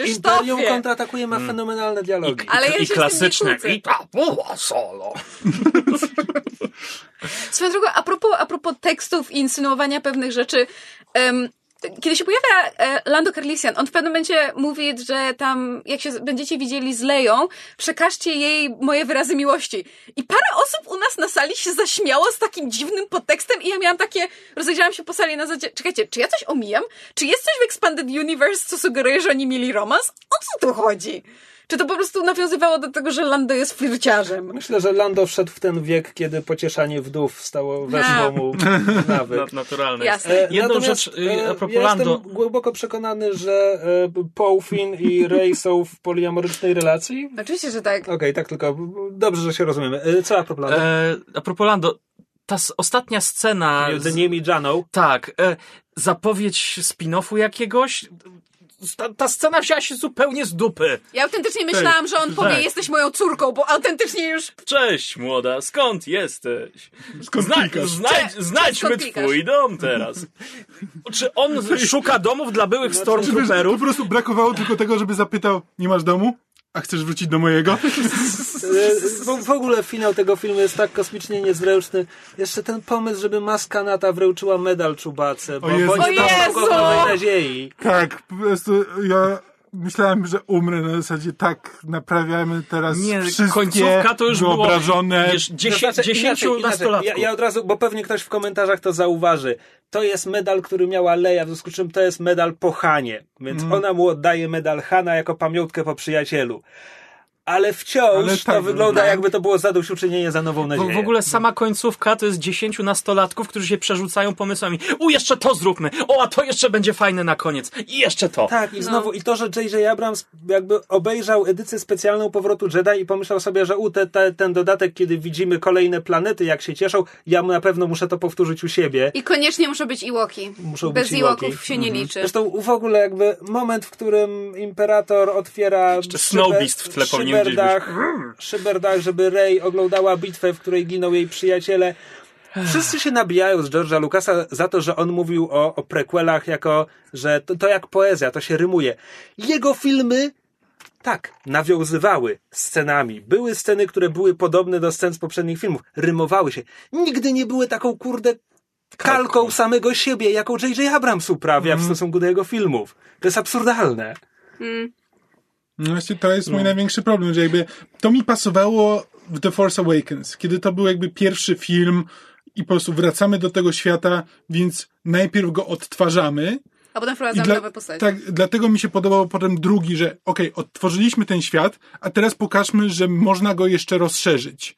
A: Imperium kontratakuje ma fenomenalne dialogi.
B: Ale ja się
C: I
B: z tym
C: klasyczne. I ta była solo. (laughs)
B: Swoją drogą, a propos, a propos tekstów i insynuowania pewnych rzeczy, em, kiedy się pojawia e, Lando Carlisian, on w pewnym momencie mówi, że tam, jak się będziecie widzieli z Leją, przekażcie jej moje wyrazy miłości. I parę osób u nas na sali się zaśmiało z takim dziwnym podtekstem i ja miałam takie, rozejrzałam się po sali na zasadzie, czekajcie, czy ja coś omijam? Czy jest coś w Expanded Universe, co sugeruje, że oni mieli romans? O co tu chodzi? Czy to po prostu nawiązywało do tego, że Lando jest flirciarzem?
A: Myślę, że Lando wszedł w ten wiek, kiedy pocieszanie wdów stało, weszło mu w (laughs) nawyk.
C: Na- Naturalne.
B: Jasne.
A: E,
C: Jedną
A: natomiast,
C: rzecz, y, a
A: e,
C: propos
A: ja
C: Lando.
A: Jestem głęboko przekonany, że e, Paul Finn i Rey są w poliamorycznej relacji.
B: Oczywiście, że tak.
A: Okej, tak tylko. Dobrze, że się rozumiemy. E, Co a propos Lando?
C: E, a propos Lando, ta ostatnia scena...
A: Między
C: z-
A: nim i Janą.
C: Tak, e, zapowiedź spin-offu jakiegoś. Ta, ta scena wzięła się zupełnie z dupy.
B: Ja autentycznie myślałam, że on powie,
C: tak.
B: jesteś moją córką, bo autentycznie już
C: Cześć, młoda, skąd jesteś?
E: Skąd
C: Zna, znajdź,
B: Cze-
C: znajdźmy twój dom teraz. Czy on szuka domów dla byłych
E: Czy wiesz, po
C: Stormtrooperów?
E: prostu brakowało tylko tego, żeby zapytał, nie masz domu? A chcesz wrócić do mojego? (laughs)
A: W, w ogóle finał tego filmu jest tak kosmicznie niezręczny. Jeszcze ten pomysł, żeby maska Nata wręczyła medal Czubace, bo
E: O Jezu.
A: bo nie
B: O
A: dało
B: Jezu!
A: kogokolwiek nadziei.
E: Tak, po prostu ja myślałem, że umrę na zasadzie tak, naprawiamy teraz
C: Nie,
E: wszystkie
C: końcówka to już było
E: wyobrażone...
C: wiesz,
A: To
C: dziesię,
A: znaczy,
C: dziesięciu nastolatków.
A: Ja, ja od razu, bo pewnie ktoś w komentarzach to zauważy. To jest medal, który miała Leia, w związku z czym to jest medal po Hanie. Więc
E: Mhm.
A: ona mu oddaje medal Hana jako pamiątkę po przyjacielu. Ale wciąż
E: Ale
A: to
E: tak,
A: wygląda
E: tak.
A: jakby to było zadośćuczynienie za nową
C: Bo
A: nadzieję.
C: w ogóle sama końcówka to jest dziesięciu nastolatków, którzy się przerzucają pomysłami. U, jeszcze to zróbmy! O, a to jeszcze będzie fajne na koniec! I jeszcze to!
A: Tak, i znowu, i to, że J.J. Abrams jakby obejrzał edycję specjalną Powrotu Jedi i pomyślał sobie, że u, te, te, ten dodatek, kiedy widzimy kolejne planety, jak się cieszą, ja na pewno muszę to powtórzyć u siebie.
B: I koniecznie muszą być Iłoki.
A: Muszą
B: Bez
A: być.
B: Iłoków się nie liczy.
A: Zresztą w ogóle jakby moment, w którym Imperator otwiera
C: Jeszcze Snow Beast w tle powinien.
A: Szyberdach, szyberdach, żeby Rey oglądała bitwę, w której giną jej przyjaciele. Wszyscy się nabijają z George'a Lucasa za to, że on mówił o, o prequelach jako, że to, to jak poezja, to się rymuje. Jego filmy tak, nawiązywały scenami. Były sceny, które były podobne do scen z poprzednich filmów. Rymowały się. Nigdy nie były taką, kurde, kalką samego siebie, jaką J.J. Abrams uprawia w stosunku do jego filmów. To jest absurdalne.
E: No właśnie to jest mój największy problem, że jakby to mi pasowało w The Force Awakens, kiedy to był jakby pierwszy film i po prostu wracamy do tego świata, więc najpierw go odtwarzamy.
B: A potem wprowadzamy
E: dla,
B: nowe postacie.
E: tak, dlatego mi się podobał potem drugi, że okej, odtworzyliśmy ten świat, a teraz pokażmy, że można go jeszcze rozszerzyć.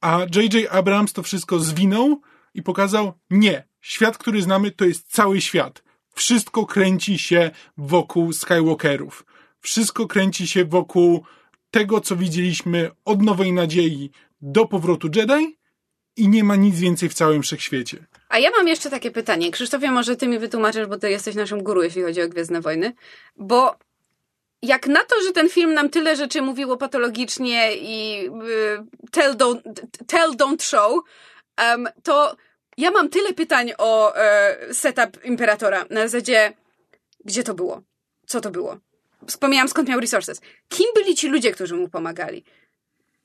E: A J.J. Abrams to wszystko zwinął i pokazał, nie, świat, który znamy, to jest cały świat. Wszystko kręci się wokół Skywalkerów. Wszystko kręci się wokół tego, co widzieliśmy od Nowej Nadziei do powrotu Jedi i nie ma nic więcej w całym wszechświecie.
B: A ja mam jeszcze takie pytanie. Krzysztofie, może ty mi wytłumaczysz, bo ty jesteś naszym guru, jeśli chodzi o Gwiezdne Wojny. Bo jak na to, że ten film nam tyle rzeczy mówiło patologicznie i y, tell, don't, tell, don't show, em, to ja mam tyle pytań o e, setup Imperatora. Na zasadzie, gdzie to było? Co to było? Wspomniałam, skąd miał resources. Kim byli ci ludzie, którzy mu pomagali?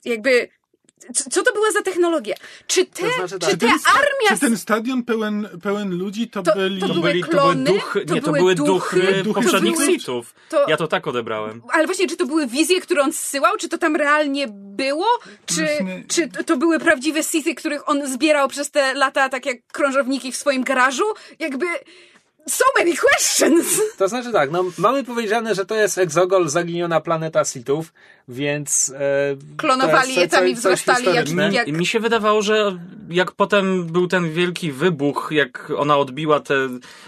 B: Jakby, co to była za technologia? Czy te,
A: To znaczy tak,
B: czy
A: czy
B: te
E: ten-
B: armia...
E: Czy ten stadion pełen, pełen ludzi to,
B: To-
E: byli...
B: to
C: To
B: były
C: byli, to
B: klony?
C: były duchy,
B: To
C: nie, to
B: były duchy?
C: duchy, poprzednich
B: były-
C: Sithów.
B: to-
C: Ja to tak odebrałem.
B: Ale właśnie, czy to były wizje, które on zsyłał? Czy to tam realnie było? Czy,
E: Właśnie-
B: czy to były prawdziwe Sithy, których on zbierał przez te lata, tak jak krążowniki w swoim garażu? Jakby... So many questions!
A: To znaczy tak, no, mamy powiedziane, że to jest egzogol, zaginiona planeta Sithów, więc... E,
B: Klonowali je tam i wzrastali jak- jak-
C: Mi, się wydawało, że jak potem był ten wielki wybuch, jak ona odbiła te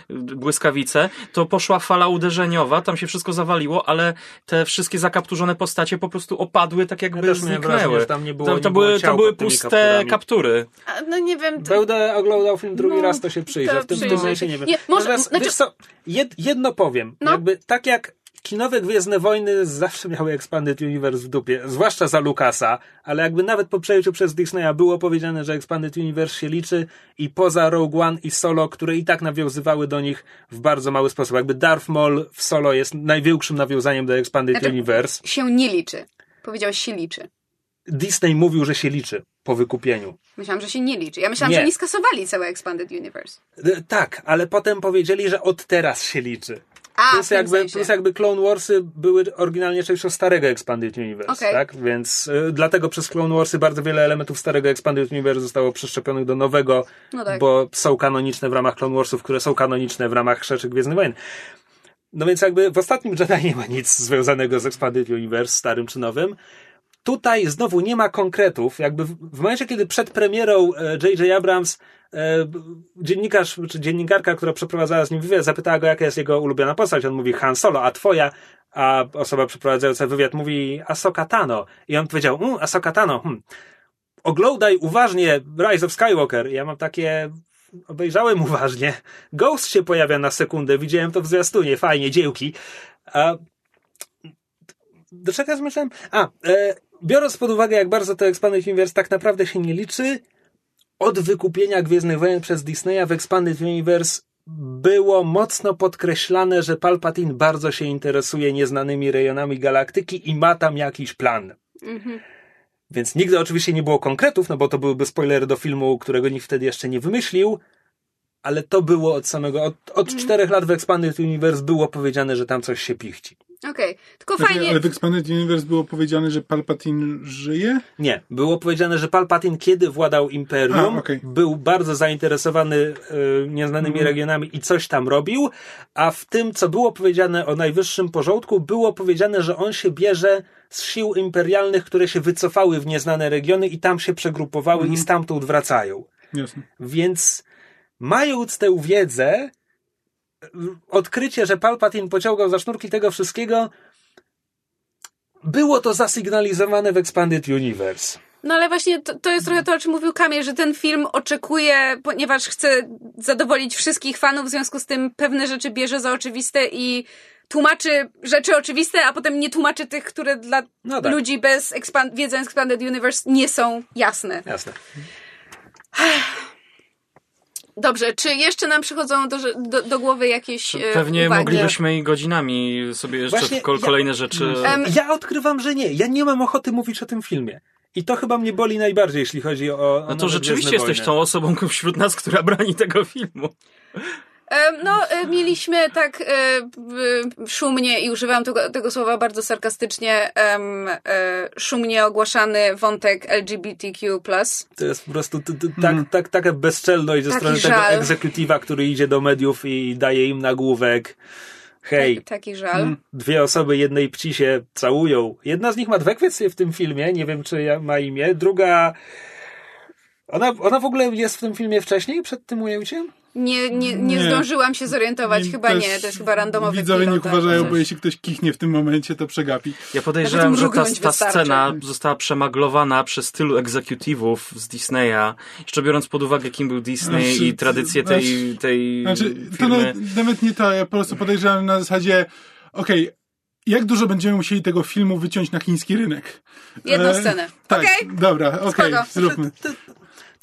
C: błyskawice, to poszła fala uderzeniowa, tam się wszystko zawaliło, ale te wszystkie zakapturzone postacie po prostu opadły tak jakby
A: wrażenie,
C: zniknęły.
A: że tam nie było-
C: to,
A: nie
C: to
A: było
C: były, to były puste kaptury.
B: A, No nie wiem... to-
A: Będę oglądał film drugi
B: No,
A: raz, to się przyjrzę.
B: to
A: W tym, momencie
B: się.
A: nie wiem.
B: Nie, może-
A: Natomiast,
B: znaczy-
A: wiesz co, jed, jedno powiem.
B: No.
A: Jakby tak jak kinowe Gwiezdne Wojny zawsze miały Expanded Universe w dupie, zwłaszcza za Lucasa, ale jakby nawet po przejęciu przez Disneya było powiedziane, że Expanded Universe się liczy i poza Rogue One i Solo, które i tak nawiązywały do nich w bardzo mały sposób. Jakby Darth Maul w Solo jest największym nawiązaniem do Expanded
B: Znaczy-
A: Universe.
B: Się nie liczy. Powiedziałeś się liczy.
A: Disney mówił, że się liczy po wykupieniu.
B: Myślałam, że się nie liczy. Ja myślałam,
A: Nie.
B: że oni skasowali całe Expanded Universe.
A: E, Tak, ale potem powiedzieli, że od teraz się liczy.
B: A,
A: Plus jakby, plus jakby Clone Warsy były oryginalnie częścią starego Expanded Universe,
B: Okej.
A: tak? Więc y, dlatego przez Clone Warsy bardzo wiele elementów starego Expanded Universe zostało przeszczepionych do nowego,
B: No tak.
A: bo są kanoniczne w ramach Clone Warsów, które są kanoniczne w ramach Rzeczy Gwiezdnych Wojen. No więc jakby w ostatnim Jedi nie ma nic związanego z Expanded Universe, starym czy nowym. Tutaj znowu nie ma konkretów. Jakby w, w momencie, kiedy przed premierą J.J. Abrams e, dziennikarz czy dziennikarka, która przeprowadzała z nim wywiad, zapytała go, jaka jest jego ulubiona postać. On mówi Han Solo, a twoja? A osoba przeprowadzająca wywiad mówi Ahsoka Tano. I on powiedział, mm, Ahsoka Tano, hmm. oglądaj uważnie Rise of Skywalker. Ja mam takie, obejrzałem uważnie. Ghost się pojawia na sekundę, widziałem to w zwiastunie, fajnie, dziełki. A do czego zmierzałem? A, e, biorąc pod uwagę, jak bardzo to Expanded Universe tak naprawdę się nie liczy, od wykupienia Gwiezdnych Wojen przez Disneya w Expanded Universe było mocno podkreślane, że Palpatine bardzo się interesuje nieznanymi rejonami galaktyki i ma tam jakiś plan.
B: Mhm.
A: Więc nigdy oczywiście nie było konkretów, no bo to byłyby spoilery do filmu, którego nikt wtedy jeszcze nie wymyślił, ale to było od samego, od, od czterech lat w Expanded Universe było powiedziane, że tam coś się pichci.
B: Okej. Tylko
E: Znaczy,
B: fajnie...
E: Ale w Expanded Universe było powiedziane, że Palpatine żyje?
A: Nie, było powiedziane, że Palpatine, kiedy władał Imperium,
E: A, okej.
A: był bardzo zainteresowany y, nieznanymi
E: Mhm.
A: regionami i coś tam robił, a w tym, co było powiedziane o najwyższym porządku, było powiedziane, że on się bierze z sił imperialnych, które się wycofały w nieznane regiony i tam się przegrupowały
E: Mhm.
A: i stamtąd wracają.
E: Jasne.
A: Więc mając tę wiedzę, odkrycie, że Palpatine pociągał za sznurki tego wszystkiego, było to zasygnalizowane w Expanded Universe.
B: No ale właśnie to, to jest trochę to, o czym mówił Kamil, że ten film oczekuje, ponieważ chce zadowolić wszystkich fanów, w związku z tym pewne rzeczy bierze za oczywiste i tłumaczy rzeczy oczywiste, a potem nie tłumaczy tych, które dla
A: No tak.
B: ludzi bez expand- wiedzy Expanded Universe nie są jasne.
A: Jasne.
B: Dobrze, czy jeszcze nam przychodzą do, do, do głowy jakieś e,
C: Pewnie
B: uwagi?
C: moglibyśmy i godzinami sobie jeszcze
A: Właśnie
C: kol-
A: ja-
C: kolejne rzeczy...
B: Em,
A: Ja odkrywam, że nie. Ja nie mam ochoty mówić o tym filmie. I to chyba mnie boli najbardziej, jeśli chodzi o. o
C: No to rzeczywiście jesteś
A: Wojny.
C: tą osobą (laughs) wśród nas, która broni tego filmu.
B: No, e, mieliśmy tak e, szumnie, i używam tego, tego słowa bardzo sarkastycznie, e, szumnie ogłaszany wątek LGBTQ+.
A: To jest po prostu t, t, tak, tak, taka bezczelność ze
B: Taki
A: strony tego
B: żal.
A: egzekutywa, który idzie do mediów i daje im nagłówek. Hej,
B: Tak, taki żal.
A: dwie osoby jednej płci się całują. Jedna z nich ma dwie kwestie w tym filmie, nie wiem czy ja- ma imię. Druga. Ona, ona w ogóle jest w tym filmie wcześniej, przed tym ujęciem?
B: Nie, nie, nie,
E: Nie.
B: zdążyłam się zorientować,
E: I
B: chyba nie, to jest chyba randomowy
E: Widzowie niech
B: albo
E: uważają, bo jeśli ktoś kichnie w tym momencie, to przegapi.
C: Ja podejrzewam, że ta, ta scena została przemaglowana przez tylu egzekutywów z Disneya. Jeszcze biorąc pod uwagę, kim był Disney
E: Znaczy,
C: i tradycję tej,
E: znaczy-
C: tej
E: Znaczy, to
C: firmy.
E: nawet, nawet nie to, ja po prostu podejrzewam na zasadzie, okej, jak dużo będziemy musieli tego filmu wyciąć na chiński rynek?
B: Jedną
E: E,
B: scenę.
E: Tak,
B: Okej?
E: dobra, okej,
B: Spoko.
E: zróbmy.
A: To, to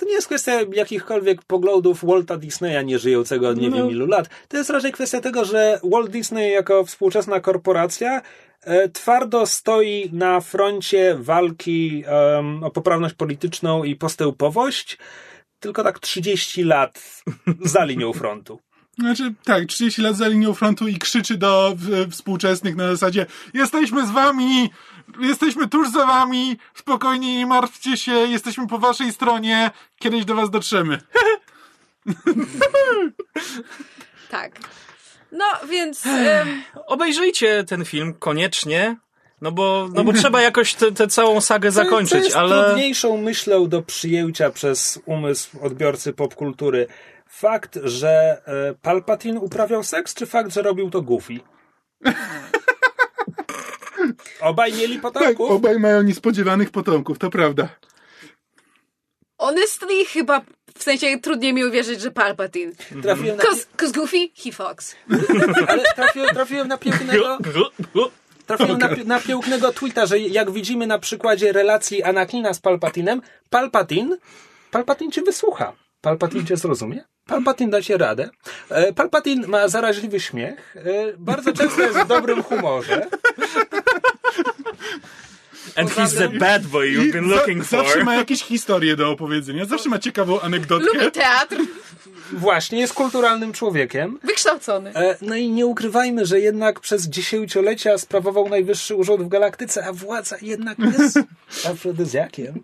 A: nie jest kwestia jakichkolwiek poglądów Walta Disneya, nie żyjącego od nie
E: No.
A: wiem ilu lat. To jest raczej kwestia tego, że Walt Disney jako współczesna korporacja e, twardo stoi na froncie walki o poprawność polityczną i postępowość, tylko tak 30 lat za linią frontu.
E: Znaczy, tak, 30 lat za linią frontu i krzyczy do w, współczesnych na zasadzie jesteśmy z wami, jesteśmy tuż za wami, spokojnie, nie martwcie się, jesteśmy po waszej stronie, kiedyś do was dotrzemy. (laughs)
B: Tak. No, więc... em,
C: Obejrzyjcie ten film koniecznie, no bo, no bo trzeba jakoś tę całą sagę zakończyć,
A: co jest
C: ale...
A: trudniejszą myślą do przyjęcia przez umysł odbiorcy popkultury? Fakt, że e, Palpatine uprawiał seks, czy fakt, że robił to Goofy? (laughs) Obaj mieli
E: Tak,
A: potomków?
E: obaj mają niespodziewanych potomków, to prawda.
B: honestly, chyba w sensie trudniej mi uwierzyć, że Palpatine.
A: Trafiłem na,
B: Cause, cause Goofy, he Fox. (laughs)
A: ale trafiłem, trafiłem na pięknego... Trafiłem na, na pięknego tweeta, że jak widzimy na przykładzie relacji Anakina z Palpatinem, Palpatine, Palpatine cię wysłucha. Palpatine cię zrozumie. Palpatine da ci radę. E, Palpatine ma zaraźliwy śmiech. E, bardzo często jest w dobrym humorze. (laughs)
C: And he's the bad boy you've been looking
E: za, zawsze
C: for.
E: ma jakieś historie do opowiedzenia, zawsze ma ciekawą anegdotkę.
B: Lubi teatr,
A: Właśnie, jest kulturalnym człowiekiem.
B: wykształcony.
A: E, No i nie ukrywajmy, że jednak przez dziesięciolecia sprawował najwyższy urząd w galaktyce, a władza jednak jest (laughs) afrodyzjakiem.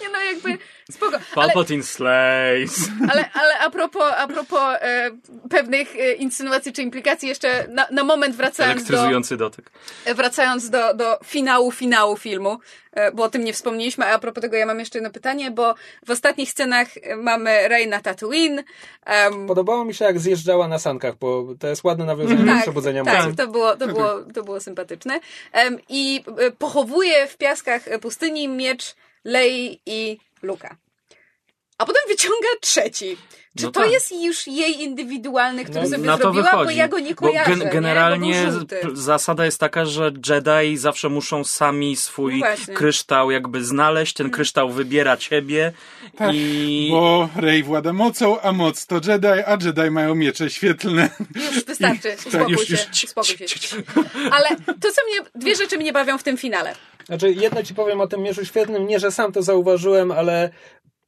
B: Nie no, jakby spoko. Ale,
C: Palpatine slays.
B: ale, ale a propos, a propos e, pewnych e, insynuacji czy implikacji, jeszcze na, na moment wracając do,
C: Elektryzujący dotyk.
B: wracając do, do finału, finału filmu, e, bo o tym nie wspomnieliśmy, a a propos tego ja mam jeszcze jedno pytanie, bo w ostatnich scenach e, mamy Rey na Tatooine. em,
A: Podobało mi się, jak zjeżdżała na sankach, bo to jest ładne nawiązanie do
B: tak,
A: przebudzenia
B: tak,
A: mocy.
B: to było, to było, to było sympatyczne. Em, I e, pochowuje w piaskach pustyni miecz Lei i Luka. A potem wyciąga trzeci. Czy
C: No
B: to
C: tak.
B: jest już jej indywidualny, który
A: No,
B: sobie
C: Na to
B: zrobiła?
C: wychodzi.
B: Bo ja go nie kojarzę.
C: gen-
B: nie?
C: generalnie p- zasada jest taka, że Jedi zawsze muszą sami swój
B: No właśnie.
C: kryształ jakby znaleźć, ten kryształ wybiera ciebie
E: Tak,
C: i...
E: Bo Rey włada mocą, a moc to Jedi, a Jedi mają miecze świetlne.
B: Już wystarczy. Uspokój
C: już-
B: się.
C: już-
B: Uspokój się. Ale to, co mnie, dwie rzeczy mnie bawią w tym finale.
A: Znaczy, jedno ci powiem o tym mieczu świetnym, nie, że sam to zauważyłem, ale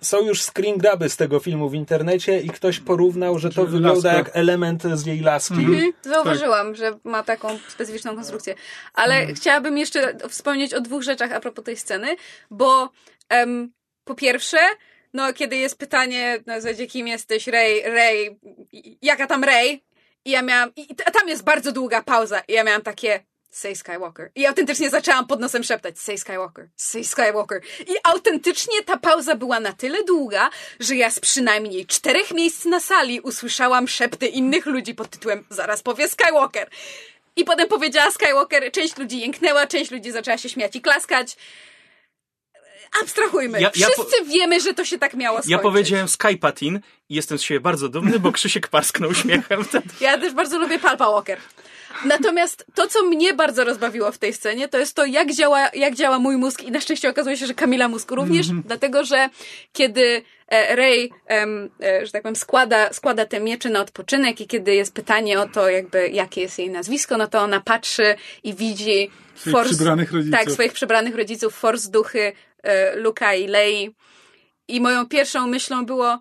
A: są już screen graby z tego filmu w internecie i ktoś porównał, że to
E: Że
A: wygląda
E: laska.
A: jak element z jej laski.
B: Mhm, Zauważyłam, że ma taką specyficzną konstrukcję. Ale chciałabym jeszcze wspomnieć o dwóch rzeczach a propos tej sceny, bo em, po pierwsze, no kiedy jest pytanie na zasadzie kim jesteś, Ray, Ray, jaka tam Ray? I ja miałam, i t- tam jest bardzo długa pauza i ja miałam takie Say Skywalker. I autentycznie zaczęłam pod nosem szeptać Say Skywalker, Say Skywalker. I autentycznie ta pauza była na tyle długa, że ja z przynajmniej czterech miejsc na sali usłyszałam szepty innych ludzi pod tytułem Zaraz powie Skywalker. I potem powiedziała Skywalker, część ludzi jęknęła, część ludzi zaczęła się śmiać i klaskać. Abstrahujmy.
C: Ja- ja
B: Wszyscy wiemy, że to się tak miało skończyć.
C: Ja powiedziałem Skypatin i jestem z siebie bardzo dumny, bo Krzysiek parsknął śmiechem wtedy.
B: Ja też bardzo lubię Palpa Walker. Natomiast to, co mnie bardzo rozbawiło w tej scenie, to jest to, jak działa, jak działa mój mózg i na szczęście okazuje się, że Kamila mózg również, dlatego, że kiedy e, Ray, e, że tak powiem, składa, składa te miecze na odpoczynek i kiedy jest pytanie o to, jakby, jakie jest jej nazwisko, no to ona patrzy i widzi
E: Swoich przybranych rodziców.
B: Tak, swoich przybranych rodziców, force duchy e, Luka i Lei. I moją pierwszą myślą było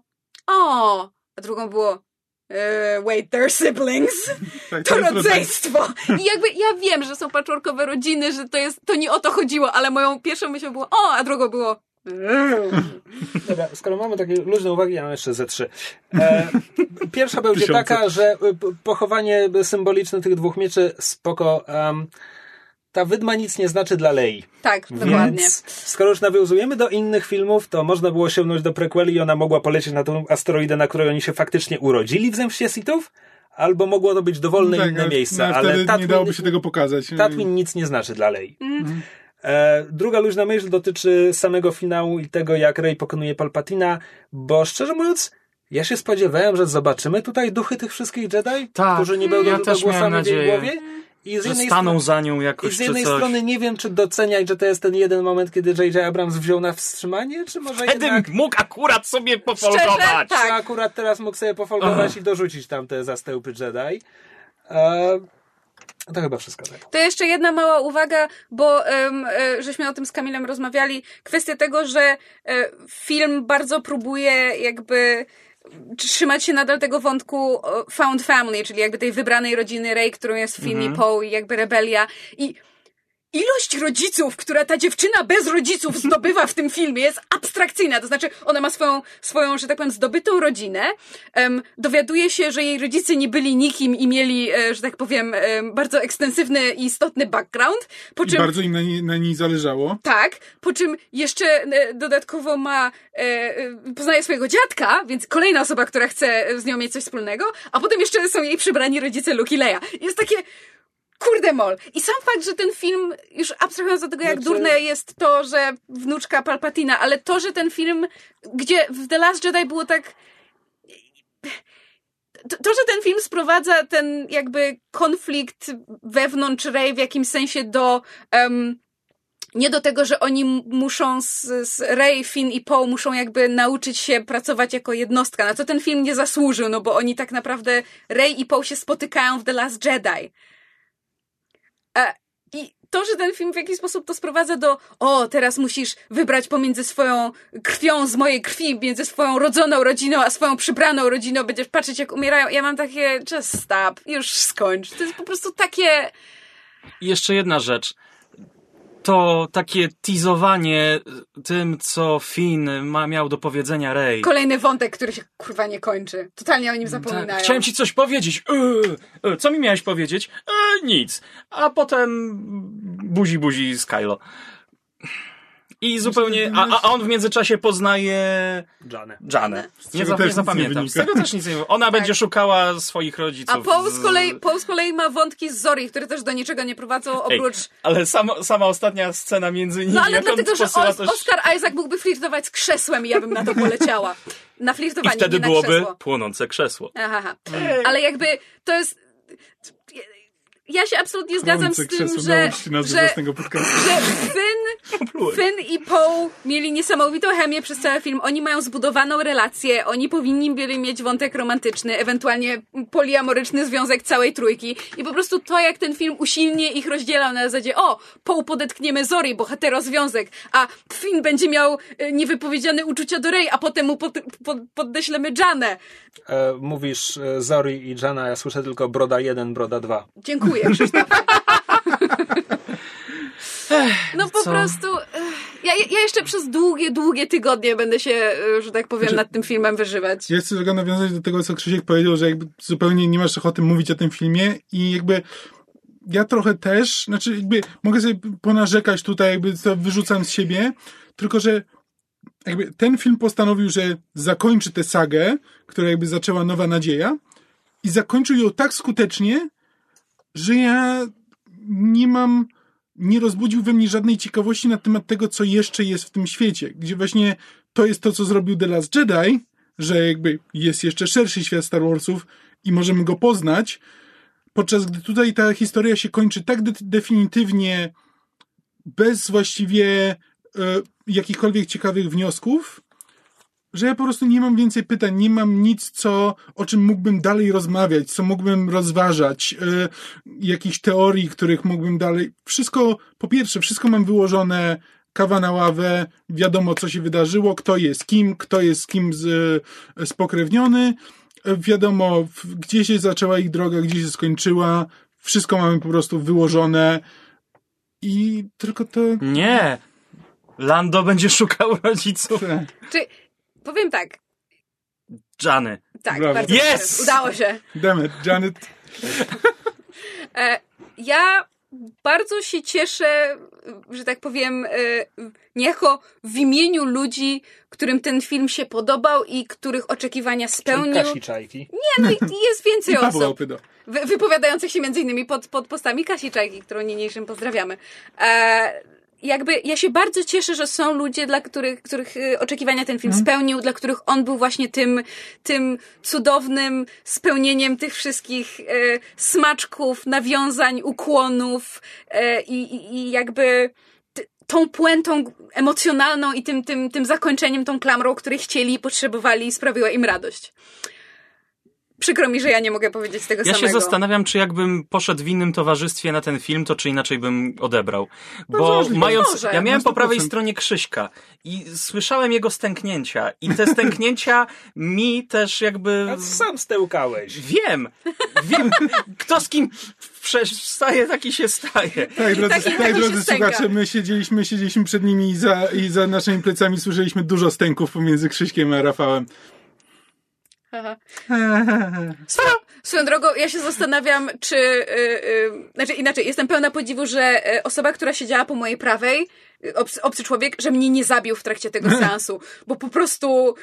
B: o, a drugą było e, wait, they're siblings. (laughs)
E: Tak,
B: To rodzeństwo. I jakby ja wiem, że są patchworkowe rodziny, że to jest, to nie o to chodziło, ale moją pierwszą myślą było o, a drugą było (laughs)
A: Dobra, skoro mamy takie luźne uwagi, ja mam jeszcze ze trzy. E, pierwsza (laughs) będzie taka, że e, pochowanie symboliczne tych dwóch mieczy spoko. Um, ta wydma nic nie znaczy dla Lei.
B: tak, dokładnie.
A: Więc skoro już nawiązujemy do innych filmów, to można było sięgnąć do prequeli i ona mogła polecieć na tą asteroidę, na której oni się faktycznie urodzili w Zemście Sithów, albo mogło to być dowolne
E: Tak,
A: inne
E: ale-
A: miejsce,
E: no,
A: ale
E: wtedy nie
A: Tatooine,
E: dałoby się tego pokazać.
A: Tatooine nic nie znaczy dla Lei. E, druga luźna myśl dotyczy samego finału i tego, jak Rey pokonuje Palpatina, bo szczerze mówiąc, ja się spodziewałem, że zobaczymy tutaj duchy tych wszystkich Jedi,
C: Tak,
A: którzy nie będą
C: ja też miałem
A: głosami w jej
C: nadzieję,
A: głowie. I z
C: Że staną
A: strony-
C: za nią
A: i
C: jakoś
A: z
C: czy
A: jednej
C: coś.
A: strony nie wiem, czy doceniać, że to jest ten jeden moment, kiedy J.J. Abrams wziął na wstrzymanie, czy może
C: Wtedy
A: jednak...
C: mógł akurat sobie
B: Szczerze?
C: pofolgować.
B: Tak.
A: Czy akurat teraz mógł sobie pofolgować i dorzucić tam te zastępy Jedi. E, to chyba wszystko tak.
B: To jeszcze jedna mała uwaga, bo e, żeśmy o tym z Kamilem rozmawiali. Kwestia tego, że e, film bardzo próbuje jakby trzymać się nadal tego wątku e, found family, czyli jakby tej wybranej rodziny Rey, którą jest w filmie Poe i jakby rebelia. I ilość rodziców, która ta dziewczyna bez rodziców zdobywa w tym filmie jest abstrakcyjna. To znaczy, ona ma swoją, swoją że tak powiem, zdobytą rodzinę. Em, dowiaduje się, że jej rodzice nie byli nikim i mieli, e, że tak powiem, em, bardzo ekstensywny i istotny background. Po
E: I
B: czym
E: bardzo im na, nie, na niej zależało.
B: tak, po czym jeszcze e, dodatkowo ma, e, e, poznaje swojego dziadka, więc kolejna osoba, która chce z nią mieć coś wspólnego, a potem jeszcze są jej przybrani rodzice Luke i Leia. Jest takie, kurde mol. I sam fakt, że ten film, już abstrahując od tego, jak
A: Znaczy-
B: durne jest to, że wnuczka Palpatina, ale to, że ten film, gdzie w The Last Jedi było tak to, to, że ten film sprowadza ten jakby konflikt wewnątrz Rey w jakimś sensie do em, nie do tego, że oni muszą z, z Rey, Finn i Poe muszą jakby nauczyć się pracować jako jednostka, na co ten film nie zasłużył, no bo oni tak naprawdę Rey i Poe się spotykają w The Last Jedi. I to, że ten film w jakiś sposób to sprowadza do o, teraz musisz wybrać pomiędzy swoją krwią z mojej krwi, między swoją rodzoną rodziną, a swoją przybraną rodziną, będziesz patrzeć jak umierają. Ja mam takie, just stop, już skończ. To jest po prostu takie...
C: I jeszcze jedna rzecz. To takie teasowanie tym, co Finn ma, miał do powiedzenia Rey.
B: Kolejny wątek, który się kurwa nie kończy. Totalnie o nim zapominają.
C: Tak, chciałem ci coś powiedzieć. E, co mi miałeś powiedzieć? E, nic. A potem buzi buzi z Kylo. I zupełnie. A, a on w międzyczasie poznaje
A: Janę.
C: Janę. Nie, za, nie zapamiętam. Z tego też nic nie wiem. Ona będzie szukała swoich rodziców.
B: A Paul z, kolei, Paul z kolei ma wątki z Zori, które też do niczego nie prowadzą,
C: Ej,
B: oprócz...
C: ale sama, sama ostatnia scena między nimi,
B: No ale
C: jak
B: dlatego,
C: on
B: że Os-
C: też...
B: Oscar Isaac mógłby flirtować z krzesłem i ja bym na to (laughs) poleciała. Na
C: I
B: flirtowanie,
C: wtedy
B: nie na
C: byłoby
B: krzesło.
C: płonące krzesło.
B: Aha, aha. Ale jakby to jest... Ja się absolutnie zgadzam z tym, że, że, że Finn (laughs) Finn i Poe mieli niesamowitą chemię przez cały film. Oni mają zbudowaną relację, oni powinni byli mieć wątek romantyczny, ewentualnie poliamoryczny związek całej trójki. I po prostu to, jak ten film usilnie ich rozdzielał na zasadzie, o, Poe podetchniemy Zori, bohatero związek, a Finn będzie miał e, niewypowiedziane uczucia do Rey, a potem mu pod, pod, poddeślemy Janę.
A: E, mówisz e, Zori i Jana, ja słyszę tylko Broda 1, Broda 2.
B: Dziękuję. (laughs) No po
C: co?
B: prostu. ech, Ja, ja jeszcze przez długie, długie tygodnie będę się, e, że tak powiem,
E: Znaczy-
B: nad tym filmem wyżywać.
E: Ja chcę tylko nawiązać do tego, co Krzysiek powiedział, że jakby zupełnie nie masz ochoty mówić o tym filmie i jakby ja trochę też, znaczy jakby mogę sobie ponarzekać tutaj, jakby to wyrzucam z siebie, tylko że jakby ten film postanowił, że zakończy tę sagę, która jakby zaczęła Nowa Nadzieja i zakończył ją tak skutecznie, że ja nie mam, nie rozbudził we mnie żadnej ciekawości na temat tego, co jeszcze jest w tym świecie, gdzie właśnie to jest to, co zrobił The Last Jedi, że jakby jest jeszcze szerszy świat Star Warsów i możemy go poznać, podczas gdy tutaj ta historia się kończy tak de- definitywnie, bez właściwie e, jakichkolwiek ciekawych wniosków, że ja po prostu nie mam więcej pytań, nie mam nic, co, o czym mógłbym dalej rozmawiać, co mógłbym rozważać, e, jakichś teorii, których mógłbym dalej. Wszystko, po pierwsze, wszystko mam wyłożone, kawa na ławę, wiadomo, co się wydarzyło, kto jest kim, kto jest z kim z, e, spokrewniony, e, wiadomo, w- gdzie się zaczęła ich droga, gdzie się skończyła, wszystko mamy po prostu wyłożone i tylko to...
C: Nie! Lando będzie szukał rodziców
B: Czy powiem tak.
C: Jany.
B: Tak,
E: Brawo.
B: bardzo
C: Yes!
B: dobrze. Udało się.
E: Dammit, Janet, (laughs)
B: E, ja bardzo się cieszę, że tak powiem, e, niejako w imieniu ludzi, którym ten film się podobał i których oczekiwania
A: Czyli
B: spełnił.
A: Kasi Czajki.
B: Nie, no (laughs) jest więcej
E: i
B: osób. Wypowiadających się między innymi pod, pod postami Kasi Czajki, którą niniejszym pozdrawiamy. E, jakby ja się bardzo cieszę, że są ludzie, dla których, których e, oczekiwania ten film spełnił, dla których on był właśnie tym, tym cudownym spełnieniem tych wszystkich e, smaczków, nawiązań, ukłonów e, i, i, jakby tą puentą emocjonalną i tym, tym, tym zakończeniem, tą klamrą, której chcieli, potrzebowali i sprawiła im radość. Przykro mi, że ja nie mogę powiedzieć tego
C: Ja
B: samego.
C: się zastanawiam, czy jakbym poszedł w innym towarzystwie na ten film, to czy inaczej bym odebrał. Bo
E: możliwe.
C: mając.
B: Może.
C: Ja miałem po prawej
E: 100%.
C: stronie Krzyśka i słyszałem jego stęknięcia. I te stęknięcia (laughs) mi też jakby.
A: A sam stełkałeś.
C: Wiem! Wiem! Kto z kim przestaje, taki się staje.
E: Tak, drodzy,
B: tak-
E: drodzy słuchacze, my siedzieliśmy, siedzieliśmy przed nimi i za, i za naszymi plecami słyszeliśmy dużo stęków pomiędzy Krzyśkiem a Rafałem. (laughs)
B: Swoją, swoją drogą, ja się zastanawiam, czy. Yy, yy, znaczy inaczej, jestem pełna podziwu, że yy, osoba, która siedziała po mojej prawej, yy, obcy, obcy człowiek, że mnie nie zabił w trakcie tego (laughs) seansu, bo po prostu.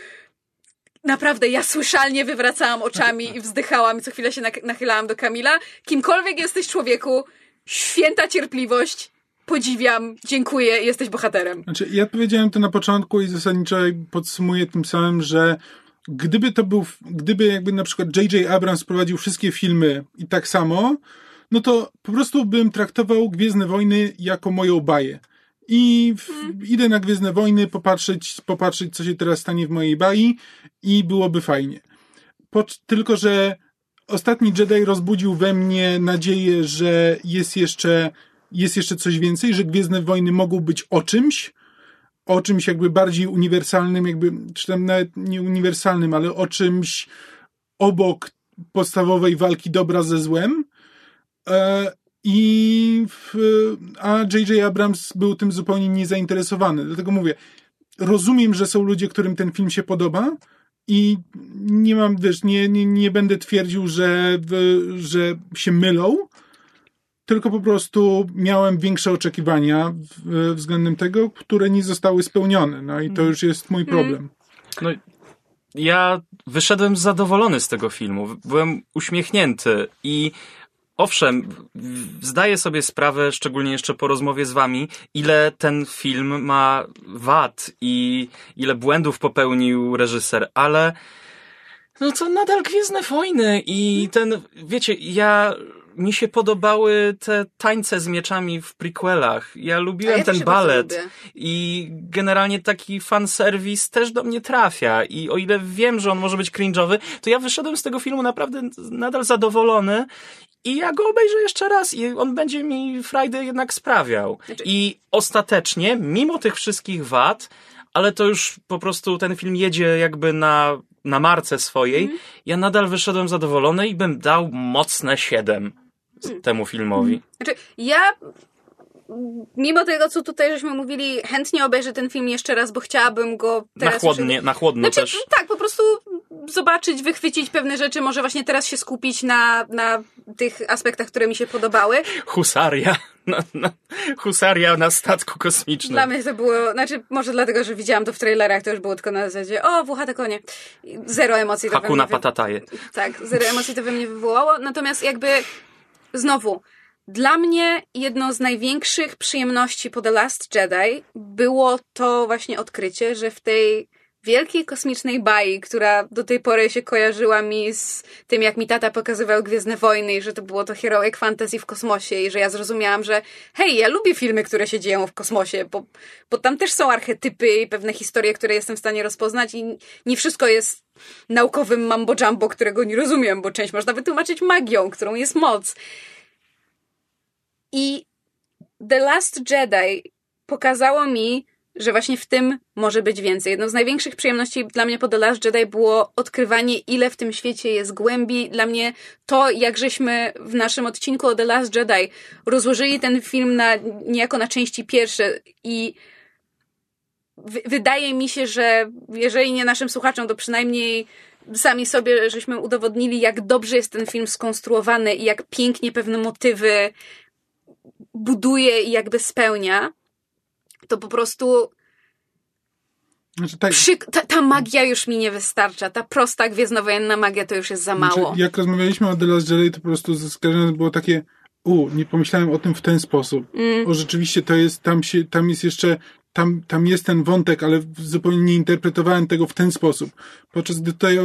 B: Naprawdę, ja słyszalnie wywracałam oczami i wzdychałam i co chwilę się nachylałam do Kamila. Kimkolwiek jesteś człowieku, święta cierpliwość. Podziwiam, dziękuję, jesteś bohaterem.
E: Znaczy, ja powiedziałem to na początku i zasadniczo podsumuję tym samym, że gdyby to był, gdyby jakby na przykład J.J. Abrams prowadził wszystkie filmy i tak samo, no to po prostu bym traktował Gwiezdne Wojny jako moją baję. I w, idę na Gwiezdne Wojny popatrzeć, popatrzeć, co się teraz stanie w mojej bai i byłoby fajnie. Po, tylko, że ostatni Jedi rozbudził we mnie nadzieję, że jest jeszcze, jest jeszcze coś więcej, że Gwiezdne Wojny mogą być o czymś, o czymś jakby bardziej uniwersalnym, jakby, czy tam nawet nie uniwersalnym, ale o czymś obok podstawowej walki dobra ze złem. E, I w, a J.J. Abrams był tym zupełnie niezainteresowany. Dlatego mówię, rozumiem, że są ludzie, którym ten film się podoba i nie mam, wiesz, nie, nie, nie będę twierdził, że, że się mylą, tylko po prostu miałem większe oczekiwania względem tego, które nie zostały spełnione. No i to już jest mój problem.
C: No, ja wyszedłem zadowolony z tego filmu. Byłem uśmiechnięty i owszem, zdaję sobie sprawę, szczególnie jeszcze po rozmowie z wami, ile ten film ma wad i ile błędów popełnił reżyser, ale no to nadal Gwiezdne Wojny i ten, wiecie, ja mi się podobały te tańce z mieczami w prequelach. Ja lubiłem
B: ja
C: ten balet i generalnie taki fanserwis też do mnie trafia i o ile wiem, że on może być cringe'owy, to ja wyszedłem z tego filmu naprawdę nadal zadowolony i ja go obejrzę jeszcze raz i on będzie mi frajdę jednak sprawiał. Znaczy... I ostatecznie, mimo tych wszystkich wad, ale to już po prostu ten film jedzie jakby na, na marce swojej, mm. ja nadal wyszedłem zadowolony i bym dał mocne 7 mm. temu filmowi.
B: Mm. Znaczy, ja mimo tego, co tutaj żeśmy mówili, chętnie obejrzę ten film jeszcze raz, bo chciałabym go teraz...
C: Na chłodnie, już... na chłodno
B: znaczy,
C: też.
B: Tak, po prostu zobaczyć, wychwycić pewne rzeczy, może właśnie teraz się skupić na, na tych aspektach, które mi się podobały.
C: Husaria. Husaria na statku kosmicznym.
B: Dla mnie to było, znaczy może dlatego, że widziałam to w trailerach, to już było tylko na zasadzie o, włochate konie. Zero emocji.
C: To Hakuna patataje.
B: Tak, zero emocji to we mnie wywołało. Natomiast jakby znowu, dla mnie jedną z największych przyjemności po The Last Jedi było to właśnie odkrycie, że w tej wielkiej kosmicznej bai, która do tej pory się kojarzyła mi z tym, jak mi tata pokazywał Gwiezdne Wojny i że to było to heroic fantasy w kosmosie i że ja zrozumiałam, że hej, ja lubię filmy, które się dzieją w kosmosie, bo, bo tam też są archetypy i pewne historie, które jestem w stanie rozpoznać i nie wszystko jest naukowym mambo jumbo, którego nie rozumiem, bo część można wytłumaczyć magią, którą jest moc. I The Last Jedi pokazało mi, że właśnie w tym może być więcej. Jedną z największych przyjemności dla mnie po The Last Jedi było odkrywanie, ile w tym świecie jest głębi. Dla mnie to, jak żeśmy w naszym odcinku o The Last Jedi rozłożyli ten film na, niejako na części pierwsze i wydaje mi się, że jeżeli nie naszym słuchaczom, to przynajmniej sami sobie żeśmy udowodnili, jak dobrze jest ten film skonstruowany i jak pięknie pewne motywy buduje i jakby spełnia, to po prostu znaczy, tak, przy, ta, ta, magia już mi nie wystarcza. Ta prosta gwiezdnowojenna magia to już jest za mało.
E: Znaczy, jak rozmawialiśmy o The Last Jedi, to po prostu zaskarżone było takie u, nie pomyślałem o tym w ten sposób. Mm. O, rzeczywiście to jest, tam się, tam jest jeszcze tam, tam jest ten wątek, ale zupełnie nie interpretowałem tego w ten sposób. Podczas gdy tutaj,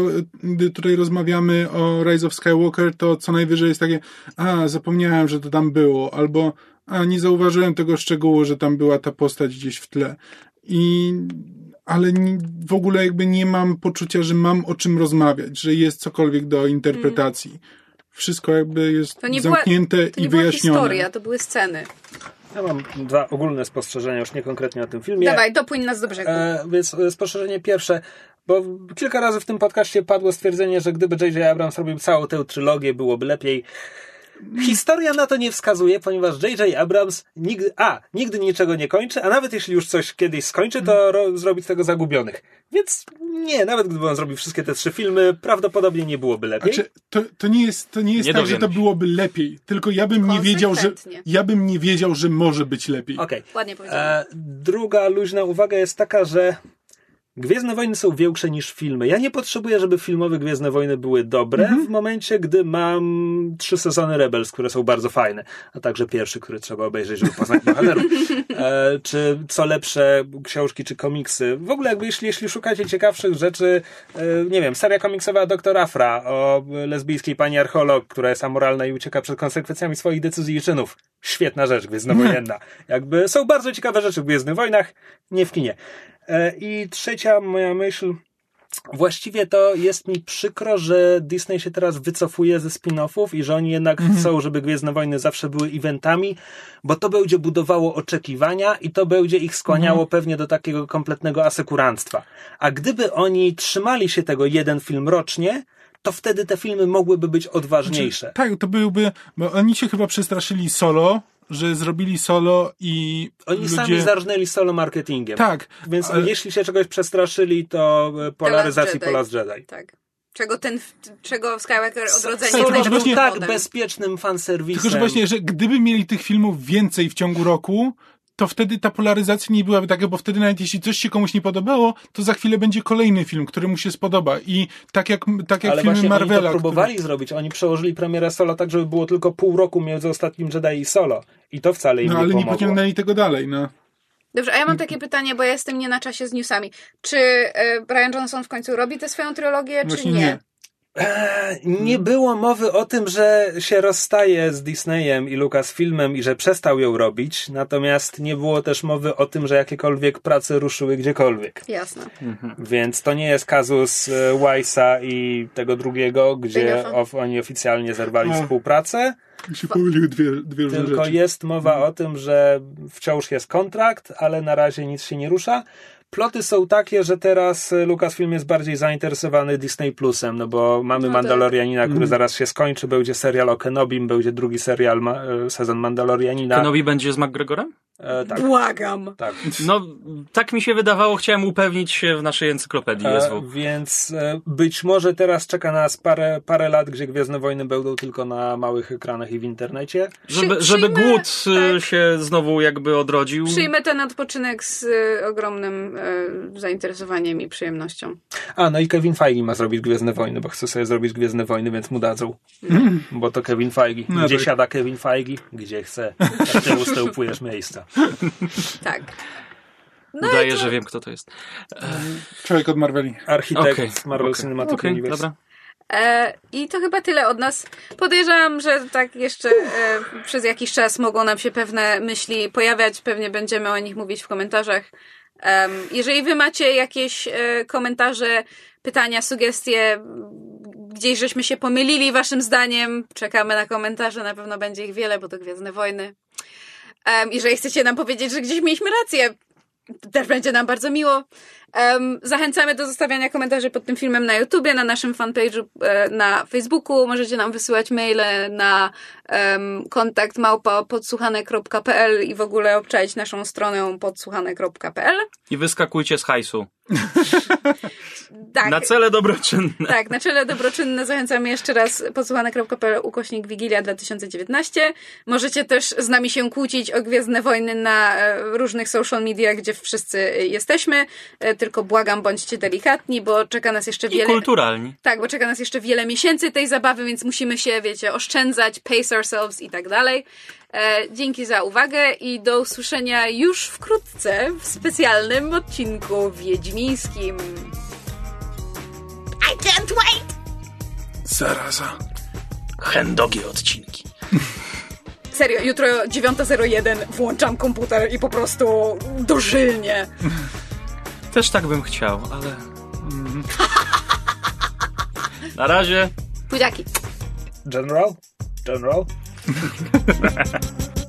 E: gdy tutaj rozmawiamy o Rise of Skywalker, to co najwyżej jest takie, a, zapomniałem, że to tam było, albo a, nie zauważyłem tego szczegółu, że tam była ta postać gdzieś w tle. I, ale nie, w ogóle jakby nie mam poczucia, że mam o czym rozmawiać, że jest cokolwiek do interpretacji. Mm. Wszystko jakby jest zamknięte
B: była, to nie
E: i wyjaśnione.
B: To historia, to były sceny.
A: Ja mam dwa ogólne spostrzeżenia, już nie konkretnie o tym filmie.
B: Dawaj, dopłyń nas do brzegu. E,
A: więc e, spostrzeżenie pierwsze, bo kilka razy w tym podcaście padło stwierdzenie, że gdyby J.J. Abrams robił całą tę trylogię, byłoby lepiej. Historia na to nie wskazuje, ponieważ J.J. Abrams nigdy, a, nigdy niczego nie kończy, a nawet jeśli już coś kiedyś skończy, to ro, zrobi z tego zagubionych. Więc nie, nawet gdyby on zrobił wszystkie te trzy filmy, prawdopodobnie nie byłoby lepiej.
E: Znaczy, to, to nie jest, to nie jest nie tak, że to byłoby lepiej, tylko ja bym nie wiedział, że ja bym nie wiedział, że może być lepiej.
A: Okej.
B: Okay. Ładnie powiedziane.
A: druga luźna uwaga jest taka, że Gwiezdne Wojny są większe niż filmy. Ja nie potrzebuję, żeby filmowe Gwiezdne Wojny były dobre w momencie, gdy mam trzy sezony Rebels, które są bardzo fajne, a także pierwszy, który trzeba obejrzeć, żeby poznać (laughs) bohaterów. E, czy co lepsze książki czy komiksy. W ogóle jakby jeśli, jeśli szukacie ciekawszych rzeczy, e, nie wiem, seria komiksowa Doktor Afra o lesbijskiej pani archeolog, która jest amoralna i ucieka przed konsekwencjami swoich decyzji i czynów. Świetna rzecz gwiezdnowojenna. (laughs) Jakby są bardzo ciekawe rzeczy w Gwiezdnych Wojnach, nie w kinie. E, I trzecia moja myśl. Właściwie to jest mi przykro, że Disney się teraz wycofuje ze spin-offów i że oni jednak chcą, żeby Gwiezdne Wojny zawsze były eventami, bo to będzie budowało oczekiwania i to będzie ich skłaniało pewnie do takiego kompletnego asekuranstwa. A gdyby oni trzymali się tego jeden film rocznie, to wtedy te filmy mogłyby być odważniejsze.
E: Tak, to byłby, bo oni się chyba przestraszyli solo, że zrobili solo i
A: Oni
E: ludzie...
A: sami zarżnęli solo marketingiem.
E: Tak,
A: Więc
E: ale-
A: jeśli się czegoś przestraszyli, to e, polaryzacji po Last Jedi.
B: Tak. Czego ten, czego Skywalker odrodzenie
E: Solo
B: jest
E: był
B: najlepszym
A: tak bezpiecznym fanserwisem.
E: Tylko, że właśnie, że gdyby mieli tych filmów więcej w ciągu roku, to wtedy ta polaryzacja nie byłaby taka, bo wtedy nawet jeśli coś się komuś nie podobało, to za chwilę będzie kolejny film, który mu się spodoba. I tak jak, tak jak
A: Ale
E: filmy
A: właśnie
E: Marvela.
A: oni to próbowali zrobić. Oni przełożyli premierę Solo tak, żeby było tylko pół roku między ostatnim Jedi i Solo. I to wcale im
E: no
A: nie
E: ale nie
A: pomogło.
E: pociągnęli tego dalej, no.
B: Dobrze, a ja mam takie pytanie, bo ja jestem nie na czasie z newsami. Czy e, Brian Johnson w końcu robi tę swoją trylogię, czy
E: Właśnie
B: nie?
E: nie.
A: Eee, nie było mowy o tym, że się rozstaje z Disneyem i Lucasfilmem i że przestał ją robić, natomiast nie było też mowy o tym, że jakiekolwiek prace ruszyły gdziekolwiek.
B: Jasne.
A: Więc to nie jest kazus e, Weissa i tego drugiego, gdzie of, oni oficjalnie zerwali
E: No.
A: współpracę,
E: się pomyliły dwie, dwie różne
A: tylko
E: rzeczy.
A: jest mowa o tym, że wciąż jest kontrakt, ale na razie nic się nie rusza. Ploty są takie, że teraz e, Lucasfilm jest bardziej zainteresowany Disney Plusem, no bo mamy
B: No tak.
A: Mandalorianina, który zaraz się skończy, będzie serial o Kenobim, będzie drugi serial, ma, e, sezon Mandalorianina.
C: Kenobi będzie z McGregorem?
A: E, tak,
B: Błagam.
A: tak.
C: No, tak mi się wydawało, chciałem upewnić się w naszej encyklopedii
A: E,
C: SW.
A: więc e, być może teraz czeka nas parę, parę lat, gdzie Gwiezdne Wojny będą tylko na małych ekranach i w internecie.
C: Żeby, żeby
B: przyjmę-
C: głód y,
B: tak.
C: się znowu jakby odrodził.
B: Przyjmę ten odpoczynek z e, ogromnym e, zainteresowaniem i przyjemnością.
A: A, no i Kevin Feige ma zrobić Gwiezdne Wojny, bo chce sobie zrobić Gwiezdne Wojny, więc mu dadzą. Bo to Kevin Feige.
E: No
A: Gdzie
E: tak.
A: siada Kevin Feige? Gdzie chce. A ty ustępujesz miejsca.
B: Tak. (laughs) No
C: Udaję,
B: to-
C: że wiem, kto to jest.
E: Człowiek od Marveli.
A: Architekt
C: Okej,
A: Marvel
C: okej,
A: Cinematic
C: okej,
A: Universe.
C: dobra.
B: E, I to chyba tyle od nas. Podejrzewam, że tak jeszcze e, przez jakiś czas mogą nam się pewne myśli pojawiać. Pewnie będziemy o nich mówić w komentarzach. Em, jeżeli wy macie jakieś e, komentarze, pytania, sugestie, gdzieś żeśmy się pomylili waszym zdaniem, czekamy na komentarze. Na pewno będzie ich wiele, bo to Gwiezdne Wojny. Em, jeżeli chcecie nam powiedzieć, że gdzieś mieliśmy rację, też będzie nam bardzo miło. Em, zachęcamy do zostawiania komentarzy pod tym filmem na YouTubie, na naszym fanpage'u e, na Facebooku. Możecie nam wysyłać maile na um, kontakt małpa podsłuchane.pl i w ogóle obczaić naszą stronę podsłuchane.pl.
C: I wyskakujcie z hajsu. (laughs)
B: Tak.
C: Na cele dobroczynne.
B: Tak, na czele dobroczynne zachęcamy jeszcze raz podsłuchane.pl ukośnik Wigilia 2019. Możecie też z nami się kłócić o Gwiezdne Wojny na e, różnych social mediach, gdzie wszyscy e, jesteśmy. Tylko błagam, bądźcie delikatni, bo czeka nas jeszcze
C: I
B: wiele...
C: kulturalni.
B: Tak, bo czeka nas jeszcze wiele miesięcy tej zabawy, więc musimy się, wiecie, oszczędzać, pace ourselves i tak dalej. E, dzięki za uwagę i do usłyszenia już wkrótce w specjalnym odcinku wiedźmińskim. I can't wait!
E: Zaraza.
C: Hendogie odcinki. (laughs)
B: Serio, jutro 9.01 włączam komputer i po prostu dożylnie. (laughs)
C: Też tak bym chciał, ale... mm. Na razie.
B: Pudziaki.
A: General? General? (laughs)